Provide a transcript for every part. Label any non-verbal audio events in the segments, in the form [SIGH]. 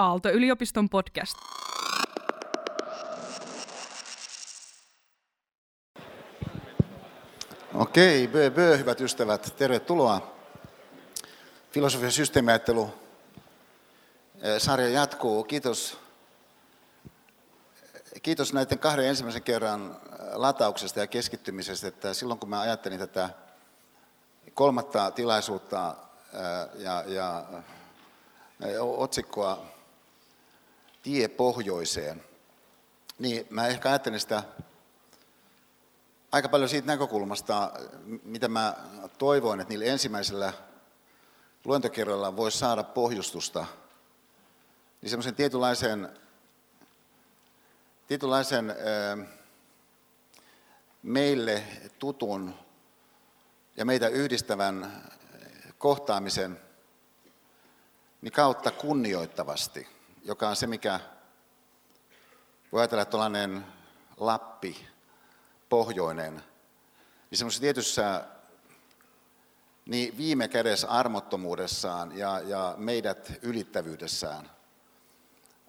Aalto-yliopiston podcast. Okei, bö, bö, hyvät ystävät, tervetuloa. Filosofian systeemiajattelu eh, sarja jatkuu. Kiitos, kiitos näiden kahden ensimmäisen kerran eh, latauksesta ja keskittymisestä, että silloin kun mä ajattelin tätä kolmatta tilaisuutta eh, ja, ja otsikkoa Tie pohjoiseen, niin mä ehkä ajattelin sitä aika paljon siitä näkökulmasta, mitä mä toivoin, että niillä ensimmäisellä luentokerroilla voisi saada pohjustusta, niin semmoisen tietynlaisen, tietynlaisen meille tutun ja meitä yhdistävän kohtaamisen niin kautta kunnioittavasti, joka on se, mikä voi ajatella, tuollainen Lappi, pohjoinen, niin semmoisessa tietyssä niin viime kädessä armottomuudessaan ja, ja meidät ylittävyydessään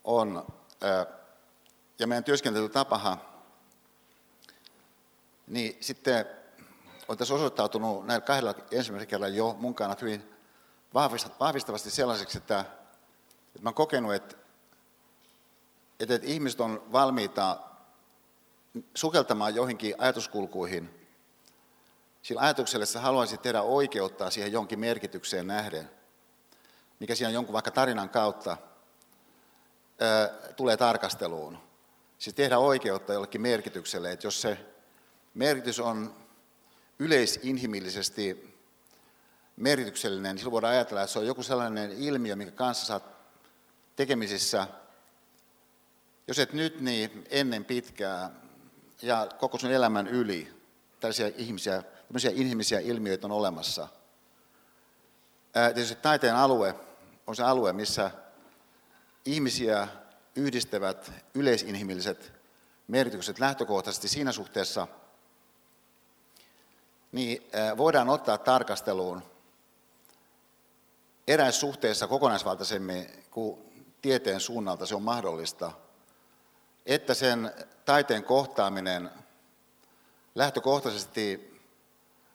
on, ja meidän työskentelytapahan, niin sitten on tässä osoittautunut näillä kahdella ensimmäisellä kerralla jo mun kannalta hyvin vahvistavasti sellaiseksi, että, että mä oon kokenut, että, että, että ihmiset on valmiita sukeltamaan joihinkin ajatuskulkuihin sillä ajatuksella, että haluaisit tehdä oikeuttaa siihen jonkin merkitykseen nähden, mikä siinä jonkun vaikka tarinan kautta ää, tulee tarkasteluun. Siis tehdä oikeutta jollekin merkitykselle, että jos se merkitys on yleisinhimillisesti merkityksellinen, niin silloin voidaan ajatella, että se on joku sellainen ilmiö, minkä kanssa saat tekemisissä, jos et nyt, niin ennen pitkää ja koko sun elämän yli tällaisia ihmisiä, tällaisia inhimillisiä ilmiöitä on olemassa. Tietysti taiteen alue on se alue, missä ihmisiä yhdistävät yleisinhimilliset merkitykset lähtökohtaisesti siinä suhteessa, niin voidaan ottaa tarkasteluun eräissä suhteessa kokonaisvaltaisemmin kuin tieteen suunnalta se on mahdollista – että sen taiteen kohtaaminen lähtökohtaisesti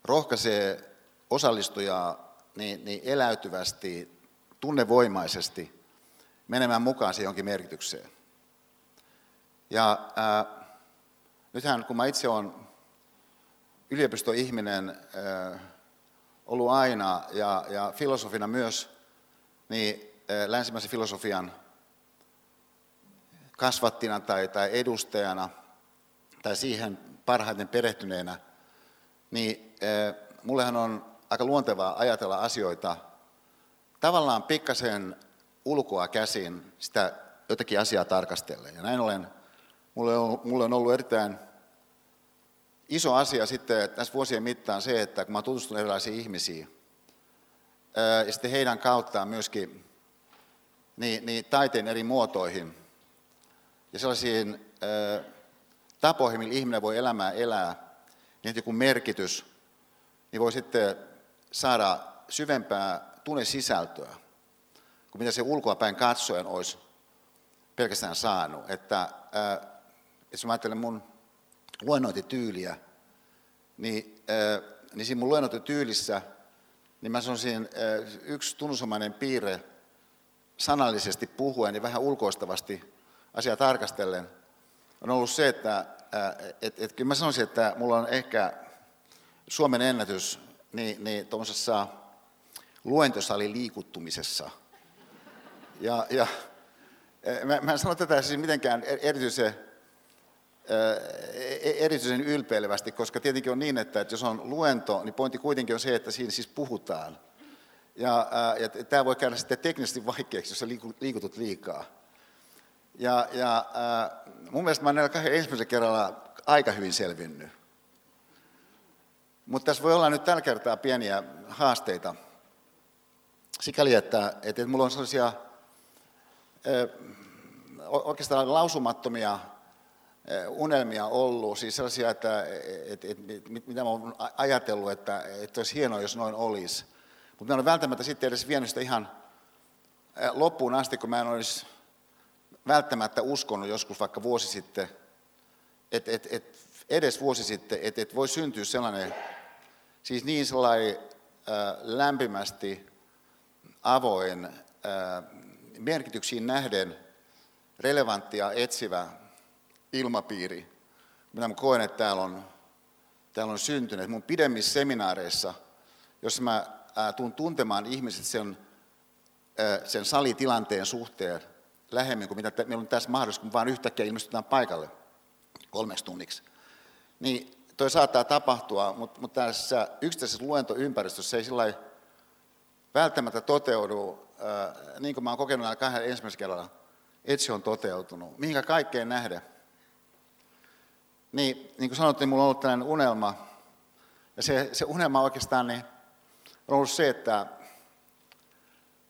rohkaisee osallistujaa niin, niin eläytyvästi, tunnevoimaisesti menemään mukaan siihen jonkin merkitykseen. Ja ää, nythän kun mä itse olen yliopistoihminen ää, ollut aina ja, ja filosofina myös, niin ää, länsimäisen filosofian kasvattina tai, tai edustajana tai siihen parhaiten perehtyneenä, niin e, mullehan on aika luontevaa ajatella asioita tavallaan pikkasen ulkoa käsin sitä jotakin asiaa tarkastellen. Ja näin ollen mulle on, mulle on ollut erittäin iso asia sitten tässä vuosien mittaan se, että kun mä tutustunut erilaisiin ihmisiin, ja sitten heidän kauttaan myöskin niin, niin taiteen eri muotoihin, ja sellaisiin tapoihin, millä ihminen voi elämää elää, niin että joku merkitys, niin voi sitten saada syvempää tunnesisältöä, kuin mitä se ulkoapäin katsoen olisi pelkästään saanut. Että, ö, jos mä ajattelen mun luennointityyliä, niin, ö, niin siinä mun luennointityylissä, niin mä sanoisin, yksi tunnusomainen piirre sanallisesti puhuen ja vähän ulkoistavasti asiaa tarkastellen, on ollut se, että et, et, kyllä mä sanoisin, että mulla on ehkä Suomen ennätys niin, niin tuollaisessa luentosali liikuttumisessa. Ja, ja e, mä, mä en sano tätä siis mitenkään e, erityisen, e, erityisen ylpeilevästi, koska tietenkin on niin, että, että jos on luento, niin pointti kuitenkin on se, että siinä siis puhutaan. Ja, ja tämä voi käydä sitten teknisesti vaikeaksi, jos sä liikutut liikaa. Ja, ja äh, mun mielestä mä olen kahden ensimmäisen kerralla aika hyvin selvinnyt. Mutta tässä voi olla nyt tällä kertaa pieniä haasteita. Sikäli, että, että, että mulla on sellaisia äh, oikeastaan lausumattomia äh, unelmia ollut, siis sellaisia, että, että, että, että mitä mä oon ajatellut, että, että olisi hienoa, jos noin olisi. Mutta mä en ole välttämättä sitten edes vienyt sitä ihan äh, loppuun asti, kun mä en olisi välttämättä uskonut joskus vaikka vuosi sitten, että et, et, edes vuosi sitten, että et voi syntyä sellainen, siis niin sellainen äh, lämpimästi avoin, äh, merkityksiin nähden relevanttia etsivä ilmapiiri, mitä mä koen, että täällä on, täällä on syntynyt. Mun pidemmissä seminaareissa, jos mä äh, tuun tuntemaan ihmiset sen, äh, sen salitilanteen suhteen lähemmin kuin mitä meillä on tässä mahdollista, kun vaan yhtäkkiä ilmestytään paikalle kolmeksi tunniksi, niin toi saattaa tapahtua, mutta, mutta tässä yksittäisessä luentoympäristössä ei sillä välttämättä toteudu, äh, niin kuin mä oon kokenut näillä kahden ensimmäisellä kerralla, että se on toteutunut. Mihinkä kaikkeen nähdä? Niin, niin kuin sanottiin, mulla on ollut tällainen unelma, ja se, se unelma oikeastaan niin, on ollut se, että,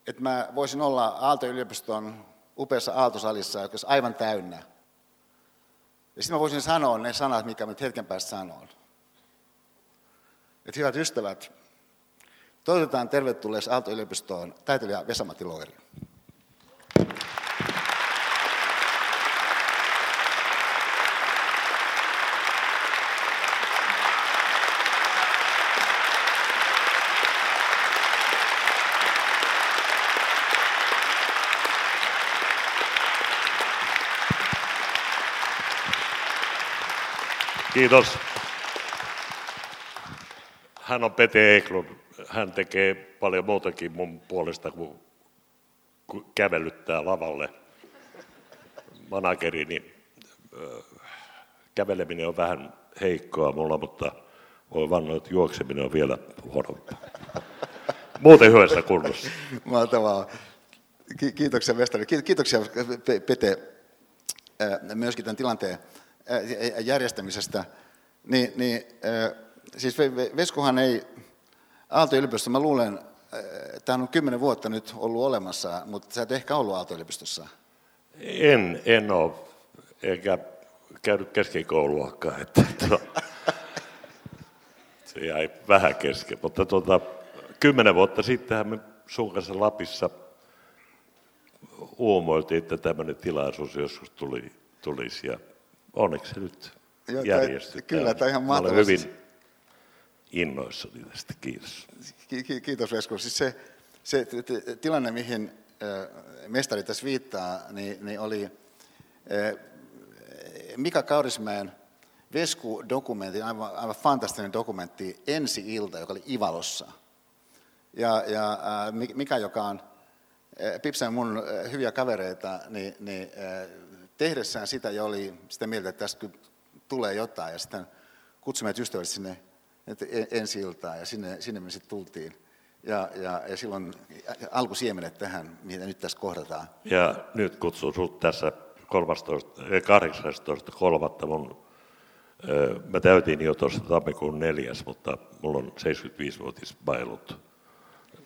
että mä voisin olla Aalto-yliopiston upeassa Aaltosalissa, joka olisi aivan täynnä. Ja sitten mä voisin sanoa ne sanat, mikä mä nyt hetken päästä sanon. Että hyvät ystävät, toivotetaan tervetulleeksi Aalto-yliopistoon taiteilija Vesamati Loiri. Kiitos. Hän on Pete Eklund. Hän tekee paljon muutakin mun puolesta kuin kävelyttää lavalle manageri, niin käveleminen on vähän heikkoa mulla, mutta voi vannoa, että juokseminen on vielä huonompaa. Muuten hyvässä kunnossa. Mahtavaa. Kiitoksia mestari. Kiitoksia Pete myöskin tämän tilanteen järjestämisestä, niin, niin siis Veskuhan ei Aalto-yliopistossa, mä luulen, tämä on kymmenen vuotta nyt ollut olemassa, mutta sä et ehkä ollut Aalto-yliopistossa. En, en ole, eikä käynyt keskikouluakaan, että tuo, [LAUGHS] se jäi vähän kesken, mutta tuota, kymmenen vuotta sittenhän me sun kanssa Lapissa uumoiltiin, että tämmöinen tilaisuus joskus tuli, tulisi ja onneksi se nyt järjestyi. Kyllä, tämä ihan mahtavasti. Olen hyvin innoissani tästä, kiitos. Kiitos Vesku. Siis se, se tilanne, mihin mestari tässä viittaa, niin, niin oli Mika Kaurismäen Vesku-dokumentti, aivan, aivan fantastinen dokumentti, Ensi-ilta, joka oli Ivalossa. Ja, ja Mika, joka on Pipsen mun hyviä kavereita, niin, niin tehdessään sitä jo oli sitä mieltä, että tästä tulee jotain. Ja sitten kutsumme ystävät sinne ensi iltaan ja sinne, sinne me sitten tultiin. Ja, ja, ja silloin alkusiemenet tähän, mitä nyt tässä kohdataan. Ja nyt kutsun sinut tässä 18.3. Mun, mä täytin jo tuossa tammikuun neljäs, mutta mulla on 75-vuotis bailut.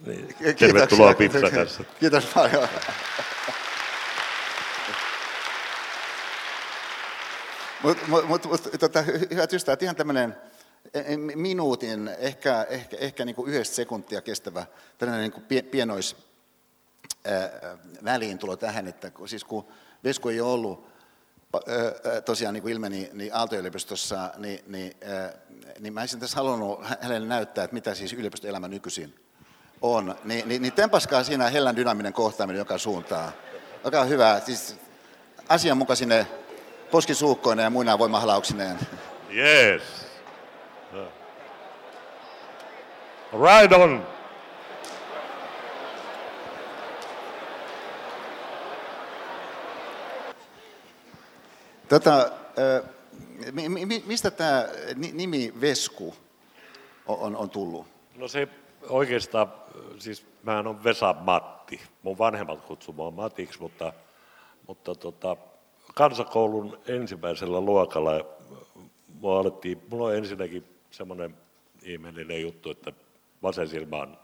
Niin, tervetuloa Pipsa kanssa. Kiitos paljon. Mutta mut, mut, mut, tota, hyvät ystävät, ihan tämmöinen e, e, minuutin, ehkä, ehkä, ehkä niin kuin yhdestä sekuntia kestävä tällainen niin pienois väliintulo tähän, että siis kun Vesku ei ole ollut tosiaan niin kuin ilmeni niin Aalto-yliopistossa, niin, niin, niin mä olisin tässä halunnut hänelle näyttää, että mitä siis yliopistoelämä nykyisin on. Ni, niin, niin tempaskaa siinä hellän dynaaminen kohtaaminen joka suuntaan. Olkaa hyvä, siis asianmukaisine poskisuukkoineen ja muina voimahalauksineen. Yes. Right on. Tota, mistä tämä nimi Vesku on, on tullut? No se oikeastaan, siis mä on Vesa Matti. Mun vanhemmat kutsuu mua Matiksi, mutta, mutta tota, kansakoulun ensimmäisellä luokalla mua alettiin, mulla on ensinnäkin semmoinen ihmeellinen juttu, että vasen silmä on,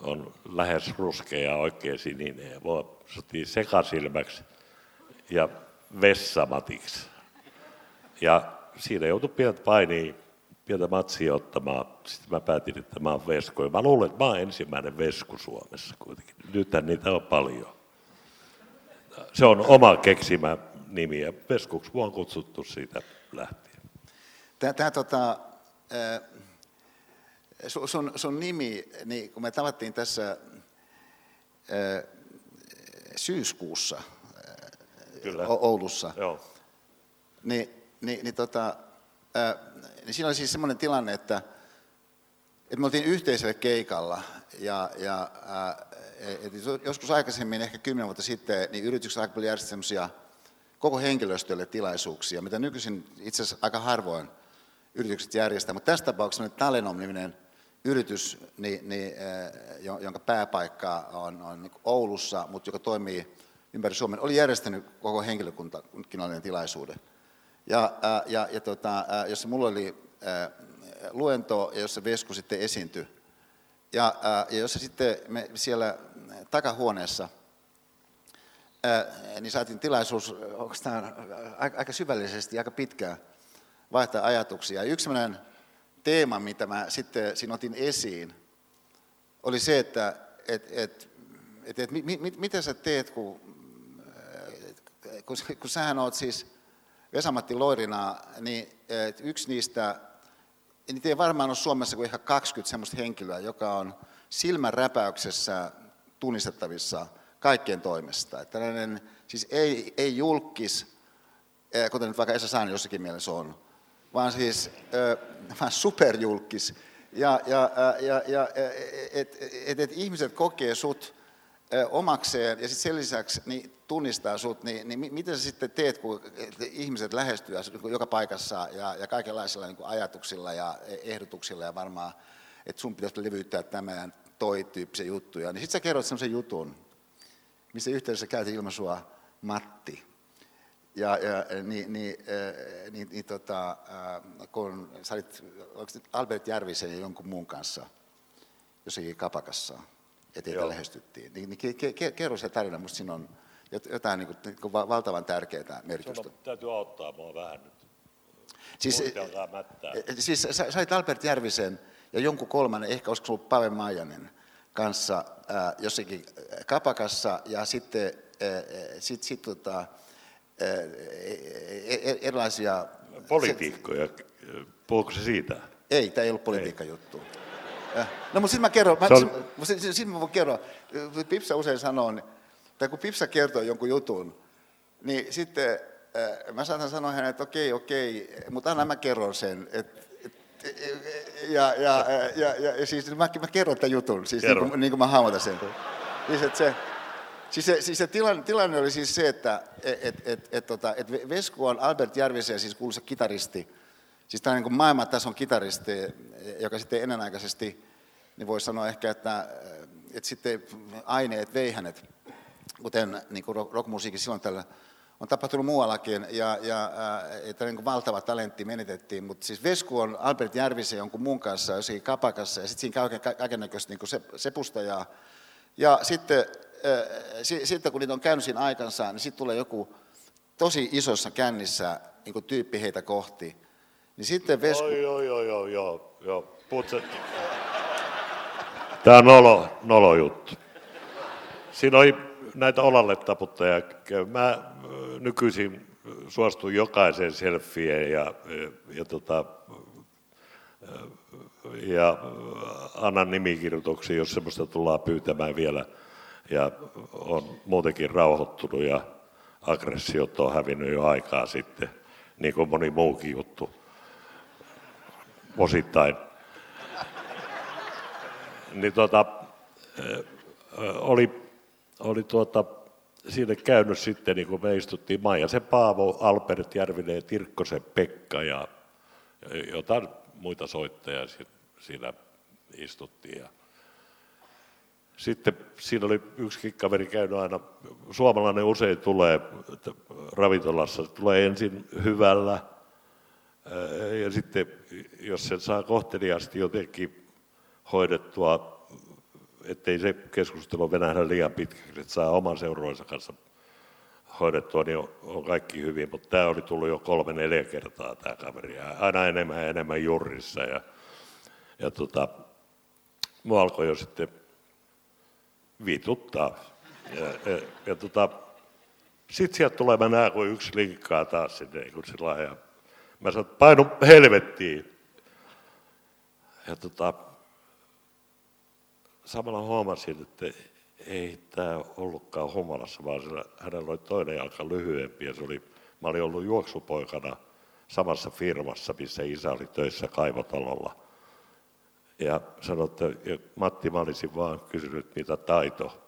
on lähes ruskea ja oikein sininen. Ja mua sottiin sekasilmäksi ja vessamatiksi. Ja siinä joutui pientä painia, pientä matsia ottamaan. Sitten mä päätin, että mä oon vesku. Ja mä luulen, että mä oon ensimmäinen vesku Suomessa kuitenkin. Nythän niitä on paljon se on oma keksimä nimi ja Veskuksi on kutsuttu siitä lähtien. Tämä, tämä tota, sun, sun nimi, niin kun me tavattiin tässä syyskuussa Kyllä. Oulussa, Joo. Niin, niin, niin, tota, niin siinä oli siis semmoinen tilanne, että, että me oltiin yhteisellä keikalla ja, ja et joskus aikaisemmin, ehkä kymmenen vuotta sitten, niin yritykset aika paljon semmoisia koko henkilöstölle tilaisuuksia, mitä nykyisin itse asiassa aika harvoin yritykset järjestää. Mutta tässä tapauksessa Talenom-niminen yritys, niin, niin, jonka pääpaikka on, on niin Oulussa, mutta joka toimii ympäri Suomen, oli järjestänyt koko henkilökuntakin tilaisuuden. Ja, ja, ja tota, jossa mulla oli luento, jossa Vesku sitten esiintyi. Ja, ja jossa sitten me siellä takahuoneessa, niin saatiin tilaisuus oikeastaan aika syvällisesti, aika pitkään vaihtaa ajatuksia. Ja yksi sellainen teema, mitä mä sitten siinä otin esiin, oli se, että et, et, et, et, mit, mit, mitä sä teet, kun, kun, kun sähän oot siis Vesamatti Loirina, niin yksi niistä, niitä ei varmaan ole Suomessa kuin ehkä 20 sellaista henkilöä, joka on silmänräpäyksessä tunnistettavissa kaikkien toimesta. Että tällainen, siis ei, ei julkis, kuten nyt vaikka Esa Saani jossakin mielessä on, vaan siis vaan superjulkis. Ja, ja, ja, ja että et, et ihmiset kokee sut omakseen ja sitten sen lisäksi niin tunnistaa sut, niin, niin miten sä sitten teet, kun ihmiset lähestyvät joka paikassa ja, ja kaikenlaisilla niin ajatuksilla ja ehdotuksilla ja varmaan, että sun pitäisi levyttää tämän toi tyyppisiä juttuja, niin sitten sä kerrot sellaisen jutun, missä yhteydessä käytin ilmaisua Matti. Ja, ja niin, niin, äh, niin, niin tota, kun sä olit Albert Järvisen ja jonkun muun kanssa jossakin kapakassa, ja teitä lähestyttiin, niin, niin ke, ke, kerro se tarina, musta siinä on jotain niin kuin, niin kuin valtavan tärkeää merkitystä. Sulla täytyy auttaa mua vähän nyt. Siis, siis sä, sä olit Albert Järvisen ja jonkun kolmannen, ehkä olisiko ollut Pave Maijanen, kanssa ää, jossakin kapakassa ja sitten ää, sit, sit, tota, erilaisia... Politiikkoja, puhuuko se siitä? Ei, tämä ei ollut politiikka-juttu. No mutta sitten mä kerron, mä, on... sit, sit mä voin kerron, Pipsa usein sanoo, tai kun Pipsa kertoo jonkun jutun, niin sitten mä saatan sanoa hänelle, että okei, okei, mutta anna mä kerron sen, että ja, ja, ja, ja, ja siis mä, mä kerron tämän jutun, siis Kerro. niin, kuin, niin kuin mä hahmotan sen. Siis, että se, siis se, siis se tilanne, tilanne oli siis se, että et, et, et, et, tota, et Vesku on Albert Järvisen, siis kuuluisa kitaristi, siis tällainen niin maailmantason kitaristi, joka sitten ennenaikaisesti, niin voi sanoa ehkä, että, että sitten aineet vei hänet, kuten niin kuin rockmusiikin silloin tällä on tapahtunut muuallakin ja, ja että niin valtava talentti menetettiin, mutta siis Vesku on Albert Järvisen jonkun muun kanssa jossakin kapakassa ja sitten siinä käy kaiken näköistä niin se, sepustajaa. Ja sitten, äh, sitten kun niitä on käynyt siinä aikansa, niin sitten tulee joku tosi isossa kännissä niin tyyppi heitä kohti. Niin sitten Vesku... Oi, oi, oi, oi, joo, joo. Putset. Tämä on nolo, nolo juttu. Siinä oli näitä olalle taputtajia. Mä nykyisin suostun jokaiseen selfieen ja, ja, ja, tota, ja annan nimikirjoituksia, jos semmoista tullaan pyytämään vielä. Ja on muutenkin rauhoittunut ja aggressiot on hävinnyt jo aikaa sitten, niin kuin moni muukin juttu osittain. Niin tota, oli, oli tuota, siinä käynyt sitten, niin kuin me istuttiin Maijasen Paavo, Albert Järvinen ja Tirkkosen Pekka ja jotain muita soittajia siinä istuttiin. Ja sitten siinä oli yksi kaveri käynyt aina, suomalainen usein tulee ravintolassa, tulee ensin hyvällä ja sitten jos sen saa kohteliaasti jotenkin hoidettua ettei se keskustelu venähdä liian pitkäksi, että saa oman seuroinsa kanssa hoidettua, niin on, kaikki hyvin. Mutta tämä oli tullut jo kolme, neljä kertaa tämä kaveri, ja aina enemmän ja enemmän jurissa. Ja, ja tota, mua alkoi jo sitten vituttaa. Ja, ja, ja tota, Sitten sieltä tulee, mä näen, kun yksi linkkaa taas sinne, kun sillä ja mä sanoin, painu helvettiin. Ja tota, samalla huomasin, että ei tämä ollutkaan humalassa, vaan sillä, hänellä oli toinen jalka lyhyempi ja se oli, mä olin ollut juoksupoikana samassa firmassa, missä isä oli töissä kaivotalolla. Ja sanoi, että Matti, mä olisin vaan kysynyt, mitä taito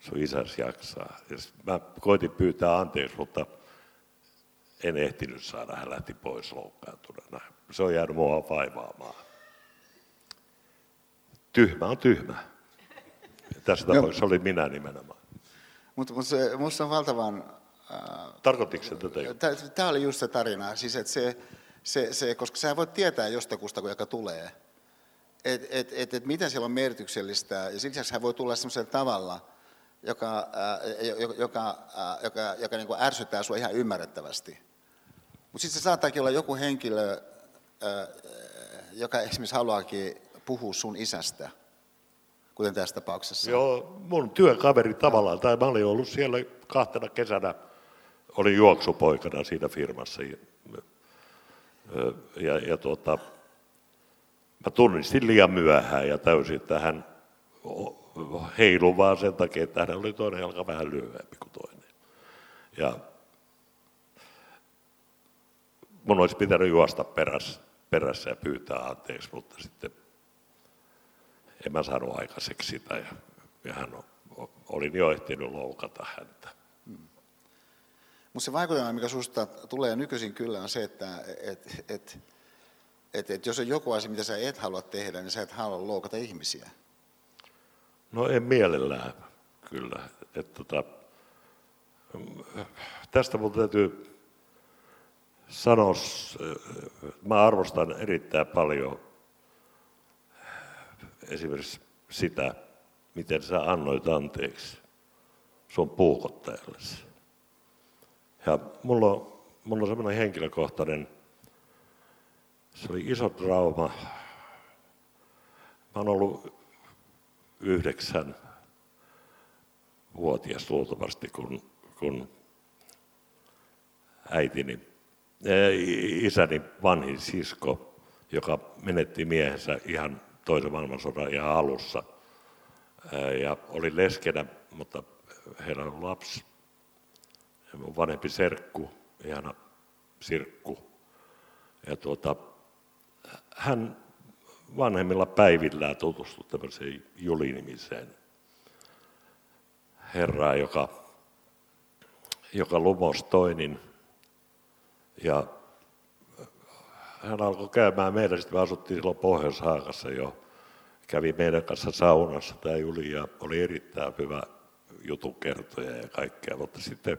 sun isäsi jaksaa. Ja mä koitin pyytää anteeksi, mutta en ehtinyt saada, hän lähti pois loukkaantuneena. Se on jäänyt mua vaivaamaan. Tyhmä on tyhmä. Tässä tapauksessa oli minä nimenomaan. Mutta mut se, musta on valtavan... Äh, Tarkoitiko se tätä? Tämä oli just se tarina, siis että se, se, se, koska sä voit tietää jostakusta, joka tulee, että et, et, et miten siellä on merkityksellistä, ja siksi hän voi tulla sellaisella tavalla, joka, äh, joka, joka, äh, joka, joka niin kuin ärsyttää sinua ihan ymmärrettävästi. Mutta sitten se saattaakin olla joku henkilö, joka esimerkiksi haluaakin puhua sun isästä, kuten tässä tapauksessa. Joo, mun työkaveri tavallaan, tai mä olin ollut siellä kahtena kesänä, olin juoksupoikana siinä firmassa. Ja, ja, ja tuota, mä tunnistin liian myöhään ja täysin, että hän heilui vaan sen takia, että hän oli toinen jalka vähän lyhyempi kuin toinen. Ja mun olisi pitänyt juosta perässä, perässä ja pyytää anteeksi, mutta sitten en mä saanut aikaiseksi sitä ja, ja hän oli jo ehtinyt loukata häntä. Hmm. Mutta se vaikutelma, mikä susta tulee nykyisin kyllä, on se, että et, et, et, et jos on joku asia, mitä sä et halua tehdä, niin sä et halua loukata ihmisiä. No en mielellään kyllä. Et, tota, tästä mun täytyy sanoa, mä arvostan erittäin paljon esimerkiksi sitä, miten sä annoit anteeksi sun puukottajallesi. Ja mulla on, mulla on semmoinen henkilökohtainen, se oli iso trauma. Mä oon ollut yhdeksän vuotias luultavasti, kun, kun äitini, isäni vanhin sisko, joka menetti miehensä ihan toisen maailmansodan ihan alussa. Ja oli leskenä, mutta heillä on lapsi. Ja mun vanhempi serkku, ihana sirkku. Ja tuota, hän vanhemmilla päivillään tutustui tämmöiseen Juli-nimiseen herraan, joka, joka lumos toinin. Ja hän alkoi käymään meidän, sitten me asuttiin silloin Pohjois-Haakassa jo. Kävi meidän kanssa saunassa tämä Juli ja oli erittäin hyvä jutukertoja ja kaikkea, mutta sitten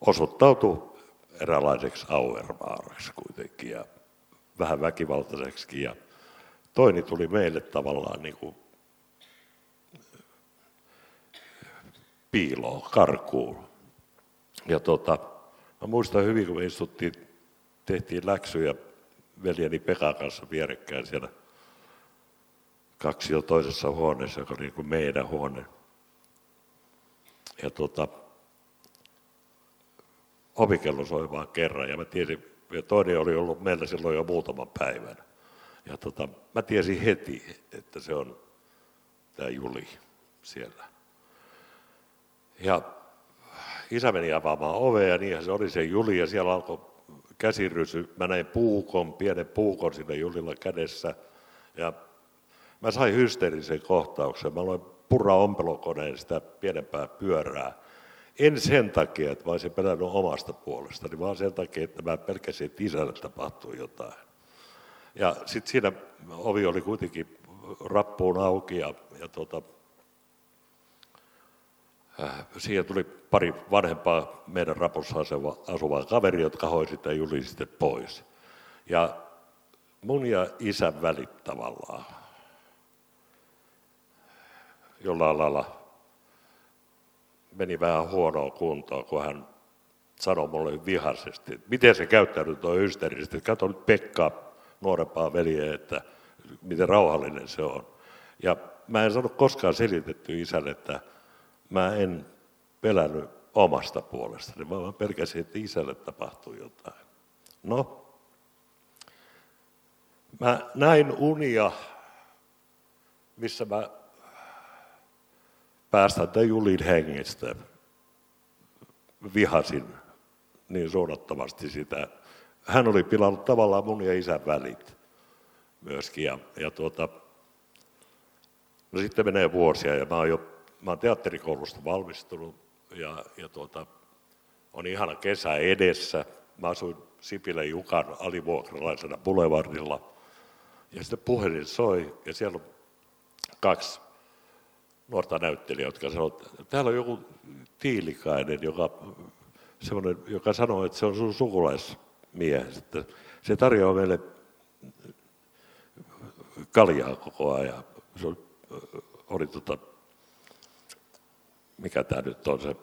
osoittautui eräänlaiseksi auermaareksi kuitenkin ja vähän väkivaltaiseksi. Ja toini tuli meille tavallaan niin kuin piiloon, karkuun. Ja tota, mä muistan hyvin, kun me istuttiin tehtiin läksyjä veljeni Pekan kanssa vierekkäin siellä kaksi jo toisessa huoneessa, joka oli niin kuin meidän huone. Ja tota, ovikello soi vaan kerran ja mä tiesin, ja toinen oli ollut meillä silloin jo muutaman päivän. Ja tota, mä tiesin heti, että se on tämä Juli siellä. Ja isä meni avaamaan ovea ja niinhän se oli se Juli ja siellä alkoi käsirysy, mä näin puukon, pienen puukon sinne Julilla kädessä. Ja mä sain hysteerisen kohtauksen. Mä aloin purra ompelokoneen sitä pienempää pyörää. En sen takia, että mä olisin pelännyt omasta puolestani, vaan sen takia, että mä pelkäsin, että isälle tapahtui jotain. Ja sitten siinä ovi oli kuitenkin rappuun auki ja, ja tuota, siihen tuli pari vanhempaa meidän rapussa asuvaa kaveri, jotka hoisi Juli sitten pois. Ja mun ja isän välit tavallaan jollain lailla meni vähän huonoa kuntoa, kun hän sanoi mulle vihaisesti, että miten se käyttäytyy tuo ystävillisesti. Kato nyt Pekka, nuorempaa veljeä, että miten rauhallinen se on. Ja mä en sano koskaan selitetty isälle, että mä en pelännyt omasta puolestani. Mä vaan pelkäsin, että isälle tapahtuu jotain. No, mä näin unia, missä mä päästän tämän Julin hengestä. Vihasin niin suunnattomasti sitä. Hän oli pilannut tavallaan mun ja isän välit myöskin. Ja, ja tuota, no sitten menee vuosia ja mä oon jo mä oon teatterikoulusta valmistunut ja, ja tuota, on ihana kesä edessä. Mä asuin Sipilän Jukan alivuokralaisena Boulevardilla. Ja sitten puhelin soi ja siellä on kaksi nuorta näyttelijää, jotka sanoivat, että täällä on joku tiilikainen, joka, joka sanoo, että se on sun sukulaismies. Että se tarjoaa meille kaljaa koko ajan. Se oli, oli tota, mikä tämä nyt on se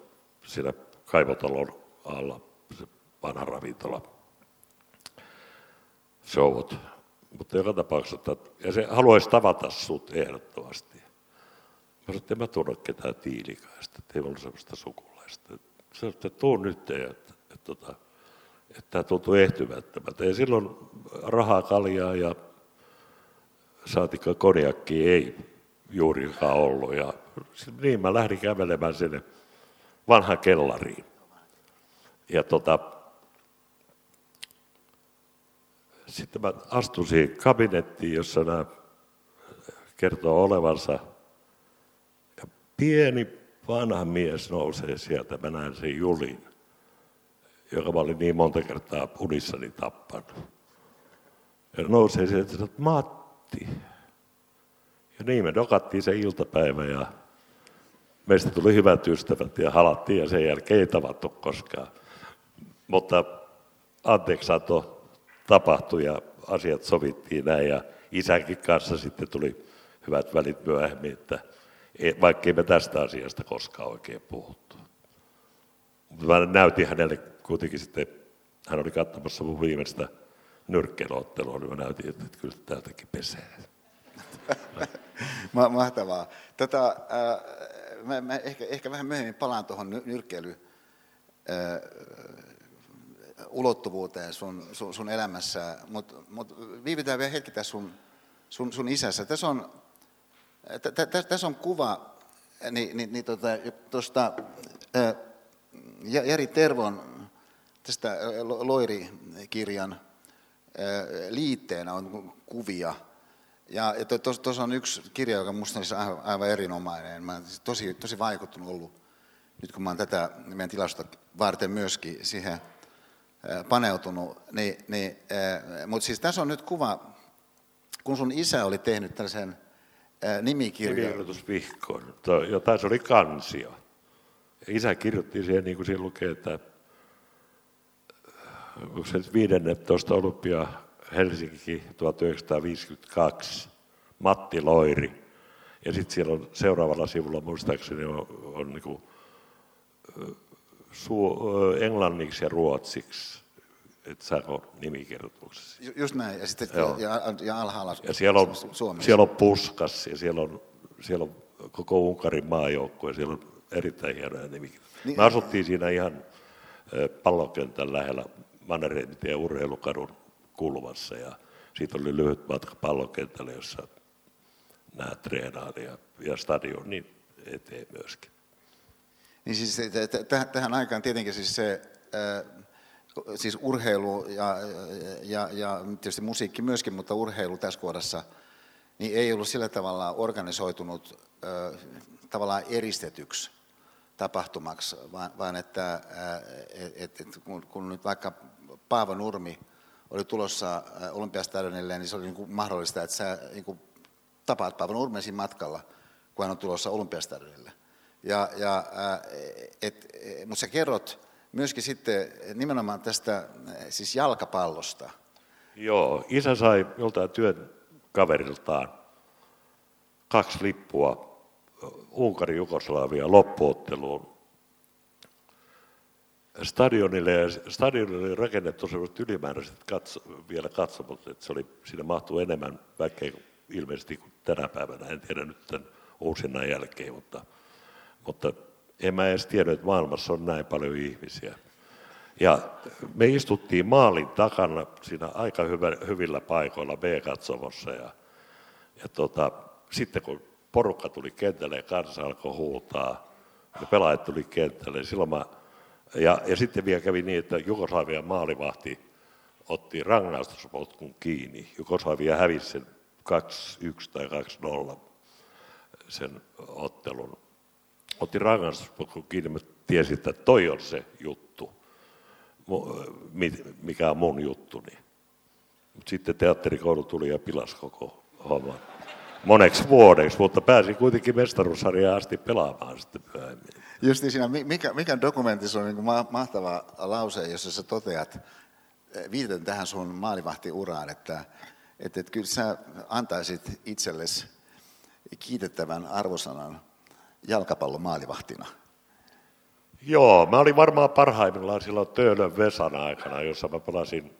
siinä kaivotalon alla, se vanha ravintola, showt. Mutta joka tapauksessa, ja se haluaisi tavata sut ehdottomasti. Mä sanoin, että en mä tunne ketään tiilikaista, että ei ollut sellaista sukulaista. Se että tuu nyt, että, että, että, tota, että tämä tuntuu ehtymättömältä. Ja silloin rahaa kaljaa ja saatikka konjakki ei juurikaan ollut. Ja niin mä lähdin kävelemään sinne vanhaan kellariin. Ja tota, sitten mä astuin siihen kabinettiin, jossa nämä kertoo olevansa. Ja pieni vanha mies nousee sieltä, mä näen sen Julin, joka mä olin niin monta kertaa unissani tappanut. Ja nousee sieltä että Matti, ja niin me dokattiin se iltapäivä ja meistä tuli hyvät ystävät ja halattiin ja sen jälkeen ei tavattu koskaan. Mutta anteeksi sato tapahtui ja asiat sovittiin näin ja isänkin kanssa sitten tuli hyvät välit myöhemmin, että vaikkei me tästä asiasta koskaan oikein puhuttu. Mutta mä näytin hänelle kuitenkin sitten, hän oli katsomassa mun viimeistä nyrkkeilyottelua, niin mä näytin, että kyllä täältäkin pesee. [LAUGHS] Mahtavaa. Tota, äh, mä, mä ehkä, ehkä vähän myöhemmin palaan tuohon nyrkkeily ulottuvuuteen sun, sun, sun elämässä, mutta mut viivitään vielä hetki tässä sun, sun, sun isässä. Tässä on, tässä on kuva niin, niin, niin tuosta tota, Jari Tervon tästä Loiri-kirjan liitteenä on kuvia – ja, ja tuossa to, on yksi kirja, joka minusta on aivan, aivan erinomainen. Mä siis tosi, tosi vaikuttunut ollut, nyt kun mä olen tätä meidän tilasta varten myöskin siihen paneutunut. Niin, niin, mutta siis tässä on nyt kuva, kun sun isä oli tehnyt tällaisen nimikirjan. Kirjoitusvihkon, jota se oli kansio. Isä kirjoitti siihen, niin kuin siinä lukee, että onko se 15 olympia Helsinki 1952, Matti Loiri. Ja sitten siellä on seuraavalla sivulla muistaakseni on, on niin kuin, su, englanniksi ja ruotsiksi, että saako nimikirjoituksessa. Just näin, ja sitten ja, ja alhaalla ja siellä on, Suomessa. Siellä on Puskas ja siellä on, siellä on koko Unkarin maajoukkue, siellä on erittäin hienoja nimikirjoituksia. Niin, Me asuttiin siinä ihan pallokentän lähellä Mannerheimin ja urheilukadun kulmassa ja siitä oli lyhyt matka pallokentälle, jossa nämä treenaat ja, ja stadionin eteen myöskin. Niin siis tähän aikaan tietenkin siis se siis urheilu ja, ja, ja tietysti musiikki myöskin, mutta urheilu tässä kohdassa, niin ei ollut sillä tavalla organisoitunut tavallaan eristetyksi tapahtumaksi, vaan, vaan että et, et, kun, kun nyt vaikka Paavo Nurmi oli tulossa äh, Olympiastadionille, niin se oli niin kuin mahdollista, että sä niin kuin tapaat Paavo Nurmesin matkalla, kun hän on tulossa Olympiastadionille. Ja, ja, äh, et, mutta sä kerrot myöskin sitten nimenomaan tästä äh, siis jalkapallosta. Joo, isä sai joltain työn kaveriltaan kaksi lippua Unkarin Jugoslavia loppuotteluun stadionille, ja stadionille oli rakennettu sellaiset ylimääräiset katso, vielä katsomot, että se oli, siinä mahtuu enemmän väkeä ilmeisesti kuin tänä päivänä, en tiedä nyt tämän uusinnan jälkeen, mutta, mutta En mä edes tiedä, että maailmassa on näin paljon ihmisiä. Ja me istuttiin maalin takana siinä aika hyvä, hyvillä paikoilla B-katsomossa. Ja, ja tota, sitten kun porukka tuli kentälle ja kansa alkoi huutaa, ja pelaajat tuli kentälle, niin silloin mä, ja, ja sitten vielä kävi niin, että Jugoslavian maalivahti otti rangaistuspotkun kiinni. Jugoslavia hävisi sen 2-1 tai 2-0 sen ottelun. Otti rangaistuspotkun kiinni, mä tiesin, että toi on se juttu, mikä on mun juttuni. Mutta sitten teatterikoulu tuli ja pilasi koko homman moneksi vuodeksi, mutta pääsin kuitenkin mestaruussarjaan asti pelaamaan sitten myöhemmin. Justi siinä, mikä, mikä dokumentissa on niin mahtava lause, jossa sä toteat, eh, viitaten tähän sun maalivahtiuraan, että, että, että kyllä sä antaisit itsellesi kiitettävän arvosanan jalkapallon maalivahtina. Joo, mä olin varmaan parhaimmillaan silloin Töölön Vesan aikana, jossa mä pelasin,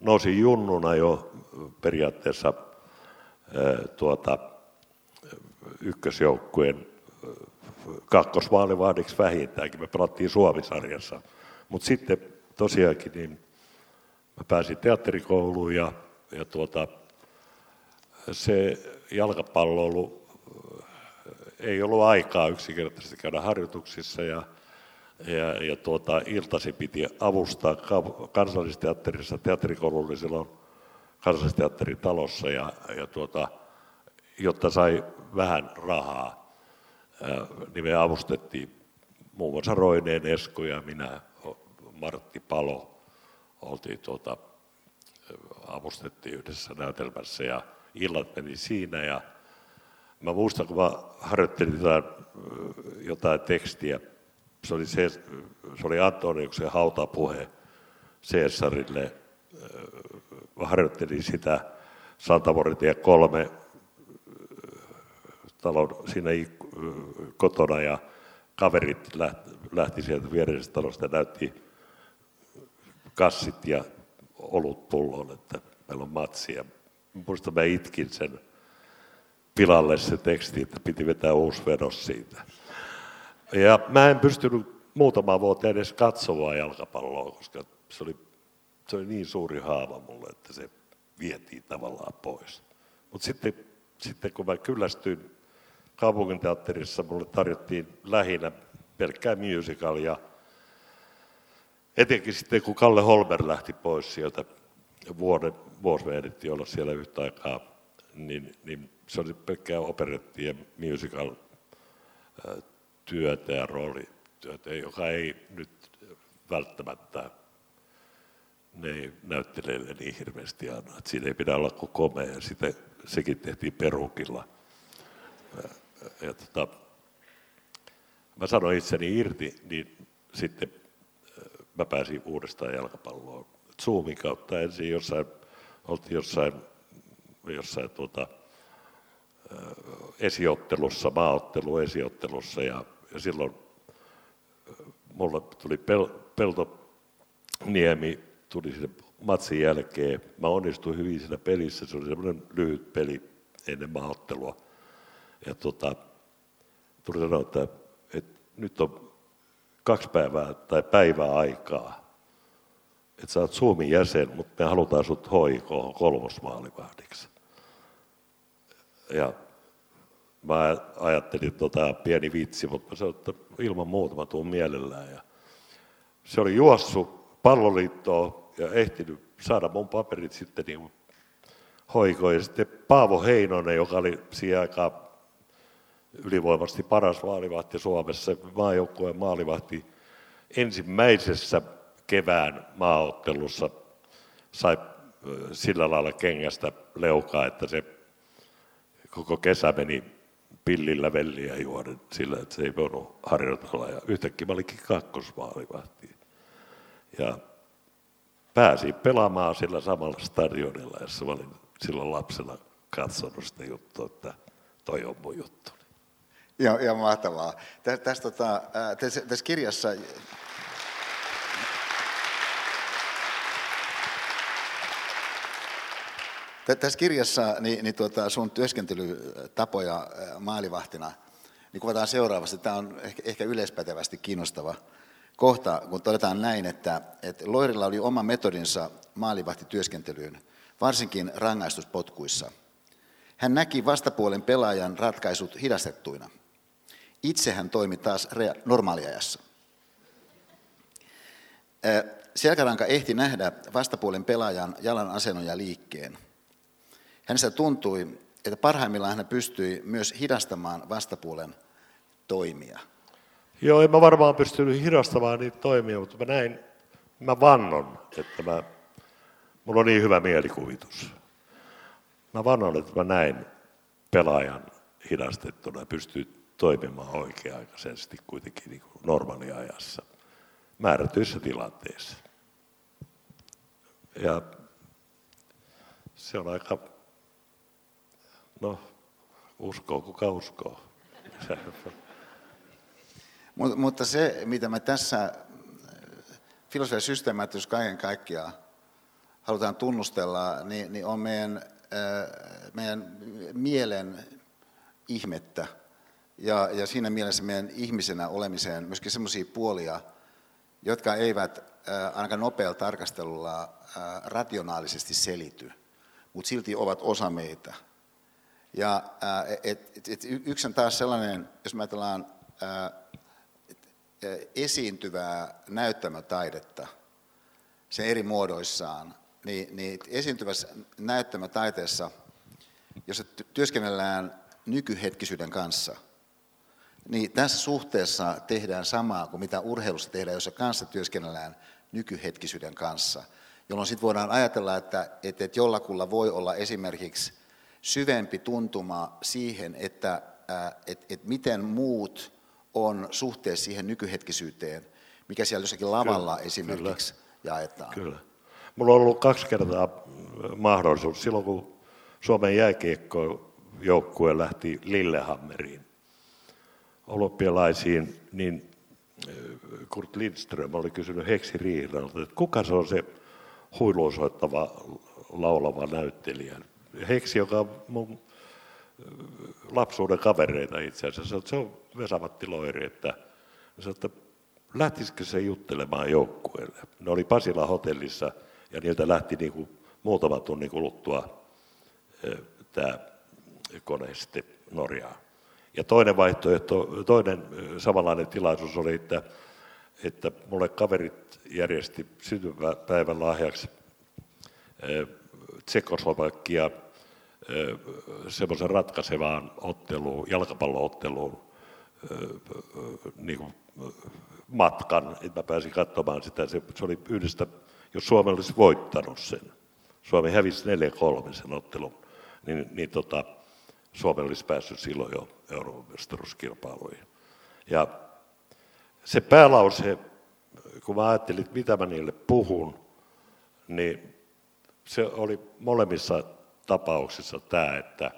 nousin junnuna jo periaatteessa tuota, ykkösjoukkueen kakkosmaalivahdiksi vähintäänkin. Me pelattiin Suomisarjassa. Mutta sitten tosiaankin niin mä pääsin teatterikouluun ja, ja tuota, se jalkapallo ei ollut aikaa yksinkertaisesti käydä harjoituksissa ja, ja, ja tuota, iltasi piti avustaa kansallisteatterissa, teatterikoulu oli silloin kansallisteatterin talossa ja, ja tuota, jotta sai vähän rahaa, niin me avustettiin muun muassa Roineen Esko ja minä, Martti Palo, oltiin tuota, avustettiin yhdessä näytelmässä ja illat meni siinä ja mä muistan, kun mä harjoittelin jotain, jotain tekstiä, se oli, se, se oli Antoniuksen hautapuhe Caesarille harjoittelin sitä Santavoritiä kolme talon siinä kotona ja kaverit lähti sieltä viereisestä talosta ja näytti kassit ja olut pulloon, että meillä on matsia. Muista mä itkin sen pilalle se teksti, että piti vetää uusi vedos siitä. Ja mä en pystynyt muutama vuotta edes katsomaan jalkapalloa, koska se oli se oli niin suuri haava mulle, että se vietiin tavallaan pois. Mutta sitten, sitten kun mä kyllästyin kaupunginteatterissa, mulle tarjottiin lähinnä pelkkää musicalia. Etenkin sitten, kun Kalle Holmer lähti pois sieltä, vuoden, vuosi me olla siellä yhtä aikaa, niin, niin se oli pelkkää operetti ja musical työtä ja roolityötä, joka ei nyt välttämättä ne ei näyttelijöille niin hirveästi anna. Että siinä ei pidä olla kuin komea. Sitä, sekin tehtiin perukilla. Ja, ja tota, mä sanoin itseni irti, niin sitten mä pääsin uudestaan jalkapalloon. Zoomin kautta ensin jossain, oltiin jossain, jossain tuota, esiottelussa, maaottelu esiottelussa ja, ja silloin mulla tuli pel, Peltoniemi tuli sinne matsin jälkeen. Mä onnistuin hyvin siinä pelissä, se oli semmoinen lyhyt peli ennen maaottelua. Ja tota, tuli sanoa, että, että nyt on kaksi päivää tai päivää aikaa, että sä oot Suomen jäsen, mutta me halutaan sut hoikoon kolmosmaalivahdiksi. Ja mä ajattelin, että tota, pieni vitsi, mutta mä sanoin, että ilman muuta mä tuun mielellään. Ja se oli juossut palloliittoon ja ehtinyt saada mun paperit sitten niin hoikoon. Ja sitten Paavo Heinonen, joka oli siihen aikaan ylivoimasti paras maalivahti Suomessa, maajoukkueen maalivahti ensimmäisessä kevään maaottelussa sai sillä lailla kengästä leukaa, että se koko kesä meni pillillä velliä juoden sillä, että se ei voinut harjoitella. Ja yhtäkkiä mä olikin kakkosmaalivahti. Ja pääsin pelaamaan sillä samalla stadionilla, jossa olin silloin lapsena katsonut sitä juttua, että toi on mun juttu. Joo, ihan mahtavaa. Tässä, tässä, tota, tässä, tässä kirjassa Tässä kirjassa niin, niin tuota, sun työskentelytapoja maalivahtina niin kuvataan seuraavasti. Tämä on ehkä, ehkä yleispätevästi kiinnostava kohta, kun todetaan näin, että, että Loirilla oli oma metodinsa maalivahtityöskentelyyn, varsinkin rangaistuspotkuissa. Hän näki vastapuolen pelaajan ratkaisut hidastettuina. Itse hän toimi taas normaaliajassa. Selkäranka ehti nähdä vastapuolen pelaajan jalan asennon ja liikkeen. Hänestä tuntui, että parhaimmillaan hän pystyi myös hidastamaan vastapuolen toimia. Joo, en mä varmaan pystynyt hidastamaan niitä toimia, mutta mä näin, mä vannon, että mä, mulla on niin hyvä mielikuvitus. Mä vannon, että mä näin pelaajan hidastettuna pystyy toimimaan oikea-aikaisesti kuitenkin niin kuin normaaliajassa määrätyissä tilanteissa. Ja se on aika, no uskoo kuka uskoo. Mut, mutta se, mitä me tässä filosofian systeemäättöys kaiken kaikkiaan halutaan tunnustella, niin, niin on meidän, meidän mielen ihmettä. Ja, ja siinä mielessä meidän ihmisenä olemiseen myöskin sellaisia puolia, jotka eivät ainakaan nopealla tarkastelulla rationaalisesti selity, mutta silti ovat osa meitä. Ja et, et, et yksi on taas sellainen, jos me ajatellaan esiintyvää näyttämötaidetta sen eri muodoissaan, niin, niin esiintyvässä näyttämötaiteessa, jossa työskennellään nykyhetkisyyden kanssa, niin tässä suhteessa tehdään samaa kuin mitä urheilussa tehdään, jossa kanssa työskennellään nykyhetkisyyden kanssa, jolloin sitten voidaan ajatella, että, että, että jollakulla voi olla esimerkiksi syvempi tuntuma siihen, että, että, että miten muut on suhteessa siihen nykyhetkisyyteen, mikä siellä jossakin lavalla kyllä, esimerkiksi kyllä, jaetaan. Kyllä. Mulla on ollut kaksi kertaa mahdollisuus. Silloin kun Suomen jääkiekkojoukkue lähti Lillehammeriin olympialaisiin, niin Kurt Lindström oli kysynyt Heksi Riiralta, että kuka se on se huiluosoittava laulava näyttelijä. Heksi, joka on mun lapsuuden kavereita itse asiassa, se on Vesamatti Loiri, että, että lähtisikö se juttelemaan joukkueelle. Ne oli Pasila hotellissa ja niiltä lähti niin kuin muutama tunnin kuluttua tämä kone sitten Norjaan. Ja toinen vaihtoehto, toinen samanlainen tilaisuus oli, että, että mulle kaverit järjesti syntymäpäivän lahjaksi Tsekoslovakia semmoisen ratkaisevaan otteluun, jalkapallootteluun niin kuin matkan, että mä pääsin katsomaan sitä. Se, se oli yhdestä, jos Suomi olisi voittanut sen, Suomi hävisi 4-3 sen ottelun, niin, niin tota, Suomi olisi päässyt silloin jo Euroopan mestaruuskilpailuihin. Ja se päälause, kun mä ajattelin, mitä mä niille puhun, niin se oli molemmissa tapauksissa tämä, että,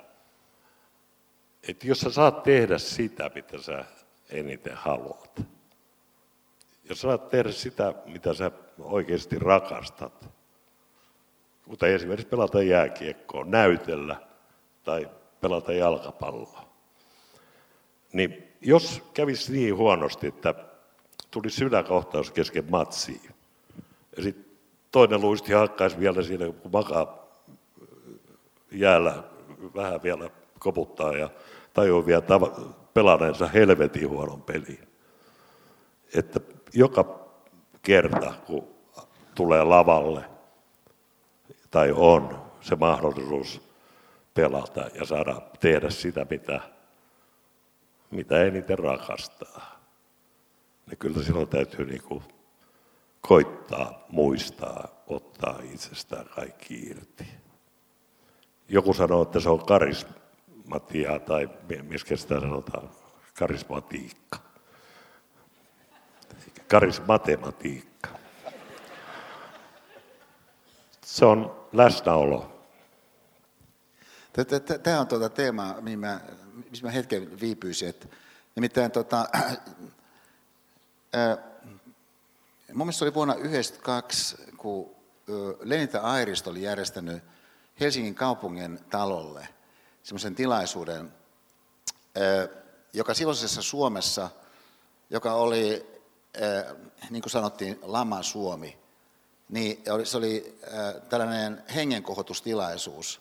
että jos sä saat tehdä sitä, mitä sä eniten haluat, jos saat tehdä sitä, mitä sä oikeasti rakastat, kuten esimerkiksi pelata jääkiekkoa, näytellä tai pelata jalkapalloa, niin jos kävisi niin huonosti, että tuli sydänkohtaus kesken matsiin, ja sitten toinen luisti hakkaisi vielä siinä, kun makaa jäällä vähän vielä koputtaa ja tajuu vielä pelaneensa helvetin huonon peliin. Että joka kerta, kun tulee lavalle tai on se mahdollisuus pelata ja saada tehdä sitä, mitä, mitä eniten rakastaa, niin kyllä silloin täytyy niin kuin koittaa, muistaa, ottaa itsestään kaikki irti. Joku sanoo, että se on karismatia, tai miskä sitä sanotaan, karismatiikka. Karismatematiikka. Se on läsnäolo. Tämä on tuota teema, missä mä hetken viipyisin. Että, nimittäin tota, [CLEARS THROAT] ää, mun mielestä oli vuonna 1992, kun Lenita Airisto oli järjestänyt Helsingin kaupungin talolle semmoisen tilaisuuden, joka silloisessa Suomessa, joka oli, niin kuin sanottiin, lama Suomi, niin se oli tällainen hengenkohotustilaisuus.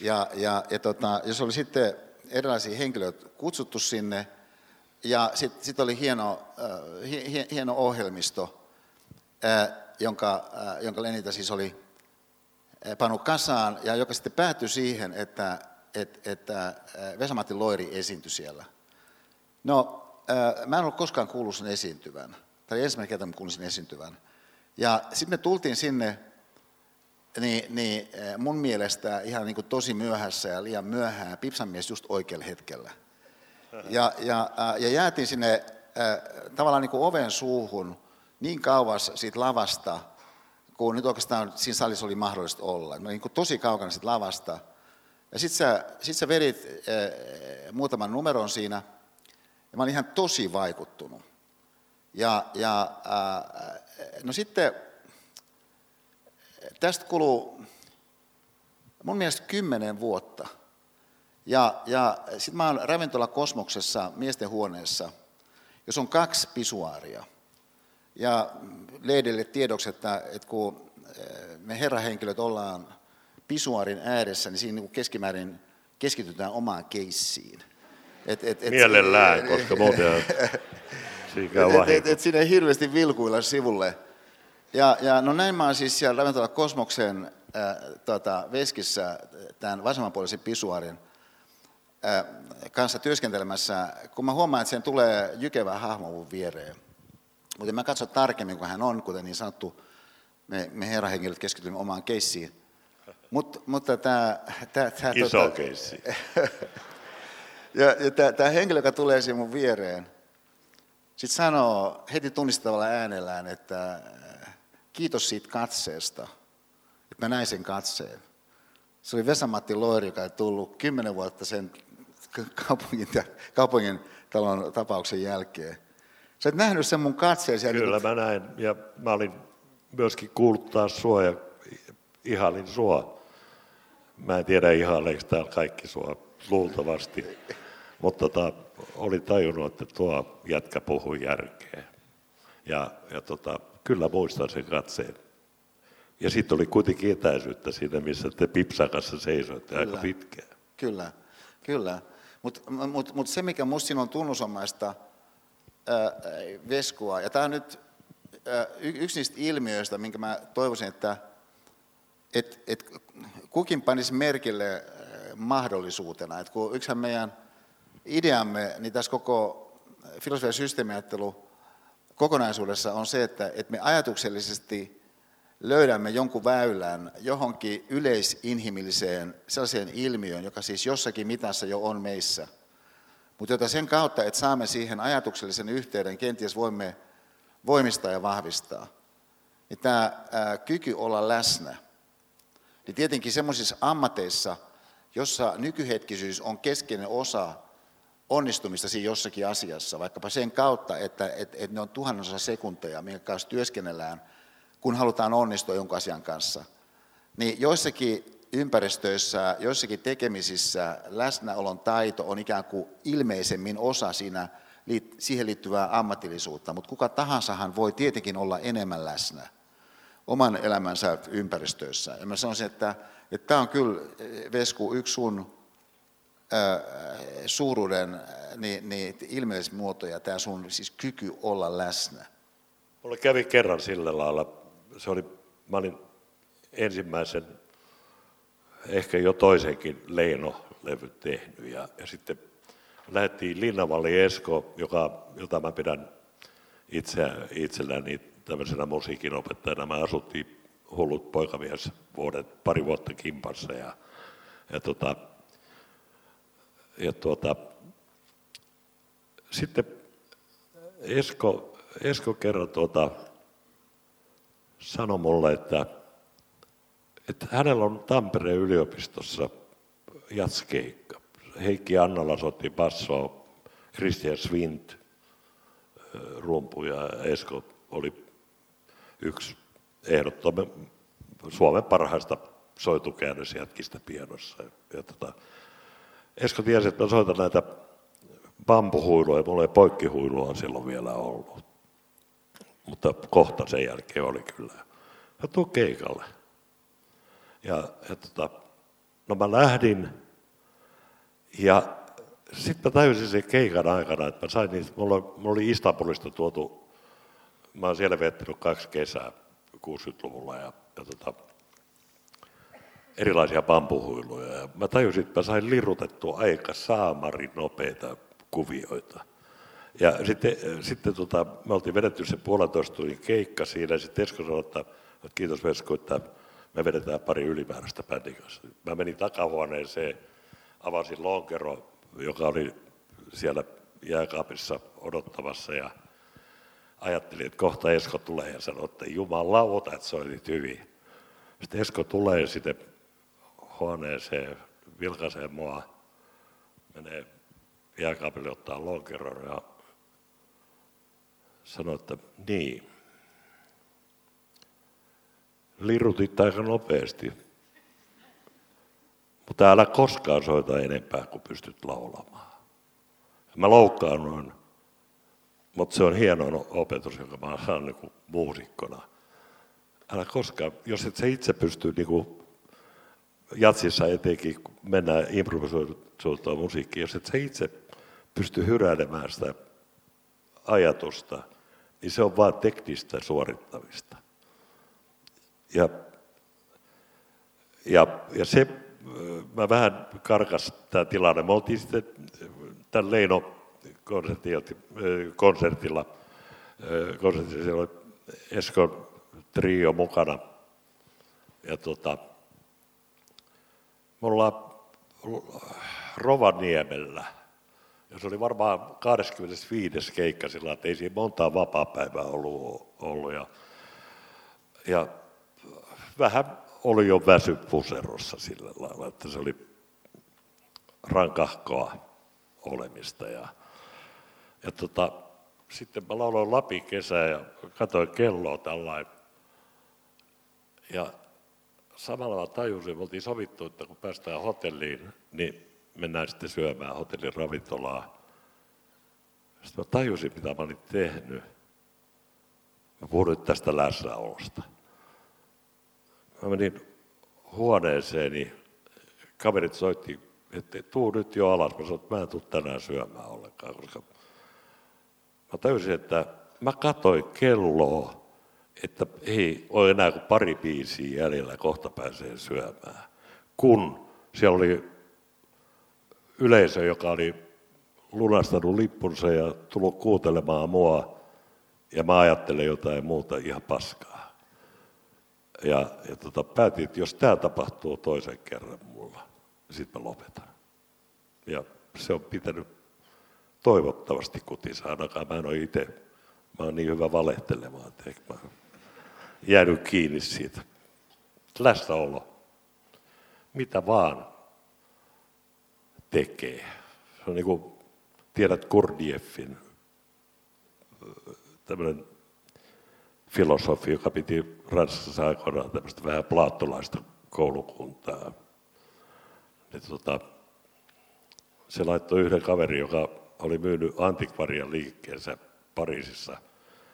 Ja, ja, ja tota, jos oli sitten erilaisia henkilöitä kutsuttu sinne, ja sitten sit oli hieno, hieno ohjelmisto, jonka, jonka Lenita siis oli pannut kasaan, ja joka sitten päättyi siihen, että, et, että äh, Vesamatti Loiri esiintyi siellä. No, äh, mä en ollut koskaan kuullut sen esiintyvän. Tämä oli ensimmäinen kerta, kun kuulin sen esiintyvän. Ja sitten me tultiin sinne, niin, niin äh, mun mielestä ihan niin kuin tosi myöhässä ja liian myöhään, Pipsan mies just oikealla hetkellä – ja, ja, ja jäätiin sinne tavallaan niin kuin oven suuhun niin kauas siitä lavasta, kun nyt oikeastaan siinä salissa oli mahdollista olla. Me niin kuin tosi kaukana siitä lavasta. Ja sitten sä, sit sä vedit äh, muutaman numeron siinä, ja mä olin ihan tosi vaikuttunut. Ja, ja äh, no sitten tästä kuluu mun mielestä kymmenen vuotta – ja, ja sitten mä oon ravintola Kosmoksessa miesten huoneessa, jos on kaksi pisuaaria. Ja Leidille tiedoksi, että, että kun eh, me herrahenkilöt ollaan pisuaarin ääressä, niin siinä niin keskimäärin keskitytään omaan keissiin. Et, et, et, Mielellään, et, koska muuten [LAUGHS] siinä et, et, et, siinä ei hirveästi vilkuilla sivulle. Ja, ja no näin mä oon siis siellä ravintola Kosmoksen äh, tota, veskissä tämän vasemmanpuolisen pisuaarin kanssa työskentelemässä, kun mä huomaan, että sen tulee jykevä hahmo mun viereen. Mutta mä katson tarkemmin, kun hän on, kuten niin sanottu, me, me herrahenkilöt keskitymme omaan keissiin. Mut, mutta tämä... Tää, tää, Iso tota, keissi. [LAUGHS] ja, ja tämä henkilö, joka tulee siihen mun viereen, sitten sanoo heti tunnistavalla äänellään, että kiitos siitä katseesta, että mä näin sen katseen. Se oli Vesamatti Loiri, joka oli tullut kymmenen vuotta sen kaupungin, kaupungin talon tapauksen jälkeen. Sä et nähnyt sen mun katseen siellä. Kyllä niin, mä näin ja mä olin myöskin kuullut taas sua ja ihalin sua. Mä en tiedä ihaileeko täällä kaikki sua luultavasti, mutta tota, olin tajunnut, että tuo jätkä puhui järkeä. Ja, ja tota, kyllä muistan sen katseen. Ja sitten oli kuitenkin etäisyyttä siinä, missä te Pipsan kanssa seisoitte aika pitkään. Kyllä, kyllä. Mutta mut, mut se, mikä minusta on tunnusomaista ää, Veskua, ja tämä on nyt ää, yksi niistä ilmiöistä, minkä mä toivoisin, että et, et kukin panisi merkille mahdollisuutena. Et kun yksihän meidän ideamme, niin tässä koko filosofian systeemiajattelu kokonaisuudessa on se, että, että me ajatuksellisesti löydämme jonkun väylän johonkin yleisinhimilliseen sellaiseen ilmiöön, joka siis jossakin mitassa jo on meissä, mutta jota sen kautta, että saamme siihen ajatuksellisen yhteyden, kenties voimme voimistaa ja vahvistaa. Niin tämä ää, kyky olla läsnä, niin tietenkin semmoisissa ammateissa, jossa nykyhetkisyys on keskeinen osa onnistumista siinä jossakin asiassa, vaikkapa sen kautta, että, että, että ne on tuhannosa sekunteja, minkä kanssa työskennellään – kun halutaan onnistua jonkun asian kanssa. Niin joissakin ympäristöissä, joissakin tekemisissä läsnäolon taito on ikään kuin ilmeisemmin osa siinä, siihen liittyvää ammatillisuutta, mutta kuka tahansahan voi tietenkin olla enemmän läsnä oman elämänsä ympäristöissä. Ja mä sanoisin, että, että tämä on kyllä, Vesku, yksi sun ää, suuruuden niin, niin ilmeismuotoja, tämä sun siis kyky olla läsnä. Mulle kävi kerran sillä lailla se oli, mä olin ensimmäisen, ehkä jo toisenkin Leino-levy tehnyt ja, ja sitten lähdettiin Linnavalli Esko, joka, jota mä pidän itse, itselläni tämmöisenä musiikinopettajana. Mä asuttiin hullut poikamies vuodet, pari vuotta kimpassa ja, ja, tota, ja tuota, sitten Esko, Esko kerran tuota, sanoi mulle, että, että hänellä on Tampereen yliopistossa jatskeikka. Heikki Annala soitti bassoa, Christian Svint rumpu ja Esko oli yksi ehdottoman Suomen parhaista soitukäännösjätkistä pianossa. Ja tota, Esko tiesi, että mä soitan näitä pampuhuilua, ja mulla ei poikkihuilua silloin vielä ollut. Mutta kohta sen jälkeen oli kyllä. Ja tuu keikalle. Ja, ja tota, no mä lähdin, ja sitten mä tajusin sen keikan aikana, että mä sain niitä, mulla, mulla oli Istanbulista tuotu, mä oon siellä viettänyt kaksi kesää 60-luvulla ja, ja tota, erilaisia pampuhuiluja. Ja mä tajusin, että mä sain lirutettua aika saamarin nopeita kuvioita. Ja sitten, sitten tota, me oltiin vedetty se puolentoista tunnin keikka siinä, ja sitten Esko sanoi, että kiitos Vesko, että me vedetään pari ylimääräistä bändin. Mä menin takahuoneeseen, avasin lonkero, joka oli siellä jääkaapissa odottamassa, ja ajattelin, että kohta Esko tulee ja sanoi, että jumalauta, että soitit hyvin. Sitten Esko tulee sitten huoneeseen, vilkaisee mua, menee jääkaapille ottaa lonkeron ja sanoi, että niin, lirutit aika nopeasti, mutta älä koskaan soita enempää kuin pystyt laulamaan. Mä loukkaannuin, mutta se on hieno opetus, jonka mä saan niin muusikkona. Älä koskaan, jos et sä itse pysty niin kuin jatsissa etenkin, kun mennään improvisoitua musiikkiin, jos et sä itse pysty hyräilemään sitä ajatusta, niin se on vain teknistä suorittamista. Ja, ja, ja se, mä vähän karkas tämä tilanne. Me oltiin sitten tämän Leino konsertilla, konsertilla, konsertilla siellä oli Eskon trio mukana. Ja tota, me ollaan Rovaniemellä. Ja se oli varmaan 25. keikka sillä, että ei siinä montaa vapaa-päivää ollut. ollut. Ja, ja vähän oli jo väsy puserossa sillä lailla, että se oli rankahkoa olemista. Ja, ja tota, sitten mä lauloin Lapin kesää ja katsoin kelloa tällainen. Ja samalla tajusin, me oltiin sovittu, että kun päästään hotelliin, niin mennään sitten syömään hotellin ravintolaa. Sitten mä tajusin, mitä mä olin tehnyt. Mä puhun nyt tästä läsnäolosta. Mä menin huoneeseeni, kaverit soitti, että tuu nyt jo alas. Mä sanoin, että mä en tule tänään syömään ollenkaan, koska mä tajusin, että mä katsoin kelloa että ei ole enää kuin pari biisiä jäljellä, kohta pääsee syömään. Kun siellä oli yleisö, joka oli lunastanut lippunsa ja tullut kuuntelemaan mua, ja mä ajattelen jotain muuta ihan paskaa. Ja, ja tota, päätin, että jos tämä tapahtuu toisen kerran mulla, niin sitten mä lopetan. Ja se on pitänyt toivottavasti kutinsa, ainakaan mä en ole itse, mä oon niin hyvä valehtelemaan, että mä jäänyt kiinni siitä. Läsnäolo. Mitä vaan tekee. Se on niin kuin, tiedät Kurdieffin, tämmöinen filosofi, joka piti Ranskassa aikoinaan tämmöistä vähän plaattolaista koulukuntaa. Ja tota, se laittoi yhden kaverin, joka oli myynyt antikvarian liikkeensä Pariisissa,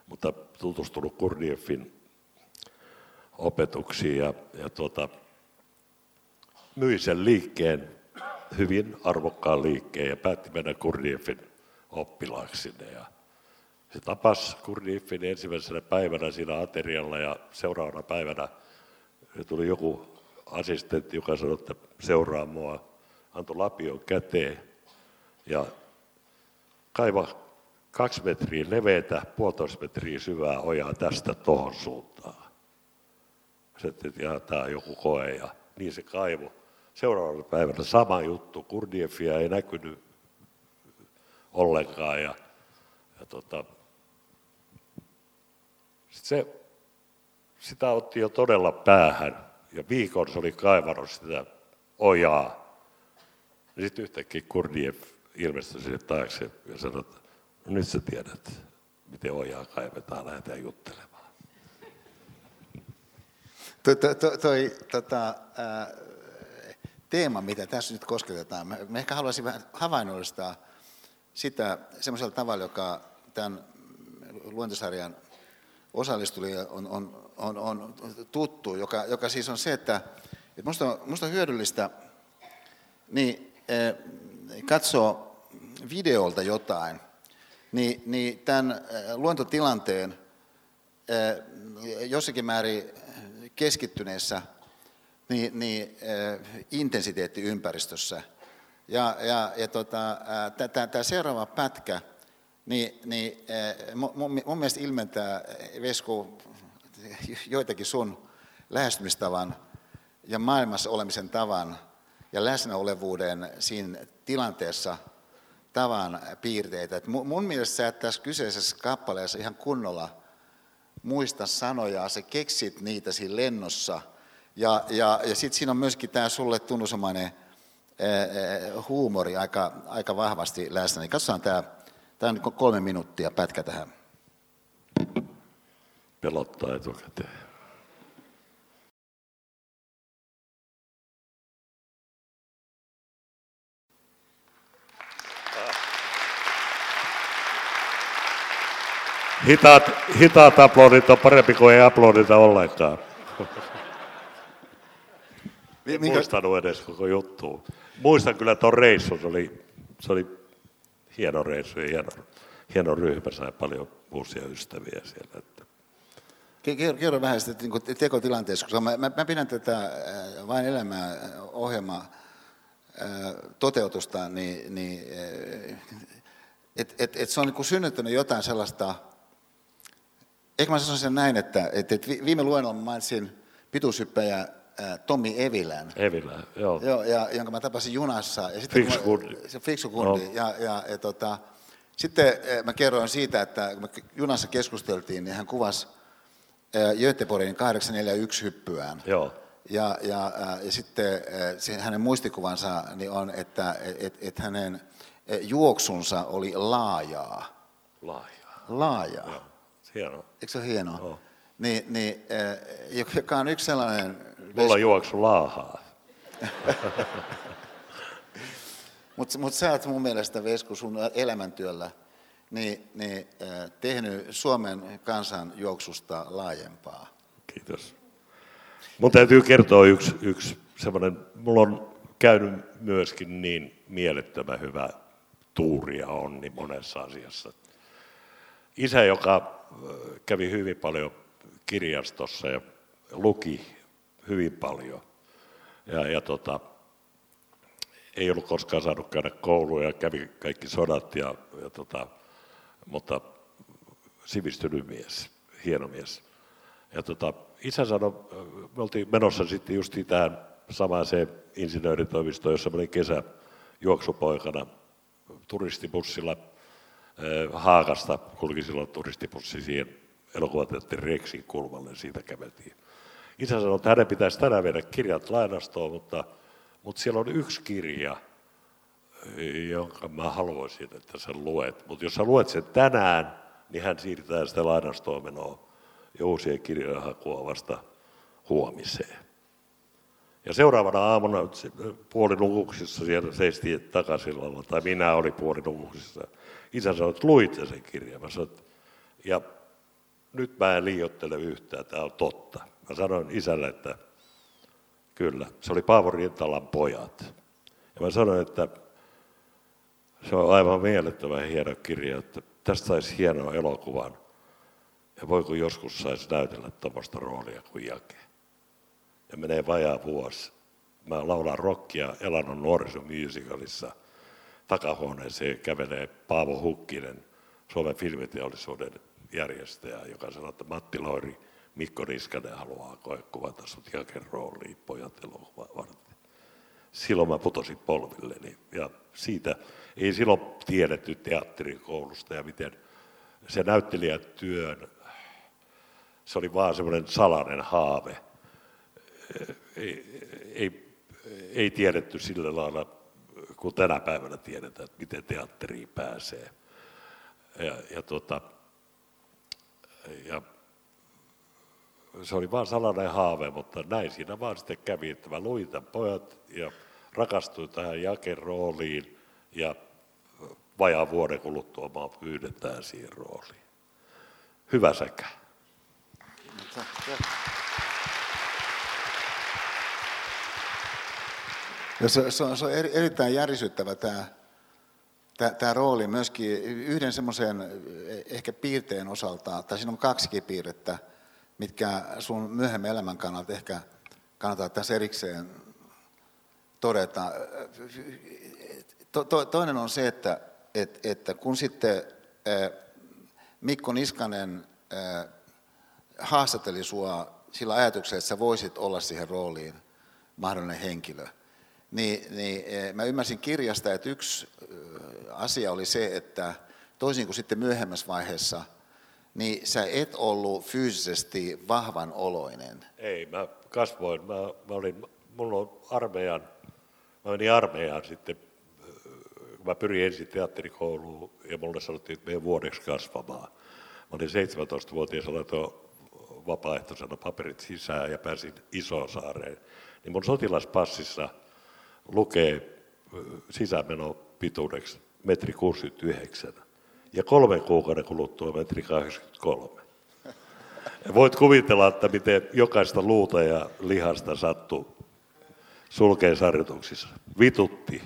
mutta tutustunut Kurdieffin opetuksiin ja, ja tuota, myi sen liikkeen, hyvin arvokkaan liikkeen ja päätti mennä Kurdieffin oppilaaksi sinne. Ja se tapasi Kurdieffin ensimmäisenä päivänä siinä aterialla ja seuraavana päivänä tuli joku assistentti, joka sanoi, että seuraa mua, antoi lapion käteen ja kaiva kaksi metriä leveitä, puolitoista metriä syvää ojaa tästä tuohon suuntaan. Sitten, että tämä on joku koe ja niin se kaivo. Seuraavana päivänä sama juttu, Kurdiefia ei näkynyt ollenkaan ja, ja tota, se, sitä otti jo todella päähän ja viikon se oli kaivannut sitä ojaa. Ja sitten yhtäkkiä Kurdiev ilmestyi sinne taakse ja sanoi, että no nyt sä tiedät, miten ojaa kaivetaan, lähdetään juttelemaan. Toi, toi, toi tota, ää, teema, mitä tässä nyt kosketetaan, mä, mä ehkä haluaisin vähän havainnollistaa sitä semmoisella tavalla, joka tämän luontosarjan osallistujille on, on, on, on tuttu, joka, joka siis on se, että, että musta, on, musta on hyödyllistä niin, katsoa videolta jotain, niin, niin tämän eh, luontotilanteen eh, jossakin määrin keskittyneessä niin, niin, intensiteettiympäristössä. Ja, ja, ja tota, tämä seuraava pätkä, niin, niin mun, mun mielestä ilmentää, Vesku, joitakin sun lähestymistavan ja maailmassa olemisen tavan ja läsnäolevuuden siinä tilanteessa tavan piirteitä. Et mun mielestä sä et tässä kyseisessä kappaleessa ihan kunnolla muista sanoja, sä keksit niitä siinä lennossa. Ja, ja, ja sitten siinä on myöskin tämä sulle tunnusomainen huumori aika, aika vahvasti läsnä. Niin katsotaan tämä, tämä on kolme minuuttia pätkä tähän. Pelottaa etukäteen. Hitaat, hitaat aplodit on parempi kuin ei aplodita ollenkaan. En Minkä... muistanut edes koko juttu. Muistan kyllä tuon reissun, se oli, se oli hieno reissu ja hieno, hieno ryhmä, sai paljon uusia ystäviä siellä. Että. Kerro vähän sitä niin tekotilanteessa, koska mä, mä, mä pidän tätä äh, vain elämää äh, ohjelmaa äh, toteutusta, niin, niin että et, et se on niin synnyttänyt jotain sellaista, ehkä mä sanoisin näin, että, että, viime luennolla mainitsin pituushyppäjä Tommi Evilän. Evilän, joo. joo ja, jonka mä tapasin junassa. Ja sitten fiksu kundi. Se fiksu kundi. No. Ja, ja, ja tota, sitten mä kerroin siitä, että kun me junassa keskusteltiin, niin hän kuvasi Göteborgin 841 hyppyään. Joo. Ja, ja, ja sitten se, hänen muistikuvansa niin on, että et, et hänen juoksunsa oli laajaa. Laajaa. Laajaa. Joo. Hienoa. Eikö se ole hienoa? Joo. Niin, niin, joka on yksi sellainen... Mulla juoksu laahaa. [LAUGHS] Mutta mut sä oot mun mielestä, Vesku, sun elämäntyöllä niin, niin, tehnyt Suomen kansan juoksusta laajempaa. Kiitos. Mun täytyy kertoa yksi, yksi semmoinen, mulla on käynyt myöskin niin mielettömän hyvä tuuri ja onni monessa asiassa. Isä, joka kävi hyvin paljon kirjastossa ja luki hyvin paljon. Ja, ja tota, ei ollut koskaan saanut käydä koulua ja kävi kaikki sodat, ja, ja tota, mutta sivistynyt mies, hieno mies. Ja tota, isä sanoi, me oltiin menossa sitten just tähän samaiseen insinööritoimistoon, jossa olin kesä juoksupoikana turistibussilla Haakasta, kulki silloin turistibussi siihen elokuvateatterin Rexin kulmalle, siitä käveltiin. Isä sanoi, että hänen pitäisi tänään viedä kirjat lainastoon, mutta, mutta siellä on yksi kirja, jonka mä haluaisin, että sen luet. Mutta jos sä luet sen tänään, niin hän siirtää sitä lainastoon menoa ja uusien kirjojen hakua vasta huomiseen. Ja seuraavana aamuna puolinukuksissa siellä seistiin takaisin tai minä olin puolinukuksissa. Isä sanoi, että luit sen kirjan. Mä sanoin, ja nyt mä en liiottele yhtään, tämä on totta. Mä sanoin isälle, että kyllä, se oli Paavo Rintalan pojat. Ja mä sanoin, että se on aivan mielettömän hieno kirja, että tästä saisi hienoa elokuvan. Ja voiko joskus saisi näytellä tuommoista roolia kuin Jake. Ja menee vajaa vuosi. Mä laulan rockia Elanon nuorisomusicalissa. Takahuoneeseen kävelee Paavo Hukkinen, Suomen filmiteollisuuden järjestäjä, joka sanoi, että Matti Loiri, Mikko Niskanen haluaa kuvata sut Jaken rooliin pojat varten. Silloin mä putosin polvilleni ja siitä ei silloin tiedetty teatterikoulusta ja miten se näyttelijätyön, se oli vaan semmoinen salainen haave. Ei, ei, ei tiedetty sillä lailla, kun tänä päivänä tiedetään, että miten teatteriin pääsee. Ja, ja tuota, ja se oli vaan salainen haave, mutta näin siinä vaan sitten kävi, että mä luin tämän pojat ja rakastuin tähän Jaken rooliin ja vajaa vuoden kuluttua maa pyydetään siihen rooliin. Hyvä sekä. Ja se, se, on, se on erittäin järisyttävä tämä, tämä, tämä rooli myöskin yhden semmoisen ehkä piirteen osalta, tai siinä on kaksikin piirrettä, mitkä sun myöhemmin elämän kannalta ehkä kannattaa tässä erikseen todeta. To, to, toinen on se, että, että, että kun sitten Mikko Niskanen haastatteli sua sillä ajatuksella, että sä voisit olla siihen rooliin mahdollinen henkilö, niin, niin mä ymmärsin kirjasta, että yksi asia oli se, että toisin kuin sitten myöhemmässä vaiheessa, niin sä et ollut fyysisesti vahvan oloinen. Ei, mä kasvoin, mä, mä olin, mulla on armeijan, mä menin armeijaan sitten, kun mä pyrin ensin teatterikouluun ja mulle sanottiin, että meidän vuodeksi kasvamaan. Mä olin 17-vuotias, laitoin vapaaehtoisena paperit sisään ja pääsin Isosaareen. Niin mun sotilaspassissa lukee sisämeno pituudeksi metri 69 ja kolmen kuukauden kuluttua metri 83. Ja voit kuvitella, että miten jokaista luuta ja lihasta sattuu sulkeen sarjoituksissa. Vitutti.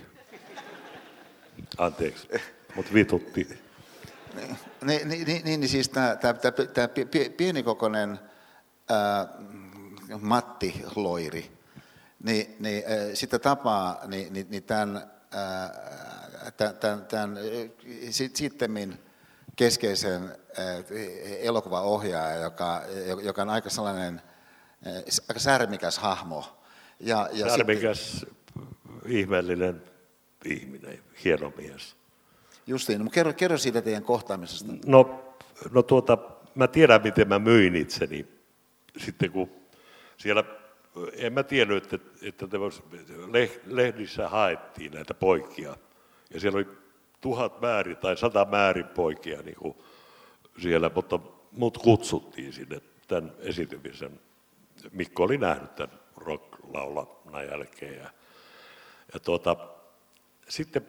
Anteeksi, mutta vitutti. Niin, niin, niin, niin, niin siis tämä pienikokoinen ää, Matti Loiri, niin, niin sitä tapaa, niin, niin, niin tämän, ää, tämän, tämän sittemmin keskeisen elokuvaohjaaja, joka, joka on aika sellainen, aika särmikäs hahmo. Ja, ja särmikäs, sitten, ihmeellinen ihminen, hieno mies. Justiin, no, kerro, kerro siitä teidän kohtaamisesta. No, no tuota, mä tiedän, miten mä myin itseni sitten, kun siellä, en mä tiennyt, että, että lehdissä haettiin näitä poikia. Ja siellä oli tuhat määrin tai sata määrin poikia niin kuin siellä, mutta mut kutsuttiin sinne tämän esitymisen. Mikko oli nähnyt tämän rock-laulana jälkeen. Ja, ja tuota, sitten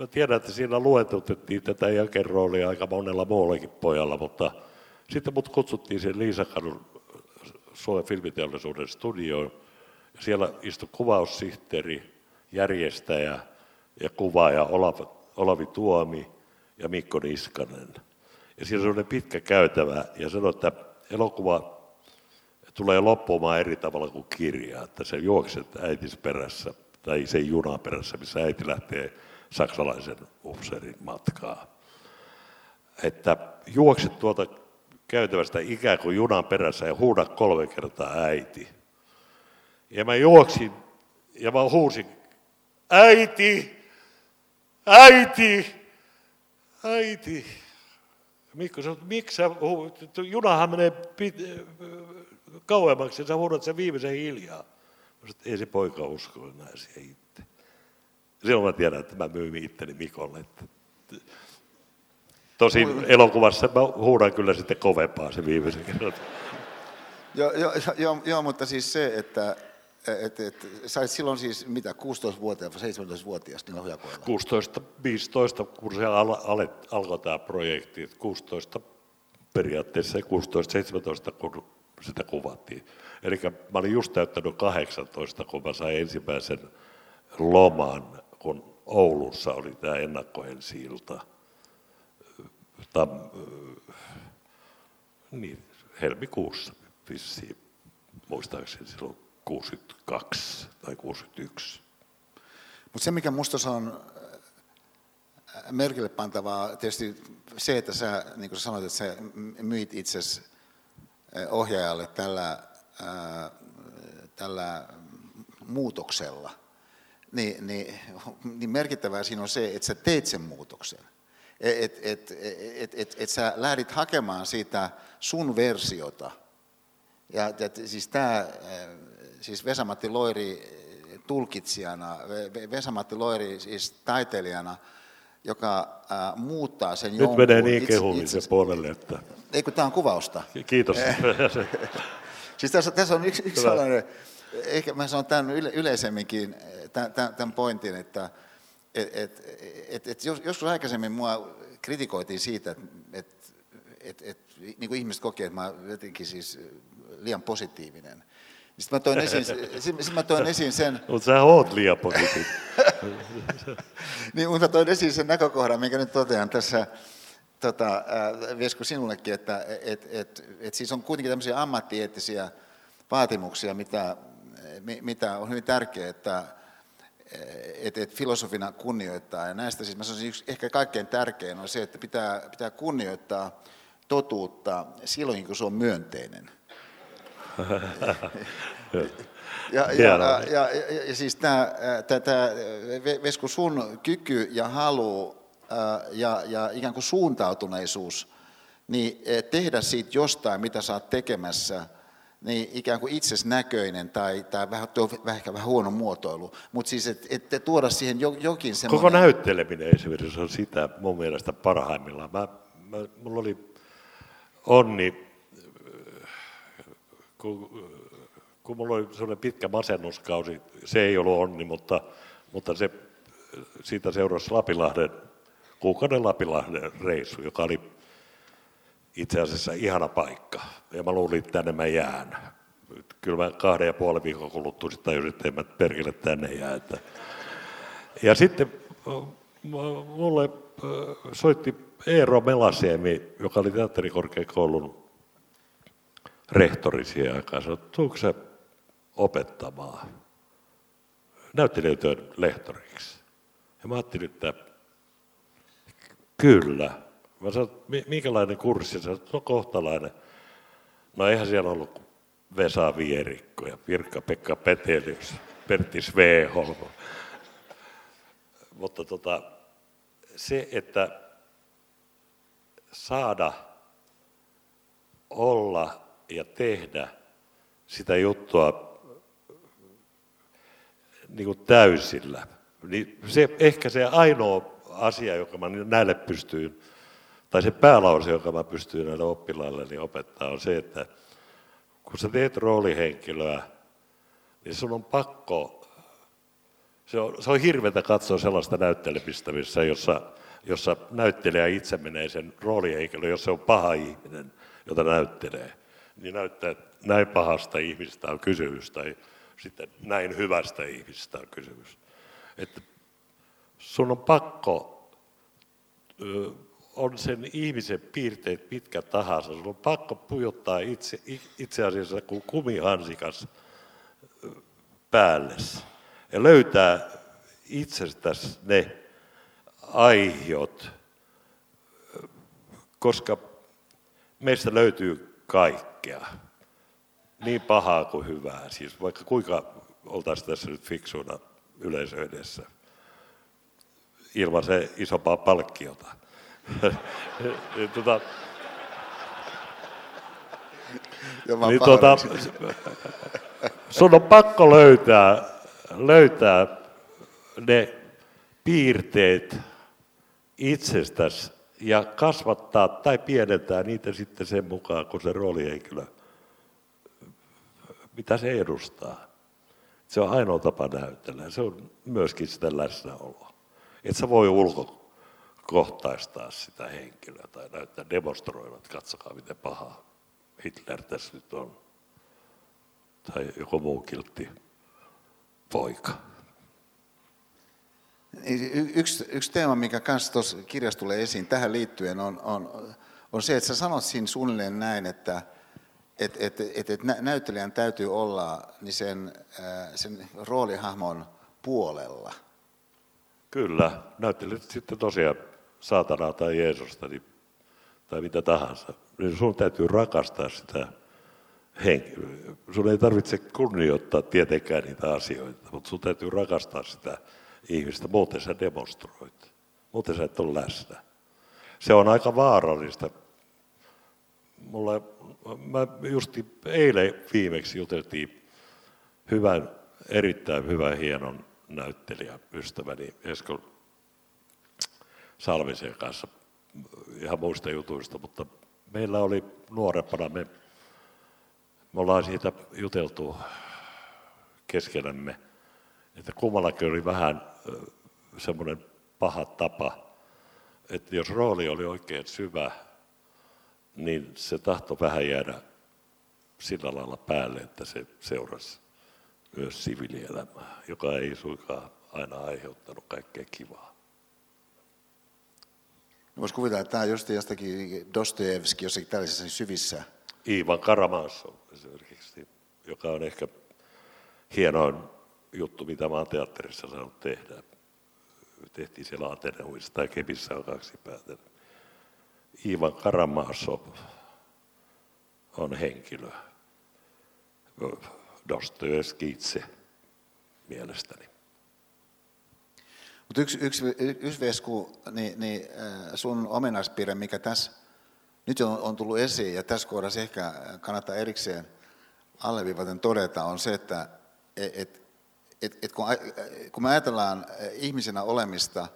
mä tiedän, että siinä luetutettiin tätä jakeroolia aika monella muullakin pojalla, mutta sitten mut kutsuttiin siihen Liisakadun Suomen filmiteollisuuden studioon. Ja siellä istui kuvaussihteeri, järjestäjä ja kuvaaja Olavi, Olavi Tuomi ja Mikko Niskanen. Ja siinä oli pitkä käytävä ja sanoi, että elokuva tulee loppumaan eri tavalla kuin kirja, että se juokset äitis perässä tai se juna perässä, missä äiti lähtee saksalaisen upseerin matkaa. Että juokset tuolta käytävästä ikään kuin junan perässä ja huuda kolme kertaa äiti. Ja mä juoksin ja mä huusin, äiti, äiti, äiti. Mikko sanoi, miksi sä huudat? Junahan menee pit- kauemmaksi ja sä huudat sen viimeisen hiljaa. Mä sanoin, ei se poika usko enää siihen itse. Silloin mä tiedän, että mä myin itteni Mikolle. Että Tosi elokuvassa mä huudan kyllä sitten kovempaa se viimeisen kerran. Joo, joo, joo, joo, mutta siis se, että et, et, sä olit silloin siis mitä, 16-vuotias vai 17-vuotias niillä hujakoilla? 16, 15, kun se al, al, alkoi tämä projekti. 16 periaatteessa 16-17, kun sitä kuvattiin. Eli mä olin just täyttänyt 18, kun mä sain ensimmäisen loman, kun Oulussa oli tämä ennakkoensi-ilta tam, niin, helmikuussa vissiin, muistaakseni silloin 62 tai 61. Mutta se, mikä minusta on merkille pantavaa, tietysti se, että sä, niin kuin sanoit, että sä myit itsesi ohjaajalle tällä, ää, tällä muutoksella, niin, niin, niin merkittävää siinä on se, että sä teet sen muutoksen että et, et, et, et sä lähdit hakemaan siitä sun versiota. Ja et, siis tämä, siis Vesamatti Loiri tulkitsijana, Vesamatti Loiri siis taiteilijana, joka äh, muuttaa sen Nyt jonkun. menee niin kehullisen puolelle, että... Eikö tämä on kuvausta? Kiitos. [LAUGHS] siis tässä, tässä on yksi, yksi sellainen, ehkä mä sanon tämän yle, yleisemminkin, tämän, tämän pointin, että et, et, et, et jos, joskus aikaisemmin mua kritikoitiin siitä, että et, et, et, niin kuin ihmiset kokee, että mä jotenkin siis liian positiivinen. Sitten mä toin esiin, [LAUGHS] sit mä toin esiin sen... Mutta sä oot liian positiivinen. [LAUGHS] niin, mutta toin esiin sen näkökohdan, minkä nyt totean tässä, tota, äh, Vesku sinullekin, että et, et, et siis on kuitenkin tämmöisiä ammattieettisiä vaatimuksia, mitä, mitä on hyvin tärkeää, että et, et filosofina kunnioittaa. Ja näistä siis mä sanoisin, yksi, ehkä kaikkein tärkein on se, että pitää, pitää kunnioittaa totuutta silloin, kun se on myönteinen. [LAUGHS] ja, ja, ja, ja, ja, ja siis tämä, tämä Vesku, sun kyky ja halu ja, ja ikään kuin suuntautuneisuus, niin tehdä siitä jostain, mitä sä oot tekemässä, niin ikään kuin itsesnäköinen tai, tai vähän, tuo, vähän, ehkä vähän huono muotoilu, mutta siis että et tuoda siihen jokin semmoinen... Koko näytteleminen esimerkiksi on sitä mun mielestä parhaimmillaan. Mä, mä, mulla oli onni, kun, kun mulla oli sellainen pitkä masennuskausi, se ei ollut onni, mutta, mutta se, siitä seurasi Lapilahden, kuukauden Lapilahden reissu, joka oli itse asiassa ihana paikka. Ja mä luulin, että tänne mä jään. Kyllä mä kahden ja puolen viikon kuluttua sitten tajusin, että en mä perkele tänne jää. Että. Ja sitten mulle soitti Eero Melasiemi, joka oli teatterikorkeakoulun rehtori siihen aikaan, sanoi, tuutko se opettamaan näyttelijöiden lehtoriksi? Ja mä ajattelin, että kyllä. Mä sanoin, minkälainen kurssi? Se on kohtalainen. No eihän siellä ollut Vesa Vierikko ja Pirkka-Pekka Petelius, Pertti Sveholm. Mutta tota, se, että saada olla ja tehdä sitä juttua niin kuin täysillä, niin se ehkä se ainoa asia, joka mä näille pystyin tai se päälause, joka mä pystyn näille oppilaille niin opettaa, on se, että kun sä teet roolihenkilöä, niin sun on pakko, se on, se on hirveätä katsoa sellaista näyttelemistä, missä, jossa, jossa näyttelijä itse menee sen roolihenkilön, jos se on paha ihminen, jota näyttelee, niin näyttää, että näin pahasta ihmistä on kysymys, tai sitten näin hyvästä ihmistä on kysymys. Että sun on pakko on sen ihmisen piirteet pitkä tahansa. Sun on pakko pujottaa itse, itse asiassa kuin kumihansikas päälle ja löytää itsestäsi ne aihiot, koska meistä löytyy kaikkea, niin pahaa kuin hyvää. Siis vaikka kuinka oltaisiin tässä nyt fiksuina yleisö edessä ilman se isompaa palkkiota tota, [LAUGHS] niin tota, sun on pakko löytää, löytää ne piirteet itsestäsi ja kasvattaa tai pienentää niitä sitten sen mukaan, kun se roolihenkilö, mitä se edustaa. Se on ainoa tapa näytellä. Se on myöskin sitä läsnäoloa. Et sä voi ulko, kohtaistaa sitä henkilöä tai näyttää demonstroivat, että katsokaa miten paha Hitler tässä nyt on. Tai joku muu kiltti poika. Y- yksi, yksi teema, mikä kanssa tuossa kirjassa tulee esiin tähän liittyen, on, on, on se, että sä sanot siinä suunnilleen näin, että et, et, et, et näyttelijän täytyy olla niin sen, sen roolihahmon puolella. Kyllä, näyttelijät sitten tosiaan saatanaa tai Jeesusta niin, tai mitä tahansa, niin sun täytyy rakastaa sitä henkilöä. Sun ei tarvitse kunnioittaa tietenkään niitä asioita, mutta sun täytyy rakastaa sitä ihmistä, muuten sä demonstroit. Muuten sä et ole läsnä. Se on aika vaarallista. Mulla, mä justi eilen viimeksi juteltiin hyvän, erittäin hyvän hienon näyttelijä, ystäväni Esko Salmisen kanssa ihan muista jutuista, mutta meillä oli nuorempana, me, me ollaan siitä juteltu keskenämme, että kummallakin oli vähän semmoinen paha tapa, että jos rooli oli oikein syvä, niin se tahto vähän jäädä sillä lailla päälle, että se seurasi myös siviilielämää, joka ei suinkaan aina aiheuttanut kaikkea kivaa. Voisi kuvitella, että tämä on just jostakin Dostoevski jossakin tällaisessa syvissä. Ivan Karamazov esimerkiksi, joka on ehkä hienoin juttu, mitä mä oon teatterissa saanut tehdä. Tehtiin siellä Ateneumissa tai Kepissä on kaksi päätä. Ivan Karamazov on henkilö. Dostoevski itse mielestäni. Mutta yksi, yksi, yksi Vesku, niin, niin sun omenaispiirre, mikä tässä nyt on, on tullut esiin, ja tässä kohdassa ehkä kannattaa erikseen alleviivaten todeta, on se, että et, et, et kun, kun me ajatellaan ihmisenä olemista,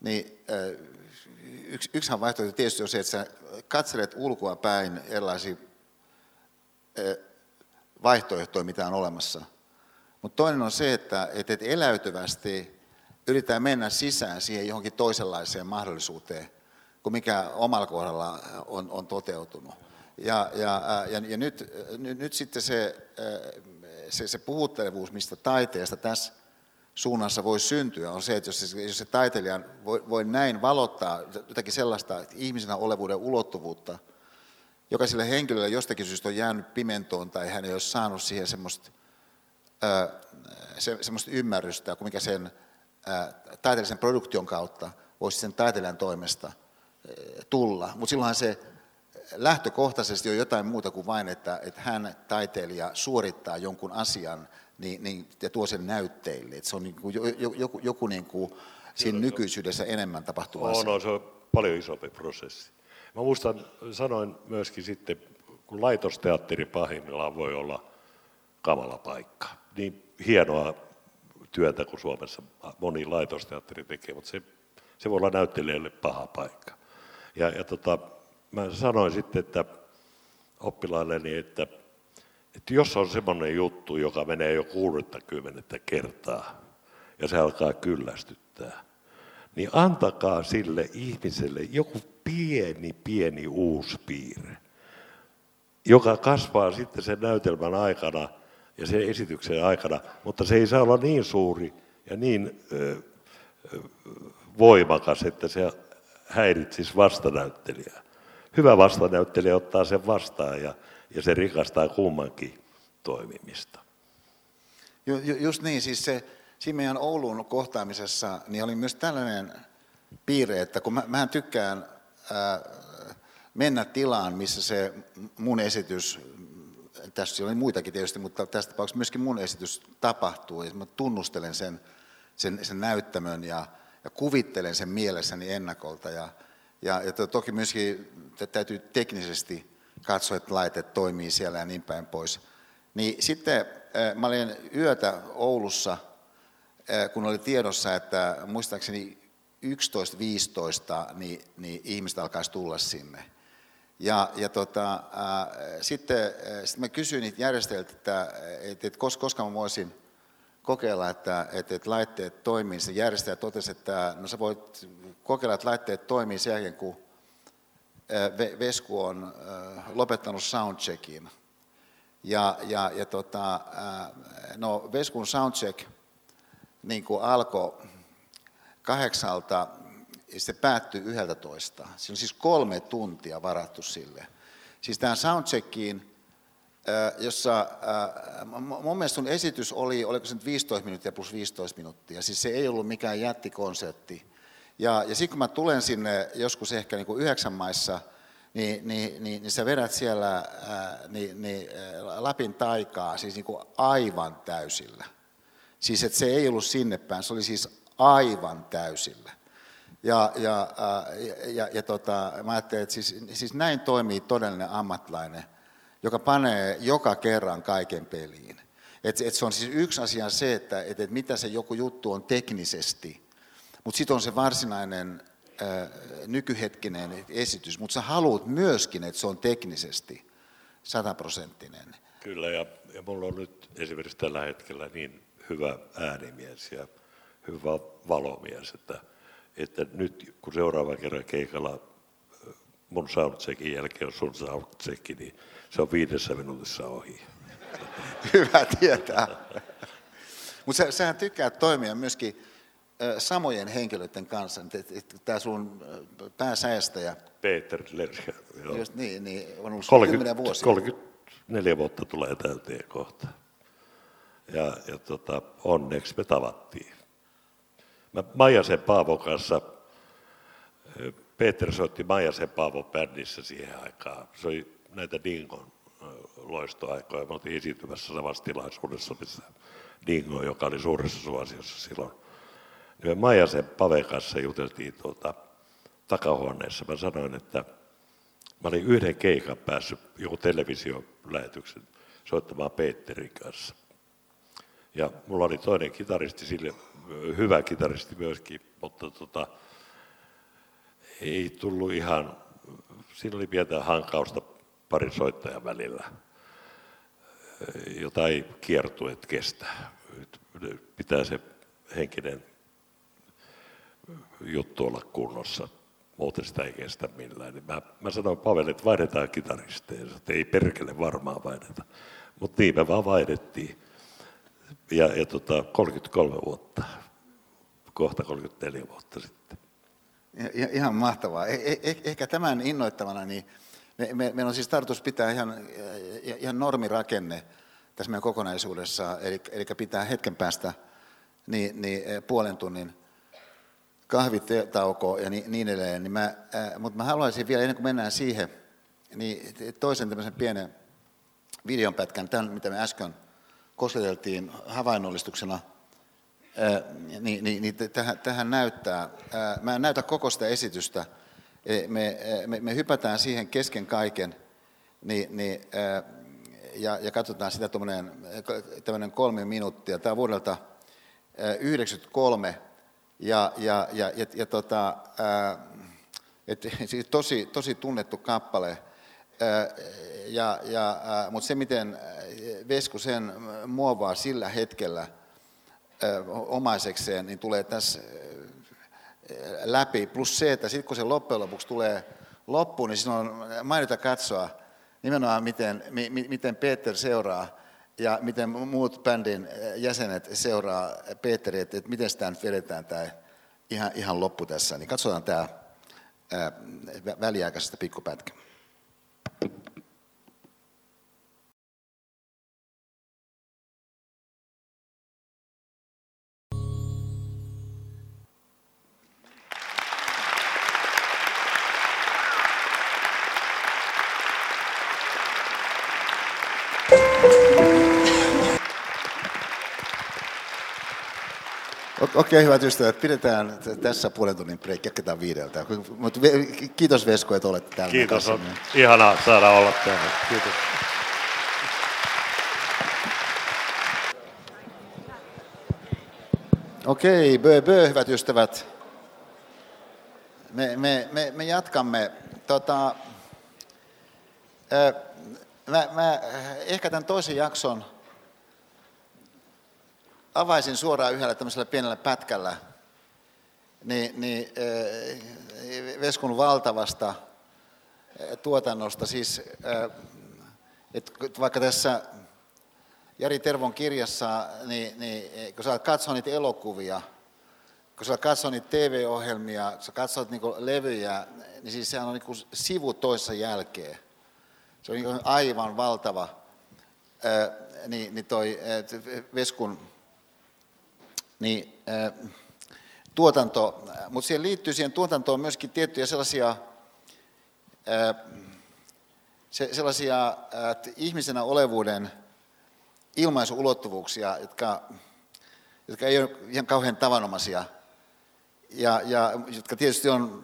niin yksi, yksihän vaihtoehto tietysti on se, että sä katselet ulkoa päin erilaisia vaihtoehtoja, mitä on olemassa. Mutta toinen on se, että, että eläytyvästi yritetään mennä sisään siihen johonkin toisenlaiseen mahdollisuuteen kuin mikä omalla kohdalla on, on toteutunut. Ja, ja, ja, ja nyt, nyt, nyt sitten se, se, se puhuttelevuus, mistä taiteesta tässä suunnassa voi syntyä, on se, että jos se, jos se taiteilija voi, voi näin valottaa jotakin sellaista ihmisenä olevuuden ulottuvuutta, joka sille henkilölle jostakin syystä on jäänyt pimentoon tai hän ei ole saanut siihen semmoista, se, semmoista ymmärrystä, kuin mikä sen taiteellisen produktion kautta voisi sen taiteilijan toimesta tulla. Mutta silloinhan se lähtökohtaisesti on jotain muuta kuin vain, että, että hän taiteilija suorittaa jonkun asian niin, niin, ja tuo sen näytteille. Että se on niin kuin, joku, joku niin kuin siinä nykyisyydessä enemmän tapahtuva on, asia. On, se on paljon isompi prosessi. Mä muistan, sanoin myöskin sitten, kun laitosteatteri pahimmillaan voi olla kamala paikka. Niin hienoa työtä kuin Suomessa moni laitosteatteri tekee, mutta se, se voi olla näyttelijälle paha paikka. Ja, ja tota, mä sanoin sitten, että oppilailleni, että, että jos on semmoinen juttu, joka menee jo 60 kertaa ja se alkaa kyllästyttää, niin antakaa sille ihmiselle joku pieni, pieni uusi piirre, joka kasvaa sitten sen näytelmän aikana ja sen esityksen aikana, mutta se ei saa olla niin suuri ja niin voimakas, että se häiritsisi vastanäyttelijää. Hyvä vastanäyttelijä ottaa sen vastaan ja, ja se rikastaa kummankin toimimista. Ju, ju, just niin, siis se, meidän Oulun kohtaamisessa niin oli myös tällainen piirre, että kun mä, mä tykkään ää, mennä tilaan, missä se mun esitys, tässä oli muitakin tietysti, mutta tästä tapauksessa myöskin mun esitys tapahtuu, ja mä tunnustelen sen, sen, sen näyttämön ja, ja kuvittelen sen mielessäni ennakolta, ja, ja, ja toki myöskin täytyy teknisesti katsoa, että laitteet toimii siellä ja niin päin pois. Niin sitten mä olin yötä Oulussa, kun oli tiedossa, että muistaakseni 11-15, niin, niin ihmiset alkaisi tulla sinne. Ja, ja tota, ää, sitten, sitten mä kysyin niitä järjestäjiltä, että, että, että koska mä voisin kokeilla, että, että, että laitteet toimii. Se järjestäjä totesi, että no sä voit kokeilla, että laitteet toimii sen jälkeen, kun Vesku on lopettanut soundcheckin. Ja, ja, ja tota, no Veskun soundcheck niin alkoi kahdeksalta se päättyy yhdeltä toista. Siinä on siis kolme tuntia varattu sille. Siis tähän soundcheckiin, jossa mun mielestä sun esitys oli, oliko se nyt 15 minuuttia plus 15 minuuttia, siis se ei ollut mikään jättikonsertti. Ja, ja sitten kun mä tulen sinne joskus ehkä niin kuin yhdeksän maissa, niin, niin, niin, niin sä vedät siellä ää, niin, niin, Lapin taikaa siis niin kuin aivan täysillä. Siis että se ei ollut sinne päin, se oli siis aivan täysillä. Ja, ja, ja, ja, ja tota, mä ajattelin, että siis, siis näin toimii todellinen ammatlainen, joka panee joka kerran kaiken peliin. Et, et se on siis yksi asia se, että et, et mitä se joku juttu on teknisesti, mutta sitten on se varsinainen ää, nykyhetkinen esitys, mutta sä haluat myöskin, että se on teknisesti sataprosenttinen. Kyllä, ja, ja mulla on nyt esimerkiksi tällä hetkellä niin hyvä äänimies ja hyvä valomies, että, että nyt kun seuraava kerran keikalla mun soundcheckin jälkeen on sun soundcheck, niin se on viidessä minuutissa ohi. [LAUGHS] Hyvä tietää. Mutta sä, sähän tykkää toimia myöskin samojen henkilöiden kanssa. Tämä sun pääsäestäjä. Peter Lercher. Just niin, niin on ollut 30, vuosia. 34 vuotta tulee täyteen kohta. Ja, ja tota, onneksi me tavattiin. Mä Maijasen Paavo kanssa, Peter soitti Maijasen Paavo bändissä siihen aikaan. Se oli näitä Dingon loistoaikoja. Me oltiin esiintymässä samassa tilaisuudessa, missä Dingo, joka oli suuressa suosiossa silloin. Niin me Maijasen Pave kanssa juteltiin tuota, takahuoneessa. Mä sanoin, että mä olin yhden keikan päässyt joku televisiolähetyksen soittamaan Peterin kanssa. Ja mulla oli toinen kitaristi sille, hyvä kitaristi myöskin, mutta tota, ei tullut ihan, siinä oli pientä hankausta parin soittajan välillä, jota ei kiertueet kestä. Pitää se henkinen juttu olla kunnossa, muuten sitä ei kestä millään. Niin mä, mä sanoin Pavelle, että vaihdetaan kitaristeja, ei perkele varmaan vaihdeta. Mutta niin me vaan vaihdettiin. Ja, ja tota, 33 vuotta, kohta 34 vuotta sitten. Ja, ihan mahtavaa. Eh, eh, ehkä tämän innoittavana, niin me, me, meillä on siis tarkoitus pitää ihan, ihan normirakenne tässä meidän kokonaisuudessa, eli, eli pitää hetken päästä niin, niin eh, puolen tunnin kahvitauko ja niin, niin edelleen. Niin mä, mutta mä haluaisin vielä, ennen kuin mennään siihen, niin toisen tämmöisen pienen videonpätkän, tämän mitä me äsken kosketeltiin havainnollistuksena, niin, niin, niin tähän, tähän näyttää. Mä en näytä koko sitä esitystä, me, me, me hypätään siihen kesken kaiken, niin, niin, ja, ja katsotaan sitä tämmöinen kolme minuuttia. Tämä on vuodelta 1993, ja, ja, ja, ja, ja tota, et, [LAUGHS] siis tosi, tosi tunnettu kappale. Ja, ja, ää, mutta se, miten Vesku sen muovaa sillä hetkellä omaisekseen, niin tulee tässä läpi. Plus se, että sitten kun se loppujen lopuksi tulee loppuun, niin siinä on mainita katsoa nimenomaan, miten, mi, miten Peter seuraa ja miten muut bändin jäsenet seuraa Peteriä, että, että miten sitä nyt vedetään tämä ihan, ihan loppu tässä. Niin katsotaan tämä väliaikaisesta pikkupätkä. Okei, hyvät ystävät, pidetään tässä puolen tunnin break, jatketaan viideltä. Kiitos Vesko, että olette täällä. Kiitos, on ihanaa saada olla täällä. Kiitos. Okei, bö, bö, hyvät ystävät. Me, me, me, me jatkamme. Tota, mä, mä ehkä tämän toisen jakson avaisin suoraan yhdellä tämmöisellä pienellä pätkällä niin, niin äh, Veskun valtavasta äh, tuotannosta. Siis, äh, et vaikka tässä Jari Tervon kirjassa, niin, niin kun sä katsot niitä elokuvia, kun sä katsot niitä TV-ohjelmia, kun sä katsot niin levyjä, niin siis sehän on niin sivu toissa jälkeen. Se on niin aivan valtava niin, niin toi Veskun niin äh, tuotanto, mutta siihen liittyy siihen tuotantoon myöskin tiettyjä sellaisia, äh, se, sellaisia äh, ihmisenä olevuuden ilmaisuulottuvuuksia, jotka, jotka ei ole ihan kauhean tavanomaisia. Ja, ja jotka tietysti on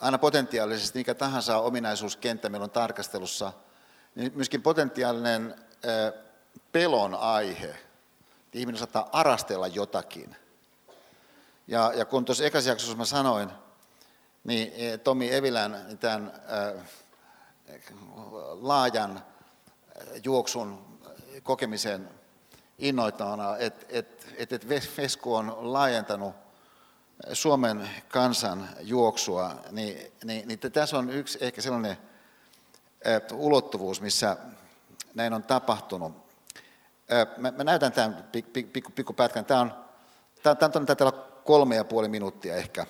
aina potentiaalisesti mikä tahansa ominaisuuskenttä meillä on tarkastelussa, niin myöskin potentiaalinen pelon aihe – ihminen saattaa arastella jotakin. Ja, ja kun tuossa ekassa jaksossa mä sanoin, niin e, Tomi Evilän tämän äh, laajan juoksun kokemisen innoitavana, että et, et, et Vesku on laajentanut Suomen kansan juoksua, niin, niin, niin tässä on yksi ehkä sellainen ulottuvuus, missä näin on tapahtunut. Mä, mä näytän tämän pikku, pikku, pätkän. Tämä on, tämä, tämä on täällä kolme ja puoli minuuttia ehkä.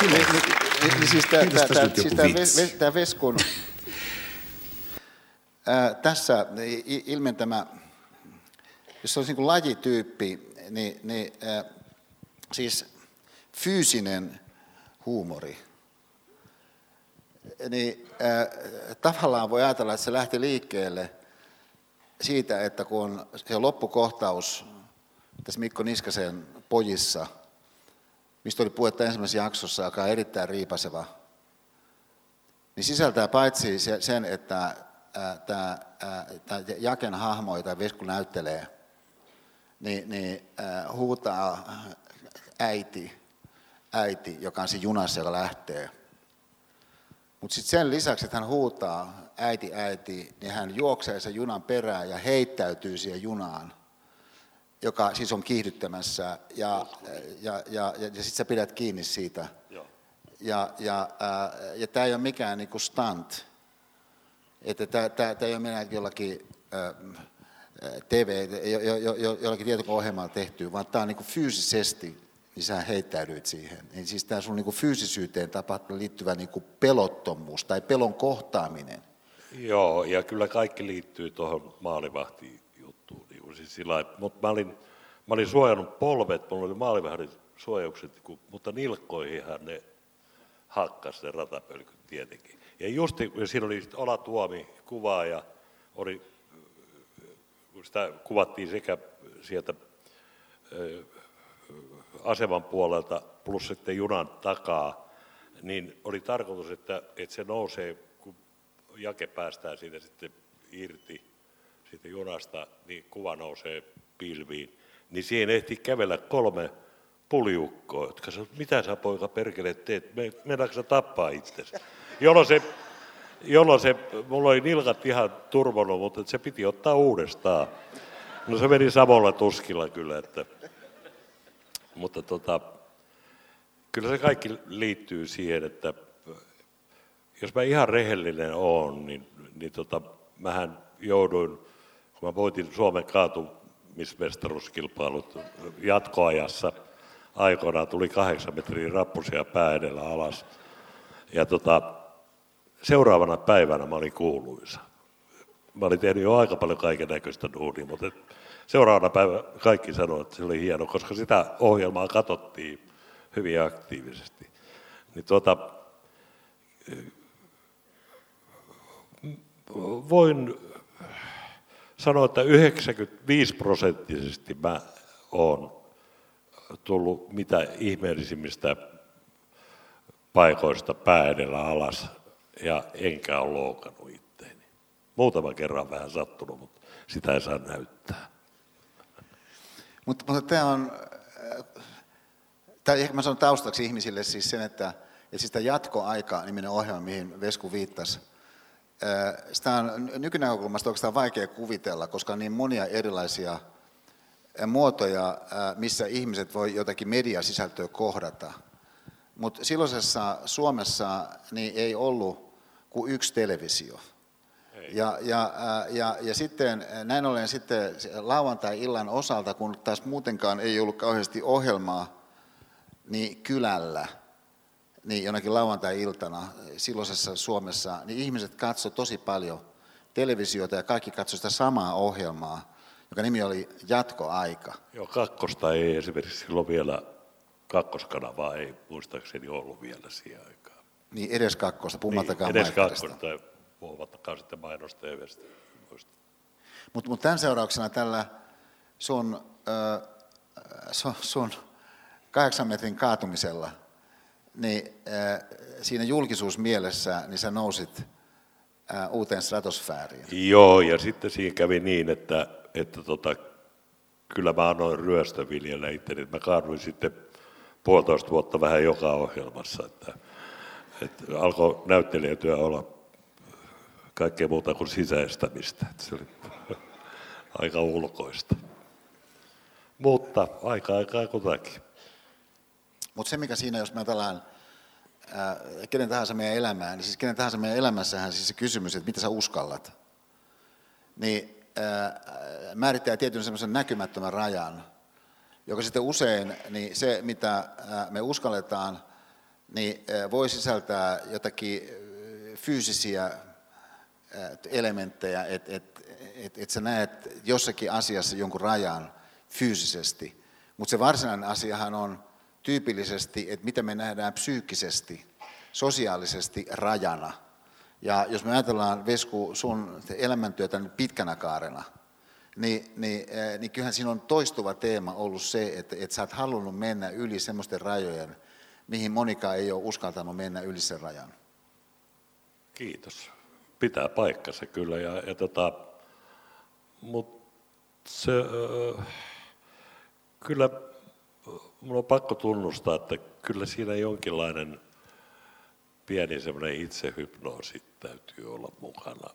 Niin, niin, niin, siis tämä siis Veskun tässä ilmentämä, jos se olisi niin lajityyppi, niin, niin ää, siis fyysinen huumori, niin ää, tavallaan voi ajatella, että se lähti liikkeelle siitä, että kun se loppukohtaus tässä Mikko Niskasen pojissa – mistä oli puhetta ensimmäisessä jaksossa, joka on erittäin riipaseva, niin sisältää paitsi sen, että tämä, Jaken hahmo, jota Vesku näyttelee, niin, niin huutaa äiti, äiti, joka on siinä junassa, joka lähtee. Mutta sitten sen lisäksi, että hän huutaa äiti, äiti, niin hän juoksee sen junan perään ja heittäytyy siihen junaan joka siis on kiihdyttämässä, ja, ja, ja, ja, ja sitten sä pidät kiinni siitä. Joo. Ja, ja, ää, ja tämä ei ole mikään niinku stunt. Että tämä ei ole minä jollakin TV, jo, jo, jo, jollakin tietokoneohjelmalla tehty, vaan tämä on niinku fyysisesti, niin sä heittäydyit siihen. Niin siis tämä sun niinku fyysisyyteen tapahtuu liittyvä niinku pelottomuus tai pelon kohtaaminen. Joo, ja kyllä kaikki liittyy tuohon maalivahtiin siis sillä mutta mä olin, mä olin suojannut polvet, mulla oli maalivähdin suojaukset, mutta nilkkoihinhan ne hakkas ne ratapölkyt tietenkin. Ja just siinä oli Ola Tuomi kuvaa ja oli, sitä kuvattiin sekä sieltä aseman puolelta plus sitten junan takaa, niin oli tarkoitus, että, että se nousee, kun jake päästään siitä sitten irti, siitä junasta, niin kuva nousee pilviin, niin siihen ehti kävellä kolme puliukkoa, jotka sanoivat, mitä sä poika perkele teet, meinaatko sä tappaa itsesi? Jolloin se, jolloin se, mulla oli nilkat ihan turvonnut, mutta se piti ottaa uudestaan. No se meni samalla tuskilla kyllä, että, mutta tota, kyllä se kaikki liittyy siihen, että jos mä ihan rehellinen oon, niin, niin tota, mähän jouduin kun mä voitin Suomen kaatumismestaruuskilpailut jatkoajassa, aikoinaan tuli kahdeksan metrin rappusia pää edellä alas. Ja tota, seuraavana päivänä mä olin kuuluisa. Mä olin tehnyt jo aika paljon kaiken näköistä duunia, mutta seuraavana päivänä kaikki sanoivat, että se oli hieno, koska sitä ohjelmaa katsottiin hyvin aktiivisesti. Niin tuota, voin sanoa, että 95 prosenttisesti mä oon tullut mitä ihmeellisimmistä paikoista pää alas ja enkä ole loukannut itteeni. Muutama kerran vähän sattunut, mutta sitä ei saa näyttää. Mutta, mutta tämä on, tämä ehkä mä sanon taustaksi ihmisille siis sen, että, että siis tämä jatkoaika niminen ohjelma, mihin Vesku viittasi, sitä on nykynäkökulmasta oikeastaan vaikea kuvitella, koska on niin monia erilaisia muotoja, missä ihmiset voi jotakin mediasisältöä kohdata. Mutta silloisessa Suomessa niin ei ollut kuin yksi televisio. Ja, ja, ja, ja sitten näin ollen sitten lauantai-illan osalta, kun taas muutenkaan ei ollut kauheasti ohjelmaa, niin kylällä – niin jonakin lauantai-iltana silloisessa Suomessa, niin ihmiset katso tosi paljon televisiota ja kaikki katsoi sitä samaa ohjelmaa, joka nimi oli Jatkoaika. Joo, kakkosta ei esimerkiksi silloin vielä, kakkoskanavaa ei muistaakseni ollut vielä siihen aikaan. Niin, edes kakkosta, puhumattakaan niin, edes kakkosta, puhumattakaan sitten mainosta TVstä. Mutta mut tämän seurauksena tällä sun, äh, sun, sun kahdeksan metrin kaatumisella – niin äh, siinä julkisuusmielessä niin sä nousit ää, uuteen stratosfääriin. Joo, ja sitten siinä kävi niin, että, että tota, kyllä mä annoin ryöstöviljellä itse, että mä kaaduin sitten puolitoista vuotta vähän joka ohjelmassa, että, että alkoi näyttelijätyö olla kaikkea muuta kuin sisäistämistä, että se oli aika ulkoista. Mutta aika aikaa kutakin. Mutta se, mikä siinä, jos me ajatellaan ää, kenen tahansa meidän elämään, niin siis kenen tahansa meidän elämässähän siis se kysymys, että mitä sä uskallat, niin ää, määrittää tietyn semmoisen näkymättömän rajan, joka sitten usein, niin se mitä me uskalletaan, niin voi sisältää jotakin fyysisiä elementtejä, että et, et, et sä näet jossakin asiassa jonkun rajan fyysisesti, mutta se varsinainen asiahan on tyypillisesti, että mitä me nähdään psyykkisesti, sosiaalisesti rajana. Ja jos me ajatellaan, Vesku, sun elämäntyötä pitkänä kaarena, niin, niin, niin kyllähän siinä on toistuva teema ollut se, että, että sä oot halunnut mennä yli semmoisten rajojen, mihin Monika ei ole uskaltanut mennä yli sen rajan. Kiitos. Pitää paikkansa kyllä. Ja, ja tota, mutta se, äh, kyllä Mulla on pakko tunnustaa, että kyllä siinä jonkinlainen pieni semmoinen itsehypnoosi täytyy olla mukana,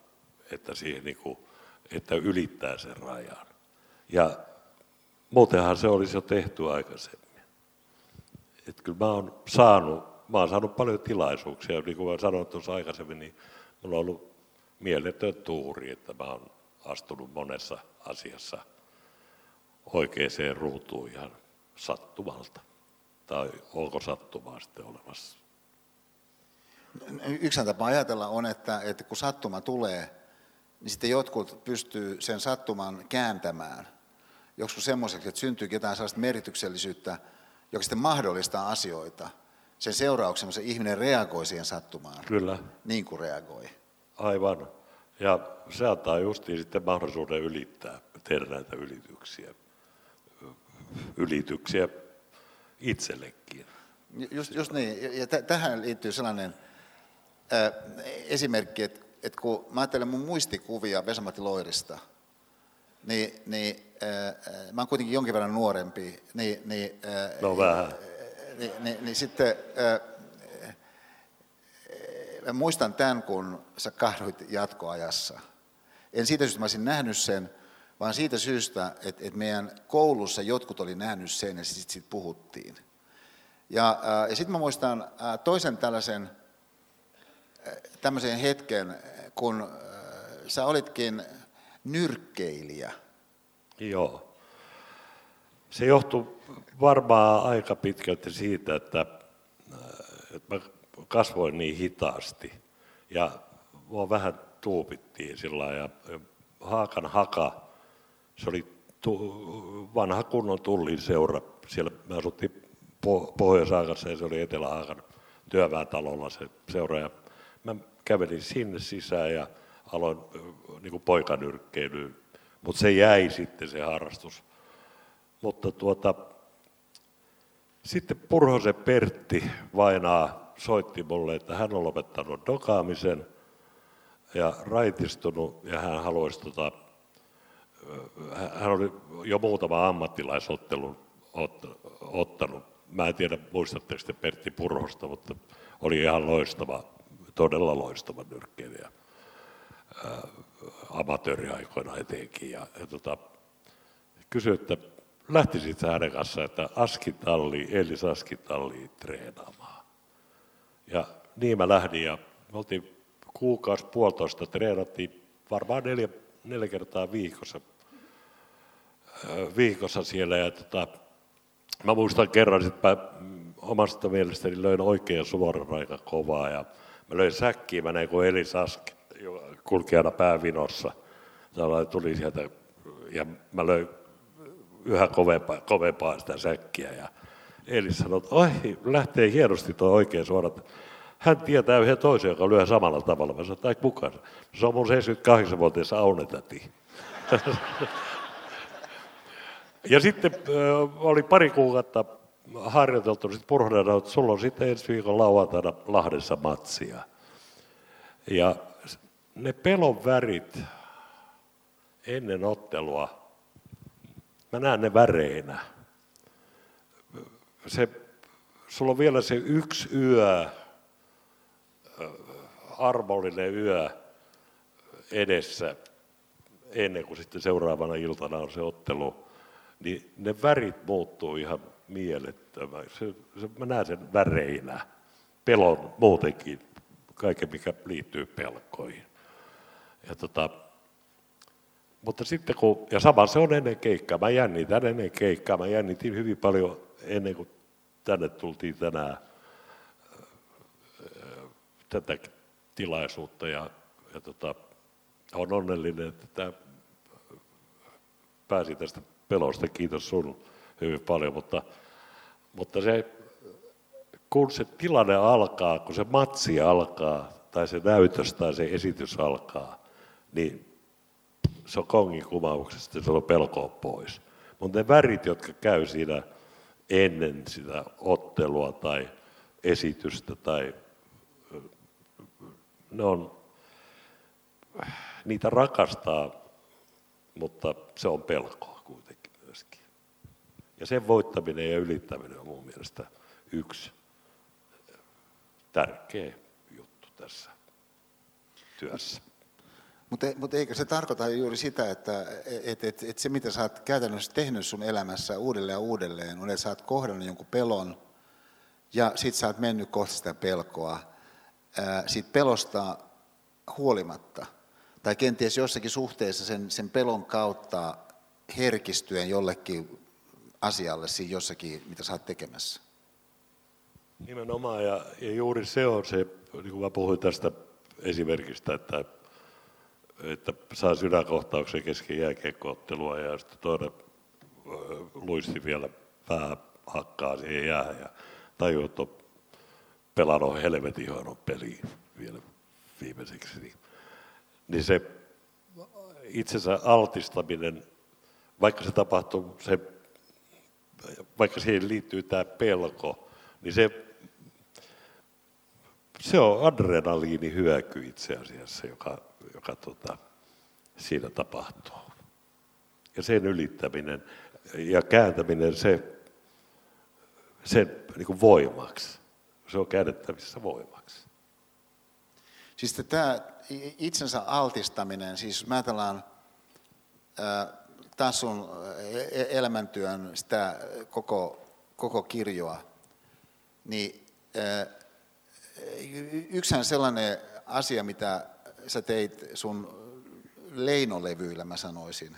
että, siihen niin kuin, että ylittää sen rajan. Ja muutenhan se olisi jo tehty aikaisemmin. Että kyllä mä oon saanut, mä oon saanut paljon tilaisuuksia, niin kuin mä sanoin tuossa aikaisemmin, niin mulla on ollut mieletön tuuri, että mä oon astunut monessa asiassa oikeaan ruutuun ihan sattumalta. Tai onko sattumaa sitten olemassa? Yksi tapa ajatella on, että, että kun sattuma tulee, niin sitten jotkut pystyy sen sattuman kääntämään joskus semmoiseksi, että syntyy jotain sellaista merkityksellisyyttä, joka sitten mahdollistaa asioita. Sen seurauksena se ihminen reagoi siihen sattumaan. Kyllä. Niin kuin reagoi. Aivan. Ja se antaa justiin sitten mahdollisuuden ylittää, tehdä näitä ylityksiä ylityksiä itsellekin. Just, just niin, ja t- tähän liittyy sellainen äh, esimerkki, että, että kun mä ajattelen mun muistikuvia Vesamatti Loirista, niin, niin äh, mä oon kuitenkin jonkin verran nuorempi, niin, niin, äh, no vähän. Niin, niin, niin sitten äh, mä muistan tämän, kun sä kahduit jatkoajassa. En siitä syystä, mä olisin nähnyt sen, vaan siitä syystä, että, että meidän koulussa jotkut oli nähnyt sen ja sitten sit puhuttiin. Ja, ja sitten mä muistan toisen tällaisen tämmöisen hetken, kun sä olitkin nyrkkeilijä. Joo. Se johtui varmaan aika pitkälti siitä, että, että mä kasvoin niin hitaasti ja mua vähän tuupittiin sillä ja Haakan haka se oli tu, vanha kunnon tullin seura. Siellä me asuttiin Pohjois-Aakassa ja se oli Etelä-Aakan työväentalolla se seura. Ja mä kävelin sinne sisään ja aloin niin kuin poikanyrkkeilyyn, mutta se jäi sitten se harrastus. Mutta tuota, sitten Purhosen Pertti vainaa soitti mulle, että hän on lopettanut dokaamisen ja raitistunut ja hän haluaisi tota, hän oli jo muutama ammattilaisottelun ottanut. Mä en tiedä, muistatteko te Pertti Purhosta, mutta oli ihan loistava, todella loistava nyrkkeilijä amatööriaikoina etenkin. Ja, ja tota, kysyi, että lähtisit hänen kanssa, että Askitalli, Elis Askitalli treenaamaan. Ja niin mä lähdin ja me oltiin kuukausi puolitoista treenattiin varmaan neljä neljä kertaa viikossa, viikossa siellä. Ja tota, mä muistan kerran, että mä omasta mielestäni löin oikein suoran aika kovaa ja mä löin säkkiä, mä näin kuin Elis Ask, kulkijana päävinossa. Tällainen tuli sieltä ja mä löin yhä kovempaa, kovempaa sitä säkkiä ja Elis sanoi, että oi, lähtee hienosti tuo oikein suorat hän tietää yhden toisen, joka lyö samalla tavalla. Mä sanoin, että kukaan. Se on mun 78-vuotias Aunetäti. [LAUGHS] ja sitten oli pari kuukautta harjoiteltu sitten Purhonen, että sulla on sitten ensi viikon lauantaina Lahdessa matsia. Ja ne pelon värit ennen ottelua, mä näen ne väreinä. Se, sulla on vielä se yksi yö, armollinen yö edessä ennen kuin sitten seuraavana iltana on se ottelu, niin ne värit muuttuu ihan mielettömän. Se, se, mä näen sen väreinä, pelon muutenkin, kaiken mikä liittyy pelkoihin. Ja tota, mutta sitten kun, ja sama se on ennen keikkaa, mä jännitän ennen keikkaa, mä jännitin hyvin paljon ennen kuin tänne tultiin tänään tätä tilaisuutta. Ja, ja tota, on onnellinen, että tämä pääsi tästä pelosta, kiitos sun hyvin paljon, mutta, mutta se, kun se tilanne alkaa, kun se matsi alkaa, tai se näytös tai se esitys alkaa, niin se on kongin kumauksesta, se on pelkoa pois. Mutta ne värit, jotka käy siinä ennen sitä ottelua tai esitystä, tai ne on, niitä rakastaa, mutta se on pelkoa kuitenkin. Ja sen voittaminen ja ylittäminen on mun mielestä yksi tärkeä juttu tässä työssä. Mutta, mutta eikö se tarkoita juuri sitä, että et, et, et se mitä sä oot käytännössä tehnyt sun elämässä uudelleen ja uudelleen, on, että sä oot kohdannut jonkun pelon ja sit sä oot mennyt kohti sitä pelkoa, ää, siitä pelosta huolimatta, tai kenties jossakin suhteessa sen, sen pelon kautta herkistyen jollekin asialle siinä jossakin, mitä sä oot tekemässä. Nimenomaan, ja, ja juuri se on se, niin kuin mä puhuin tästä esimerkistä, että että saa sydänkohtauksen kesken jääkiekkoottelua ja sitten toinen luisti vielä pää hakkaa siihen jäähän ja tajuu, että on pelannut helvetin huono peli vielä viimeiseksi. Niin, niin se itsensä altistaminen, vaikka se tapahtuu, se, vaikka siihen liittyy tämä pelko, niin se, se on adrenaliinihyöky itse asiassa, joka joka tota, siinä tapahtuu. Ja sen ylittäminen ja kääntäminen se, sen niin kuin voimaksi. Se on käännettävissä voimaksi. Siis tämä itsensä altistaminen, siis mä ajatellaan taas sun e-, e-, elämäntyön sitä koko, koko kirjoa, niin yksihän sellainen asia, mitä sä teit sun leinolevyillä, mä sanoisin,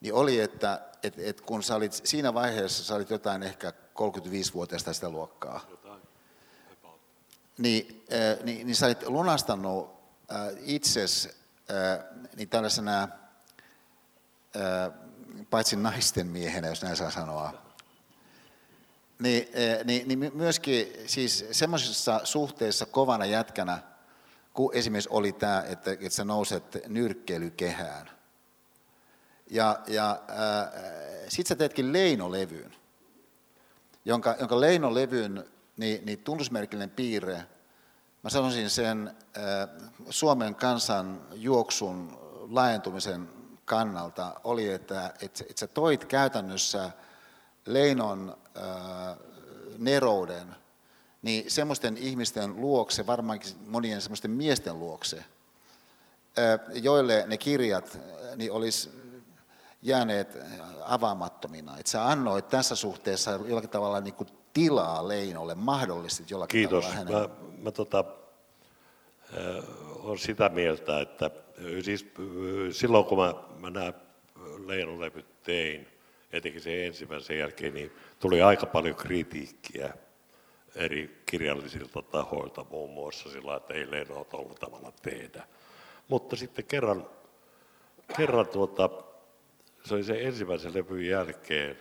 niin oli, että et, et kun sä olit siinä vaiheessa, sä olit jotain ehkä 35-vuotiaista sitä luokkaa, niin, äh, niin, niin sä olit lunastanut äh, itses äh, niin tällaisena, paitsi naisten miehenä, jos näin saa sanoa, niin, niin, niin myöskin siis semmoisessa suhteessa kovana jätkänä, kun esimerkiksi oli tämä, että, että sä nouset nyrkkeilykehään. Ja, ja äh, sitten sä teetkin Leino-levyyn, jonka, jonka Leino-levyn niin, niin tunnusmerkillinen piirre, mä sanoisin sen äh, Suomen kansan juoksun laajentumisen kannalta oli, että et, et sä toit käytännössä Leinon äh, nerouden – niin semmoisten ihmisten luokse, varmaankin monien semmoisten miesten luokse, joille ne kirjat niin olisi jääneet avaamattomina. Että sä annoit tässä suhteessa jollakin tavalla niin kuin tilaa Leinolle, mahdollistit jollakin Kiitos. tavalla hänen. Mä, mä tota, äh, olen sitä mieltä, että siis, silloin kun mä, mä nämä Leinolevyt tein, etenkin sen ensimmäisen jälkeen, niin tuli aika paljon kritiikkiä eri kirjallisilta tahoilta muun muassa sillä, että ei Leino tuolla tavalla tehdä. Mutta sitten kerran, kerran tuota, se oli se ensimmäisen levyn jälkeen,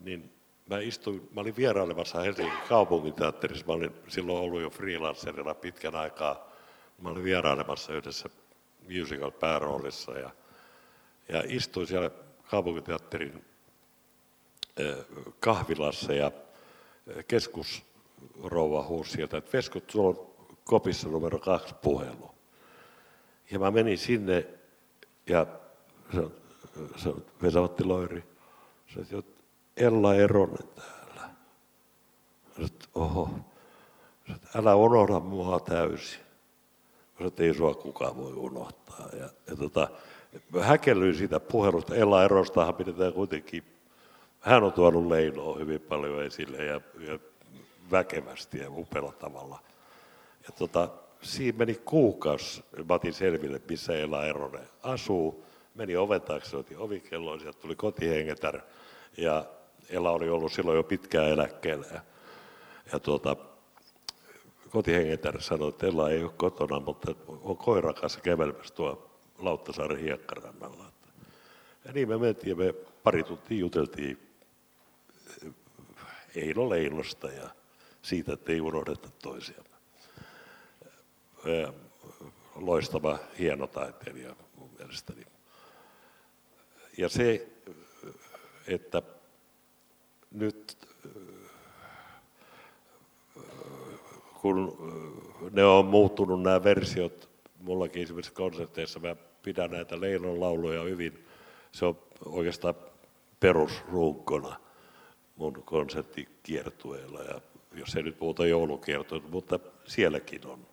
niin mä istuin, mä olin vierailemassa Helsingin kaupunginteatterissa, mä olin silloin ollut jo freelancerina pitkän aikaa, mä olin vierailemassa yhdessä musical pääroolissa ja, ja istuin siellä kaupunginteatterin kahvilassa ja keskusrouva huusi sieltä, että Veskut, sulla on kopissa numero kaksi puhelu. Ja mä menin sinne ja se se on Vesa-Matti Loiri. Se on, Ella Eronen täällä. Sanoin, oho. Sanoin, älä unohda mua täysin. Sanoin, ei sua kukaan voi unohtaa. Ja, ja tota, häkellyin siitä puhelusta. Ella Erostahan pidetään kuitenkin, hän on tuonut Leinoa hyvin paljon esille ja, ja väkevästi ja upealla tavalla. Ja tota, siinä meni kuukausi, mä otin selville, missä Ella Eronen asuu. Meni oven taakse, otin ovikelloon, sieltä tuli kotihengetär. Ja Ella oli ollut silloin jo pitkään eläkkeellä. Ja, ja tuota, kotihengetär sanoi, että Ella ei ole kotona, mutta on koiran kanssa kävelemässä tuo Lauttasaaren hiekkarannalla. Ja niin me mentiin ja me pari tuntia juteltiin Eino Leinosta ja siitä, että ei unohdeta toisiamme. Loistava, hieno taiteilija mun mielestäni. Ja se, että nyt kun ne on muuttunut nämä versiot, mullakin esimerkiksi konserteissa. Mä pidän näitä Leinon lauluja hyvin, se on oikeastaan perusrunkona mun konserttikiertueella. Ja jos ei nyt puhuta joulukiertoja, mutta sielläkin on,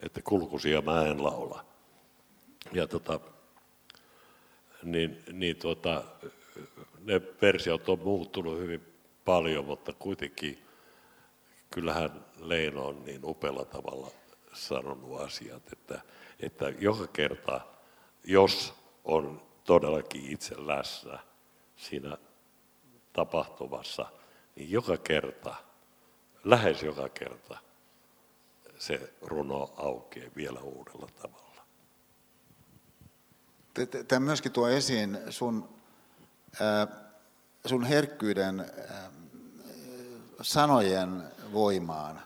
että kulkusia mä en laula. Ja tota, niin, niin tuota, ne versiot on muuttunut hyvin paljon, mutta kuitenkin kyllähän Leino on niin upealla tavalla sanonut asiat, että, että joka kerta, jos on todellakin itse läsnä siinä tapahtumassa, niin joka kerta, lähes joka kerta, se runo aukeaa vielä uudella tavalla. Tämä myöskin tuo esiin sun, sun herkkyyden sanojen voimaan.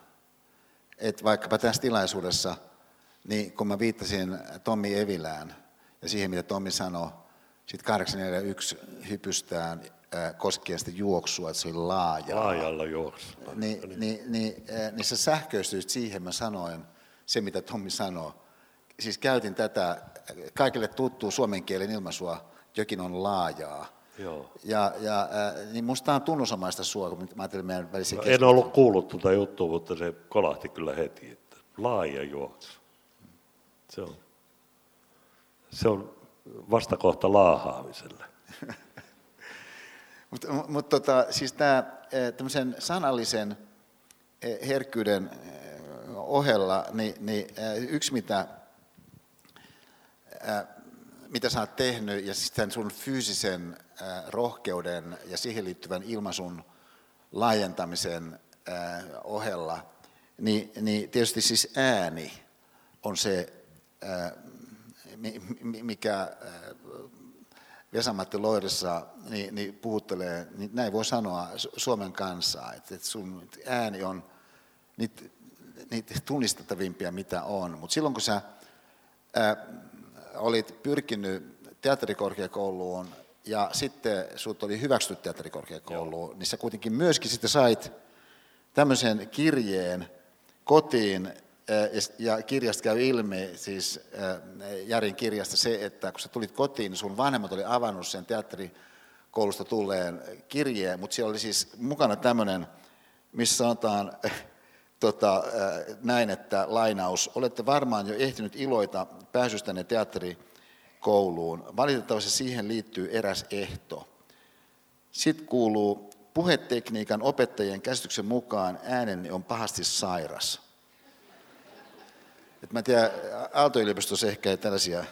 Että vaikkapa tässä tilaisuudessa, niin kun mä viittasin Tommi Evilään ja siihen, mitä Tommi sanoi, sitten 841 hypystään koskien sitä juoksua, että se oli laaja. Laajalla juoksu. Niin, niin, niin, niin, niin se sähköistyy siihen, mä sanoin, se mitä Tommi sanoi. Siis käytin tätä kaikille tuttuu suomen kielen ilmaisua, jokin on laajaa. Joo. Ja, ja äh, niin musta on tunnusomaista sua, kun mä ajattelin meidän välisiä no, En ollut kuullut tuota juttua, mutta se kolahti kyllä heti, että laaja juoksu. Se on, se on vastakohta laahaamiselle. [LAUGHS] mutta mut, tota, siis tämä tämmöisen sanallisen herkkyyden ohella, niin, niin yksi mitä mitä sä oot tehnyt ja sitten sun fyysisen rohkeuden ja siihen liittyvän ilmaisun laajentamisen ohella, niin, niin tietysti siis ääni on se, mikä Vesamatti Loirissa niin, niin puhuttelee, niin näin voi sanoa Suomen kansaa, että, sun ääni on niitä, niitä tunnistettavimpia, mitä on. Mutta silloin kun sä ää, olit pyrkinyt teatterikorkeakouluun ja sitten sinut oli hyväksytty teatterikorkeakouluun, Joo. niin sä kuitenkin myöskin sitten sait tämmöisen kirjeen kotiin, ja kirjasta käy ilmi, siis Järin kirjasta se, että kun sä tulit kotiin, niin sun vanhemmat oli avannut sen teatterikoulusta tulleen kirjeen, mutta siellä oli siis mukana tämmöinen, missä sanotaan tota, näin, että lainaus, olette varmaan jo ehtinyt iloita pääsystänne teatterikouluun. Valitettavasti siihen liittyy eräs ehto. Sitten kuuluu, puhetekniikan opettajien käsityksen mukaan ääneni on pahasti sairas. Et mä en tiedä, Aalto-yliopistossa ehkä ei tällaisia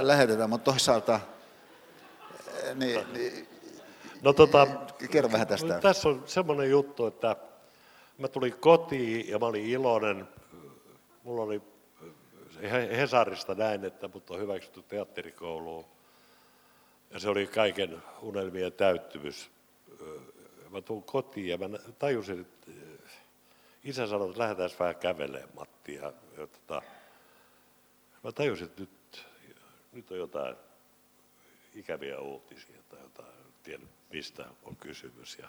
lähetetä, mutta toisaalta niin, niin, no, tota, kerro vähän tästä. Tässä on semmoinen juttu, että mä tulin kotiin ja mä olin iloinen. Mulla oli Hesarista näin, että mut on hyväksytty teatterikouluun. Ja se oli kaiken unelmien täyttymys. Mä tulin kotiin ja mä tajusin, että isä sanoi, että lähdetään vähän kävelemään Matti. Ja, ja tota, mä tajusin, että nyt, nyt on jotain ikäviä uutisia tai jotain, en tiedä mistä on kysymys. Ja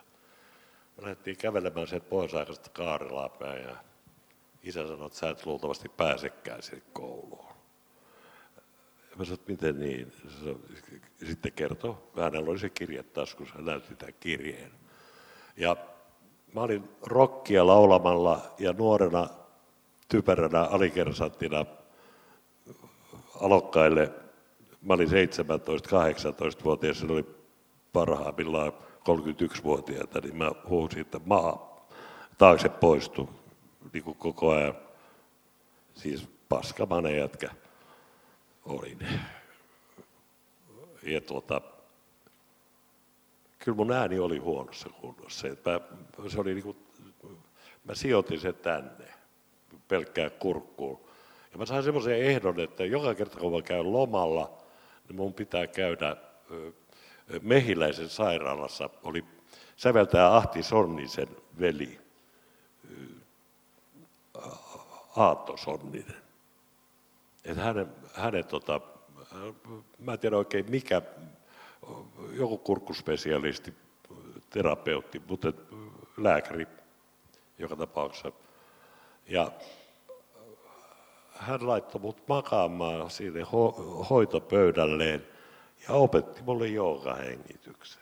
me lähdettiin kävelemään sieltä pohjois Kaarelaa päin ja isä sanoi, että sä et luultavasti pääsekään sinne kouluun. Mä sanoin, että miten niin? Sitten kertoi, hänellä oli se kirje taskussa, hän näytti tämän kirjeen. Ja mä olin rokkia laulamalla ja nuorena typeränä alikersanttina alokkaille, mä olin 17-18-vuotias, se oli parhaimmillaan 31-vuotiaita, niin mä huusin, että maa taakse poistu niin kuin koko ajan. Siis paskamainen jätkä olin. Ja tuota, kyllä mun ääni oli huonossa kunnossa. Mä, se oli niin kuin, mä sijoitin sen tänne pelkkää kurkkuun. Ja mä sain semmoisen ehdon, että joka kerta kun mä käyn lomalla, niin mun pitää käydä Mehiläisen sairaalassa. Oli säveltää Ahti Sonnisen veli, Aatto Sonninen. Että hänen, hänen tota, mä en tiedä oikein mikä, joku kurkkuspesialisti, terapeutti, mutta lääkäri joka tapauksessa. Ja hän laittoi mut makaamaan sinne ho- hoitopöydälleen ja opetti mulle joogahengityksen.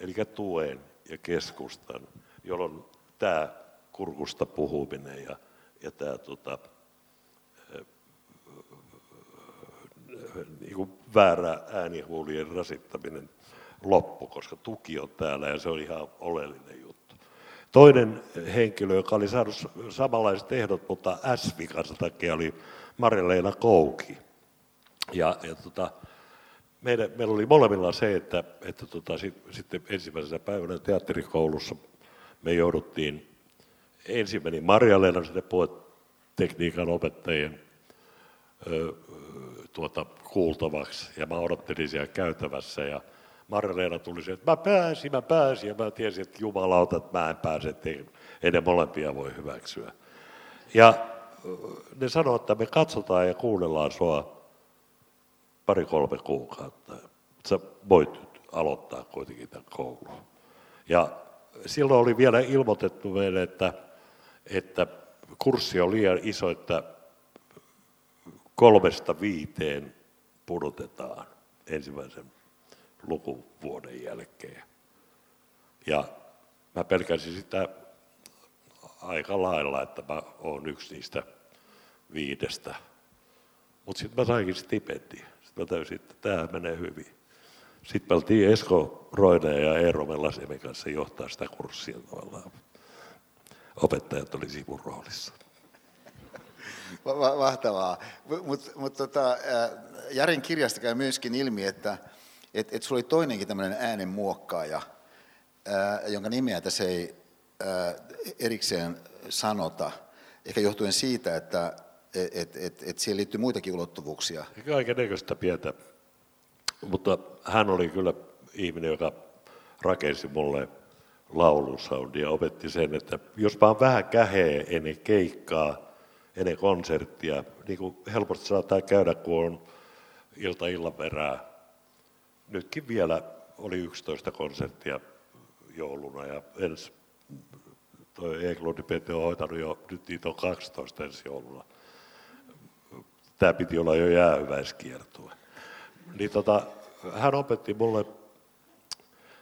Eli tuen ja keskustan, jolloin tämä kurkusta puhuminen ja, ja tämä tota, niin kuin väärä äänihuulien rasittaminen loppu, koska tuki on täällä ja se on ihan oleellinen juttu. Toinen henkilö, joka oli saanut samanlaiset ehdot, mutta S-vikansa takia, oli Marja-Leena Kouki. Ja, ja tota, meidän, meillä oli molemmilla se, että, että tota, sit, sitten ensimmäisenä päivänä teatterikoulussa me jouduttiin, ensin meni Marja-Leena sinne puhetekniikan opettajien ö, tuota, kuultavaksi ja mä odottelin siellä käytävässä ja Marja-Leena tuli se, että mä pääsin, mä pääsin ja mä tiesin, että jumalauta, että mä en pääse, että ei ne molempia voi hyväksyä. Ja ne sanoivat, että me katsotaan ja kuunnellaan sua pari-kolme kuukautta. Sä voit aloittaa kuitenkin tämän koulun. Ja silloin oli vielä ilmoitettu meille, että, että kurssi on liian iso, että kolmesta viiteen pudotetaan ensimmäisen lukuvuoden jälkeen. Ja mä pelkäsin sitä aika lailla, että mä oon yksi niistä viidestä. Mutta sitten mä sainkin stipendin. Sitten mä täysin, että tämä menee hyvin. Sitten me oltiin Esko Roine ja Eero Mellasemin kanssa johtaa sitä kurssia tavallaan. Opettajat oli sivun roolissa. [LAUGHS] Mahtavaa. Mutta mut tota, Jarin kirjasta käy myöskin ilmi, että et, et sulla oli toinenkin tämmöinen äänen muokkaaja, ää, jonka nimeä tässä ei ää, erikseen sanota, ehkä johtuen siitä, että et, et, et siihen liittyy muitakin ulottuvuuksia. Kaiken näköistä pientä, mutta hän oli kyllä ihminen, joka rakensi mulle laulusoundia ja opetti sen, että jos vaan vähän kähee ennen keikkaa, ennen konserttia. Niin kuin helposti saattaa käydä, kun on ilta illan perää. Nytkin vielä oli 11 konserttia jouluna ja ensi toi Eklodi Pete on hoitanut jo, nyt niitä on 12 ensi jouluna. Tämä piti olla jo jäähyväiskiertue. Niin tota, hän opetti mulle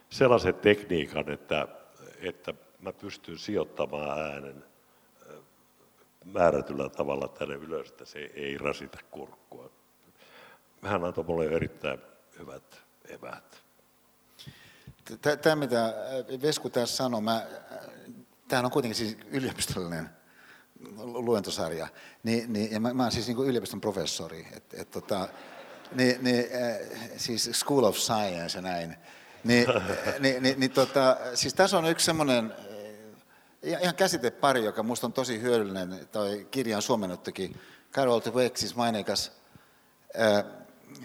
sellaisen tekniikan, että, että mä pystyn sijoittamaan äänen määrätyllä tavalla tänne ylös, että se ei rasita kurkkua. Hän antoi mulle erittäin hyvät eväät. Tämä, mitä Vesku tässä sanoi, mä, tämähän on kuitenkin siis yliopistollinen luentosarja, niin, niin, ja mä, mä olen siis niin yliopiston professori, et, et, tota, niin, niin, siis School of Science ja näin. Niin, niin, niin, niin tota, siis tässä on yksi semmoinen ihan käsitepari, joka minusta on tosi hyödyllinen, toi kirjan suomennettukin. Carol Dweck, siis maineikas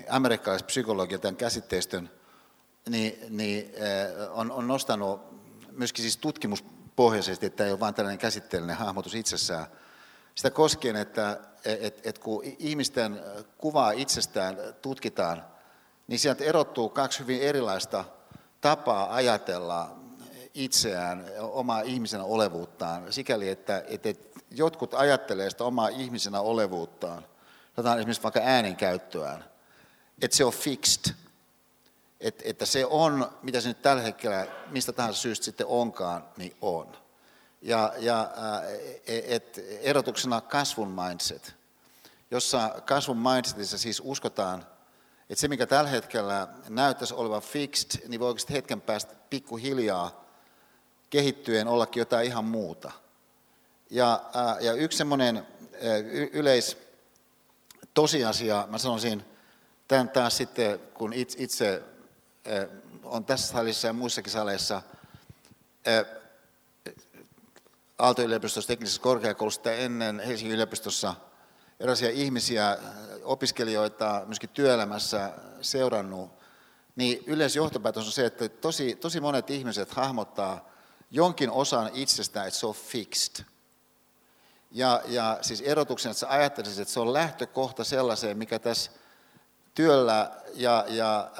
amerikkalaispsykologi tämän käsitteistön, niin, niin on, on nostanut myöskin siis tutkimuspohjaisesti, että ei ole vain tällainen käsitteellinen hahmotus itsessään, sitä koskien, että et, et kun ihmisten kuvaa itsestään tutkitaan, niin sieltä erottuu kaksi hyvin erilaista tapaa ajatella itseään, omaa ihmisenä olevuuttaan, sikäli että, että jotkut ajattelee sitä omaa ihmisenä olevuuttaan otetaan esimerkiksi vaikka äänenkäyttöään, että se on fixed, että, että se on, mitä se nyt tällä hetkellä, mistä tahansa syystä sitten onkaan, niin on. Ja, ja et, erotuksena kasvun mindset, jossa kasvun mindsetissa siis uskotaan, että se, mikä tällä hetkellä näyttäisi olevan fixed, niin voi oikeasti hetken päästä pikkuhiljaa kehittyen ollakin jotain ihan muuta. Ja, ja yksi semmoinen yleis tosiasia, mä sanoisin, tämän taas sitten, kun itse, itse on tässä salissa ja muissakin saleissa, Aalto-yliopistossa, teknisessä korkeakoulussa ennen Helsingin yliopistossa erilaisia ihmisiä, opiskelijoita myöskin työelämässä seurannut, niin yleisjohtopäätös on se, että tosi, tosi monet ihmiset hahmottaa jonkin osan itsestään, että se on fixed. Ja, ja siis erotuksen, että sä ajattelisit, että se on lähtökohta sellaiseen, mikä tässä työllä ja, ja,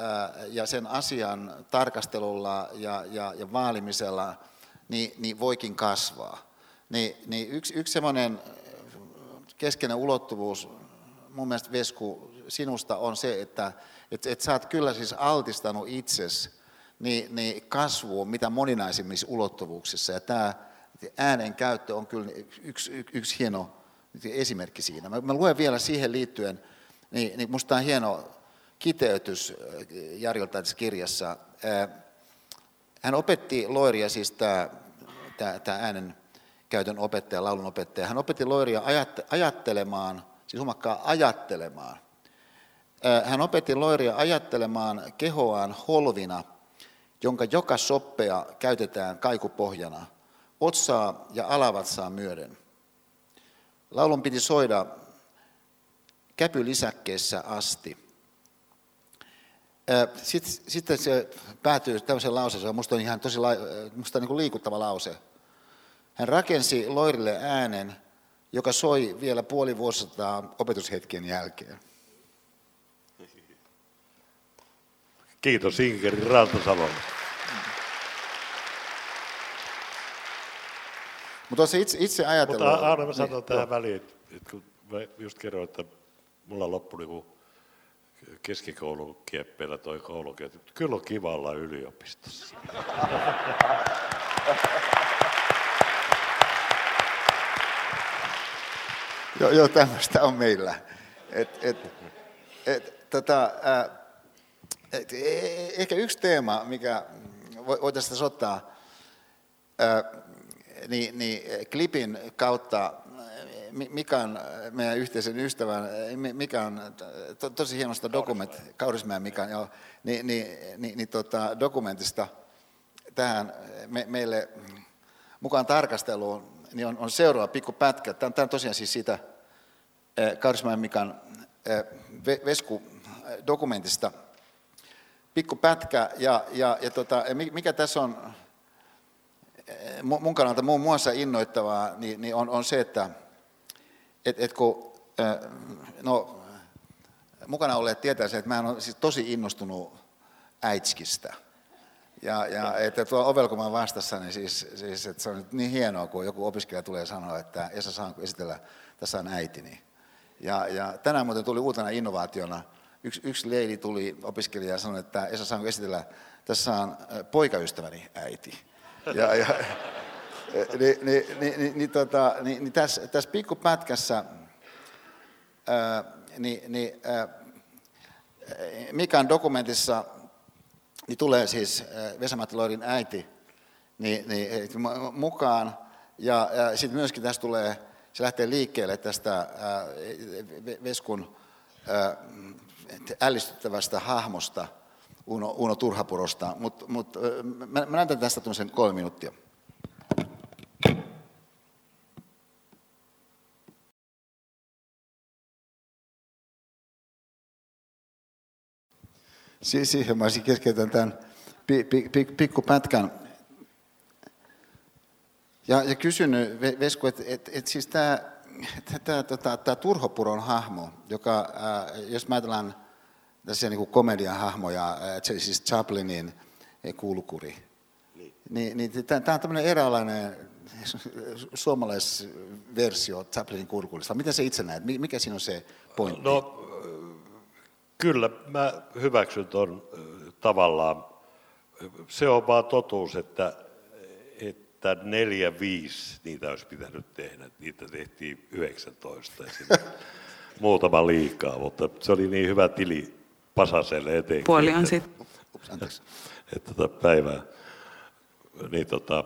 ja sen asian tarkastelulla ja, ja, ja vaalimisella niin, niin voikin kasvaa. Niin, niin yksi, yksi semmoinen keskeinen ulottuvuus mun mielestä Vesku sinusta on se, että et, et sä oot kyllä siis altistanut itsesi niin, niin kasvuun mitä moninaisimmissa ulottuvuuksissa. Ja tämä äänen käyttö on kyllä yksi, yksi, yksi hieno esimerkki siinä. Mä, mä luen vielä siihen liittyen, niin, niin musta on hieno kiteytys Jarilta tässä kirjassa. Hän opetti Loiria, siis tämä, tämä, tämä äänen käytön opettaja, laulun opettaja. Hän opetti Loiria ajattelemaan, siis huomakkaa ajattelemaan. Hän opetti Loiria ajattelemaan kehoaan holvina, jonka joka soppea käytetään kaikupohjana, otsaa ja alavatsaa myöden. Laulun piti soida käpylisäkkeessä asti. Sitten, se päätyy tämmöiseen lauseeseen, minusta on ihan tosi musta on niin kuin liikuttava lause. Hän rakensi Loirille äänen, joka soi vielä puoli vuosisataa opetushetken jälkeen. Kiitos Inkeri Rantasalo. Mutta itse, itse ajatellut... Mutta Aarne, mä sanon niin, tähän väliin, että kun mä just kerroin, että mulla loppui niin keskikoulun kieppeillä toi koulukin, että kyllä on kiva olla yliopistossa. [LAUGHS] joo, joo, tämmöistä on meillä. Et, et, et, tota, äh, et, e, e, ehkä yksi teema, mikä voitaisiin tässä ottaa, äh, niin, niin klipin kautta Mikan, meidän yhteisen ystävän, Mikan, to, tosi hienosta dokument, Kaurismäen Mikan, joo, niin, niin, niin, niin tota, dokumentista tähän me, meille mukaan tarkasteluun, niin on, on seuraava pikku pätkä. Tämä, tämä on tosiaan siis siitä Kaurismäen Mikan Vesku-dokumentista pikku pätkä, ja, ja, ja tota, mikä tässä on mun kannalta muun muassa innoittavaa, niin, niin on, on se, että et, et kun, no, mukana olleet tietää se, että mä olen siis tosi innostunut äitskistä. Ja, ja että kun mä vastassa, niin siis, siis että se on niin hienoa, kun joku opiskelija tulee sanoa, että Esa, saanko esitellä, tässä on äitini. Ja, ja tänään muuten tuli uutena innovaationa, yksi, yksi leidi tuli opiskelija ja sanoi, että Esa, saanko esitellä, tässä on poikaystäväni äiti. Ja, ja, [LAUGHS] niin, niin, niin, niin, niin, tota, niin, niin tässä, tässä pikkupätkässä ää, niin, niin, ää, Mikan dokumentissa niin tulee siis Vesamatti Loirin äiti niin, niin, mukaan. Ja, ja sitten myöskin tässä tulee, se lähtee liikkeelle tästä ää, Veskun ää, ällistyttävästä hahmosta, Uno, Uno Turhapurosta. Mutta mut, mä, mä näytän tästä kolme minuuttia. Siihen mä keskeytän tämän pikkupätkän. Ja, ja kysynyt Vesku, että et, et siis tämä tämä, tota, tämä Turhopuron hahmo, joka, ää, jos mä ajatellaan tässä niin komedian hahmoja, ää, siis Chaplinin kulkuri, niin, niin, niin tämä on tämmöinen eräänlainen suomalaisversio Chaplinin kurkulista. Miten se itse näet? Mikä siinä on se pointti? No kyllä mä hyväksyn tuon tavallaan. Se on vaan totuus, että, että neljä, viisi niitä olisi pitänyt tehdä. Niitä tehtiin 19 [LAUGHS] muutama liikaa, mutta se oli niin hyvä tili Pasaselle eteen. Puoli on sitten. Että tota päivää, niin tota,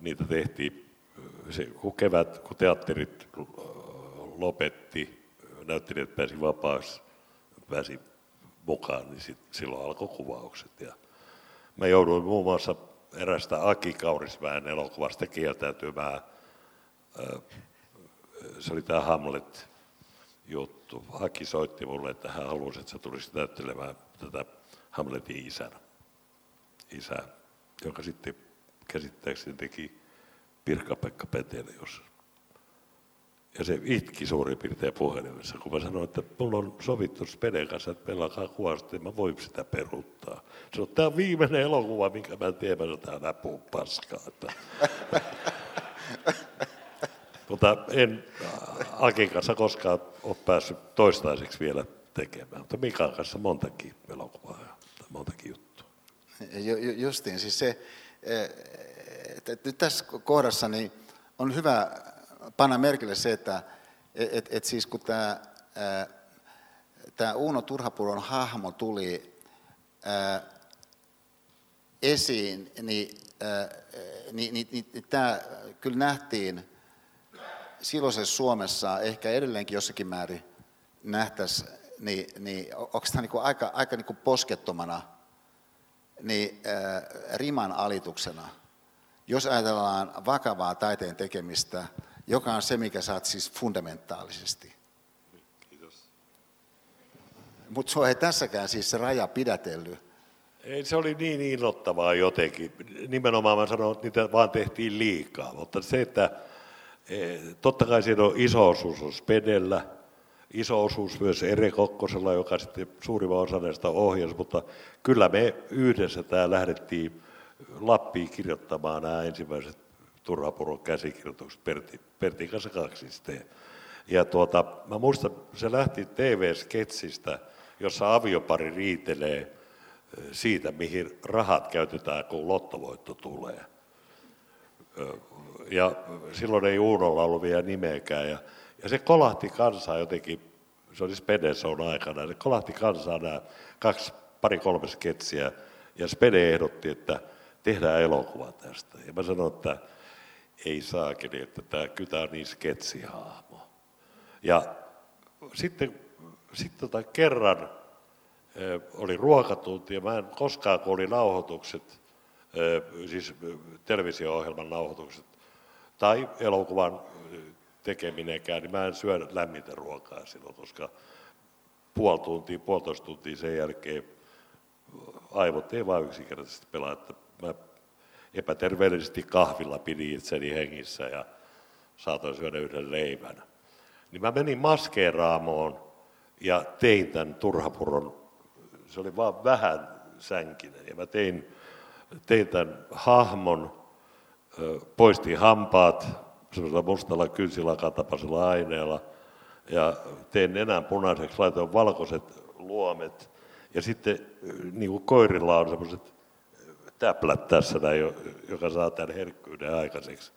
niitä tehtiin, se, kun kevät, kun teatterit lopetti, näyttelijät pääsi vapaasti, pääsi mukaan, niin sit, silloin alkoi kuvaukset. Ja mä jouduin muun muassa erästä Aki Kaurismäen elokuvasta kieltäytymään. Se oli tämä Hamlet juttu. Aki soitti mulle, että hän halusi, että sä tulisit näyttelemään tätä Hamletin isän, isää, joka sitten käsittääkseni teki Pirkka-Pekka Petele jos Ja se itki suurin piirtein puhelimessa, kun mä sanoin, että mulla on sovittu Speden kanssa, että meillä alkaa kuvaa, että mä voin sitä peruuttaa. Se on tämä viimeinen elokuva, minkä mä teen, mä tämä näpuu paskaa. Että [LAUGHS] mutta en Akin kanssa koskaan ole päässyt toistaiseksi vielä tekemään, mutta Mikan kanssa montakin elokuvaa ja montakin juttua. Justiin, siis se, että nyt tässä kohdassa niin on hyvä panna merkille se, että et, et siis kun tämä, tämä Uuno Turhapuron hahmo tuli ää, esiin, niin, ää, niin, niin, niin, niin tämä kyllä nähtiin silloisessa Suomessa ehkä edelleenkin jossakin määrin nähtäisiin, niin, niin onko tämä niin aika, aika niin poskettomana niin, äh, riman alituksena, jos ajatellaan vakavaa taiteen tekemistä, joka on se, mikä saat siis fundamentaalisesti. Kiitos. Mutta se ei tässäkään siis se raja pidätellyt. Ei, se oli niin innoittavaa jotenkin. Nimenomaan mä sanoin, että niitä vaan tehtiin liikaa, mutta se, että Eh, totta kai siinä on iso osuus on Spedellä, iso osuus myös Ere Kokkosella, joka sitten suurimman osa näistä ohjasi, mutta kyllä me yhdessä tämä lähdettiin Lappiin kirjoittamaan nämä ensimmäiset Turhapuron käsikirjoitukset Perti, Pertin kanssa kaksi sitten. Ja tuota, mä muistan, se lähti TV-sketsistä, jossa aviopari riitelee eh, siitä, mihin rahat käytetään, kun lottovoitto tulee ja silloin ei Uunolla ollut vielä nimeäkään. Ja, ja se kolahti kansaa jotenkin, se oli Spedeson aikana, se kolahti kansaa nämä kaksi, pari kolme sketsiä, ja Spede ehdotti, että tehdään elokuva tästä. Ja mä sanoin, että ei saakeli, että tämä kytä on niin sketsihahmo. Ja sitten, sitten tota kerran oli ruokatunti, ja mä en koskaan, kun oli nauhoitukset, siis televisio-ohjelman nauhoitukset, tai elokuvan tekeminenkään, niin mä en syö lämmintä ruokaa silloin, koska puoli tuntia, puolitoista tuntia sen jälkeen aivot ei vaan yksinkertaisesti pelaa, että mä epäterveellisesti kahvilla pidin itseni hengissä ja saatoin syödä yhden leivän. Niin mä menin maskeeraamoon ja tein tämän turhapuron, se oli vaan vähän sänkinen, ja mä tein, tein tämän hahmon, poistin hampaat semmoisella mustalla kynsilakatapaisella aineella ja tein nenän punaiseksi, laitoin valkoiset luomet. Ja sitten niin kuin koirilla on semmoiset täplät tässä, näin, joka saa tämän herkkyyden aikaiseksi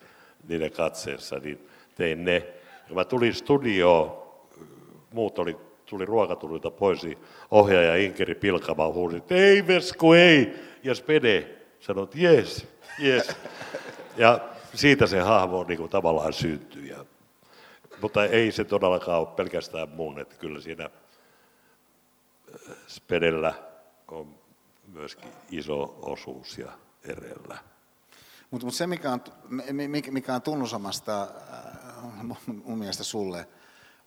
niiden katseessa, niin tein ne. Ja mä tulin studioon, muut oli, tuli ruokatulilta pois, niin ohjaaja Inkeri Pilkama huusi, että ei Vesku, ei! Ja Spede sanoi, että jes, jes. Ja siitä se hahmo niin kuin tavallaan syntyy. Ja, mutta ei se todellakaan ole pelkästään mun, että kyllä siinä äh, Spedellä on myöskin iso osuus ja erellä. Mutta mut se, mikä on, mikä on tunnusomasta äh, mun mielestä sulle,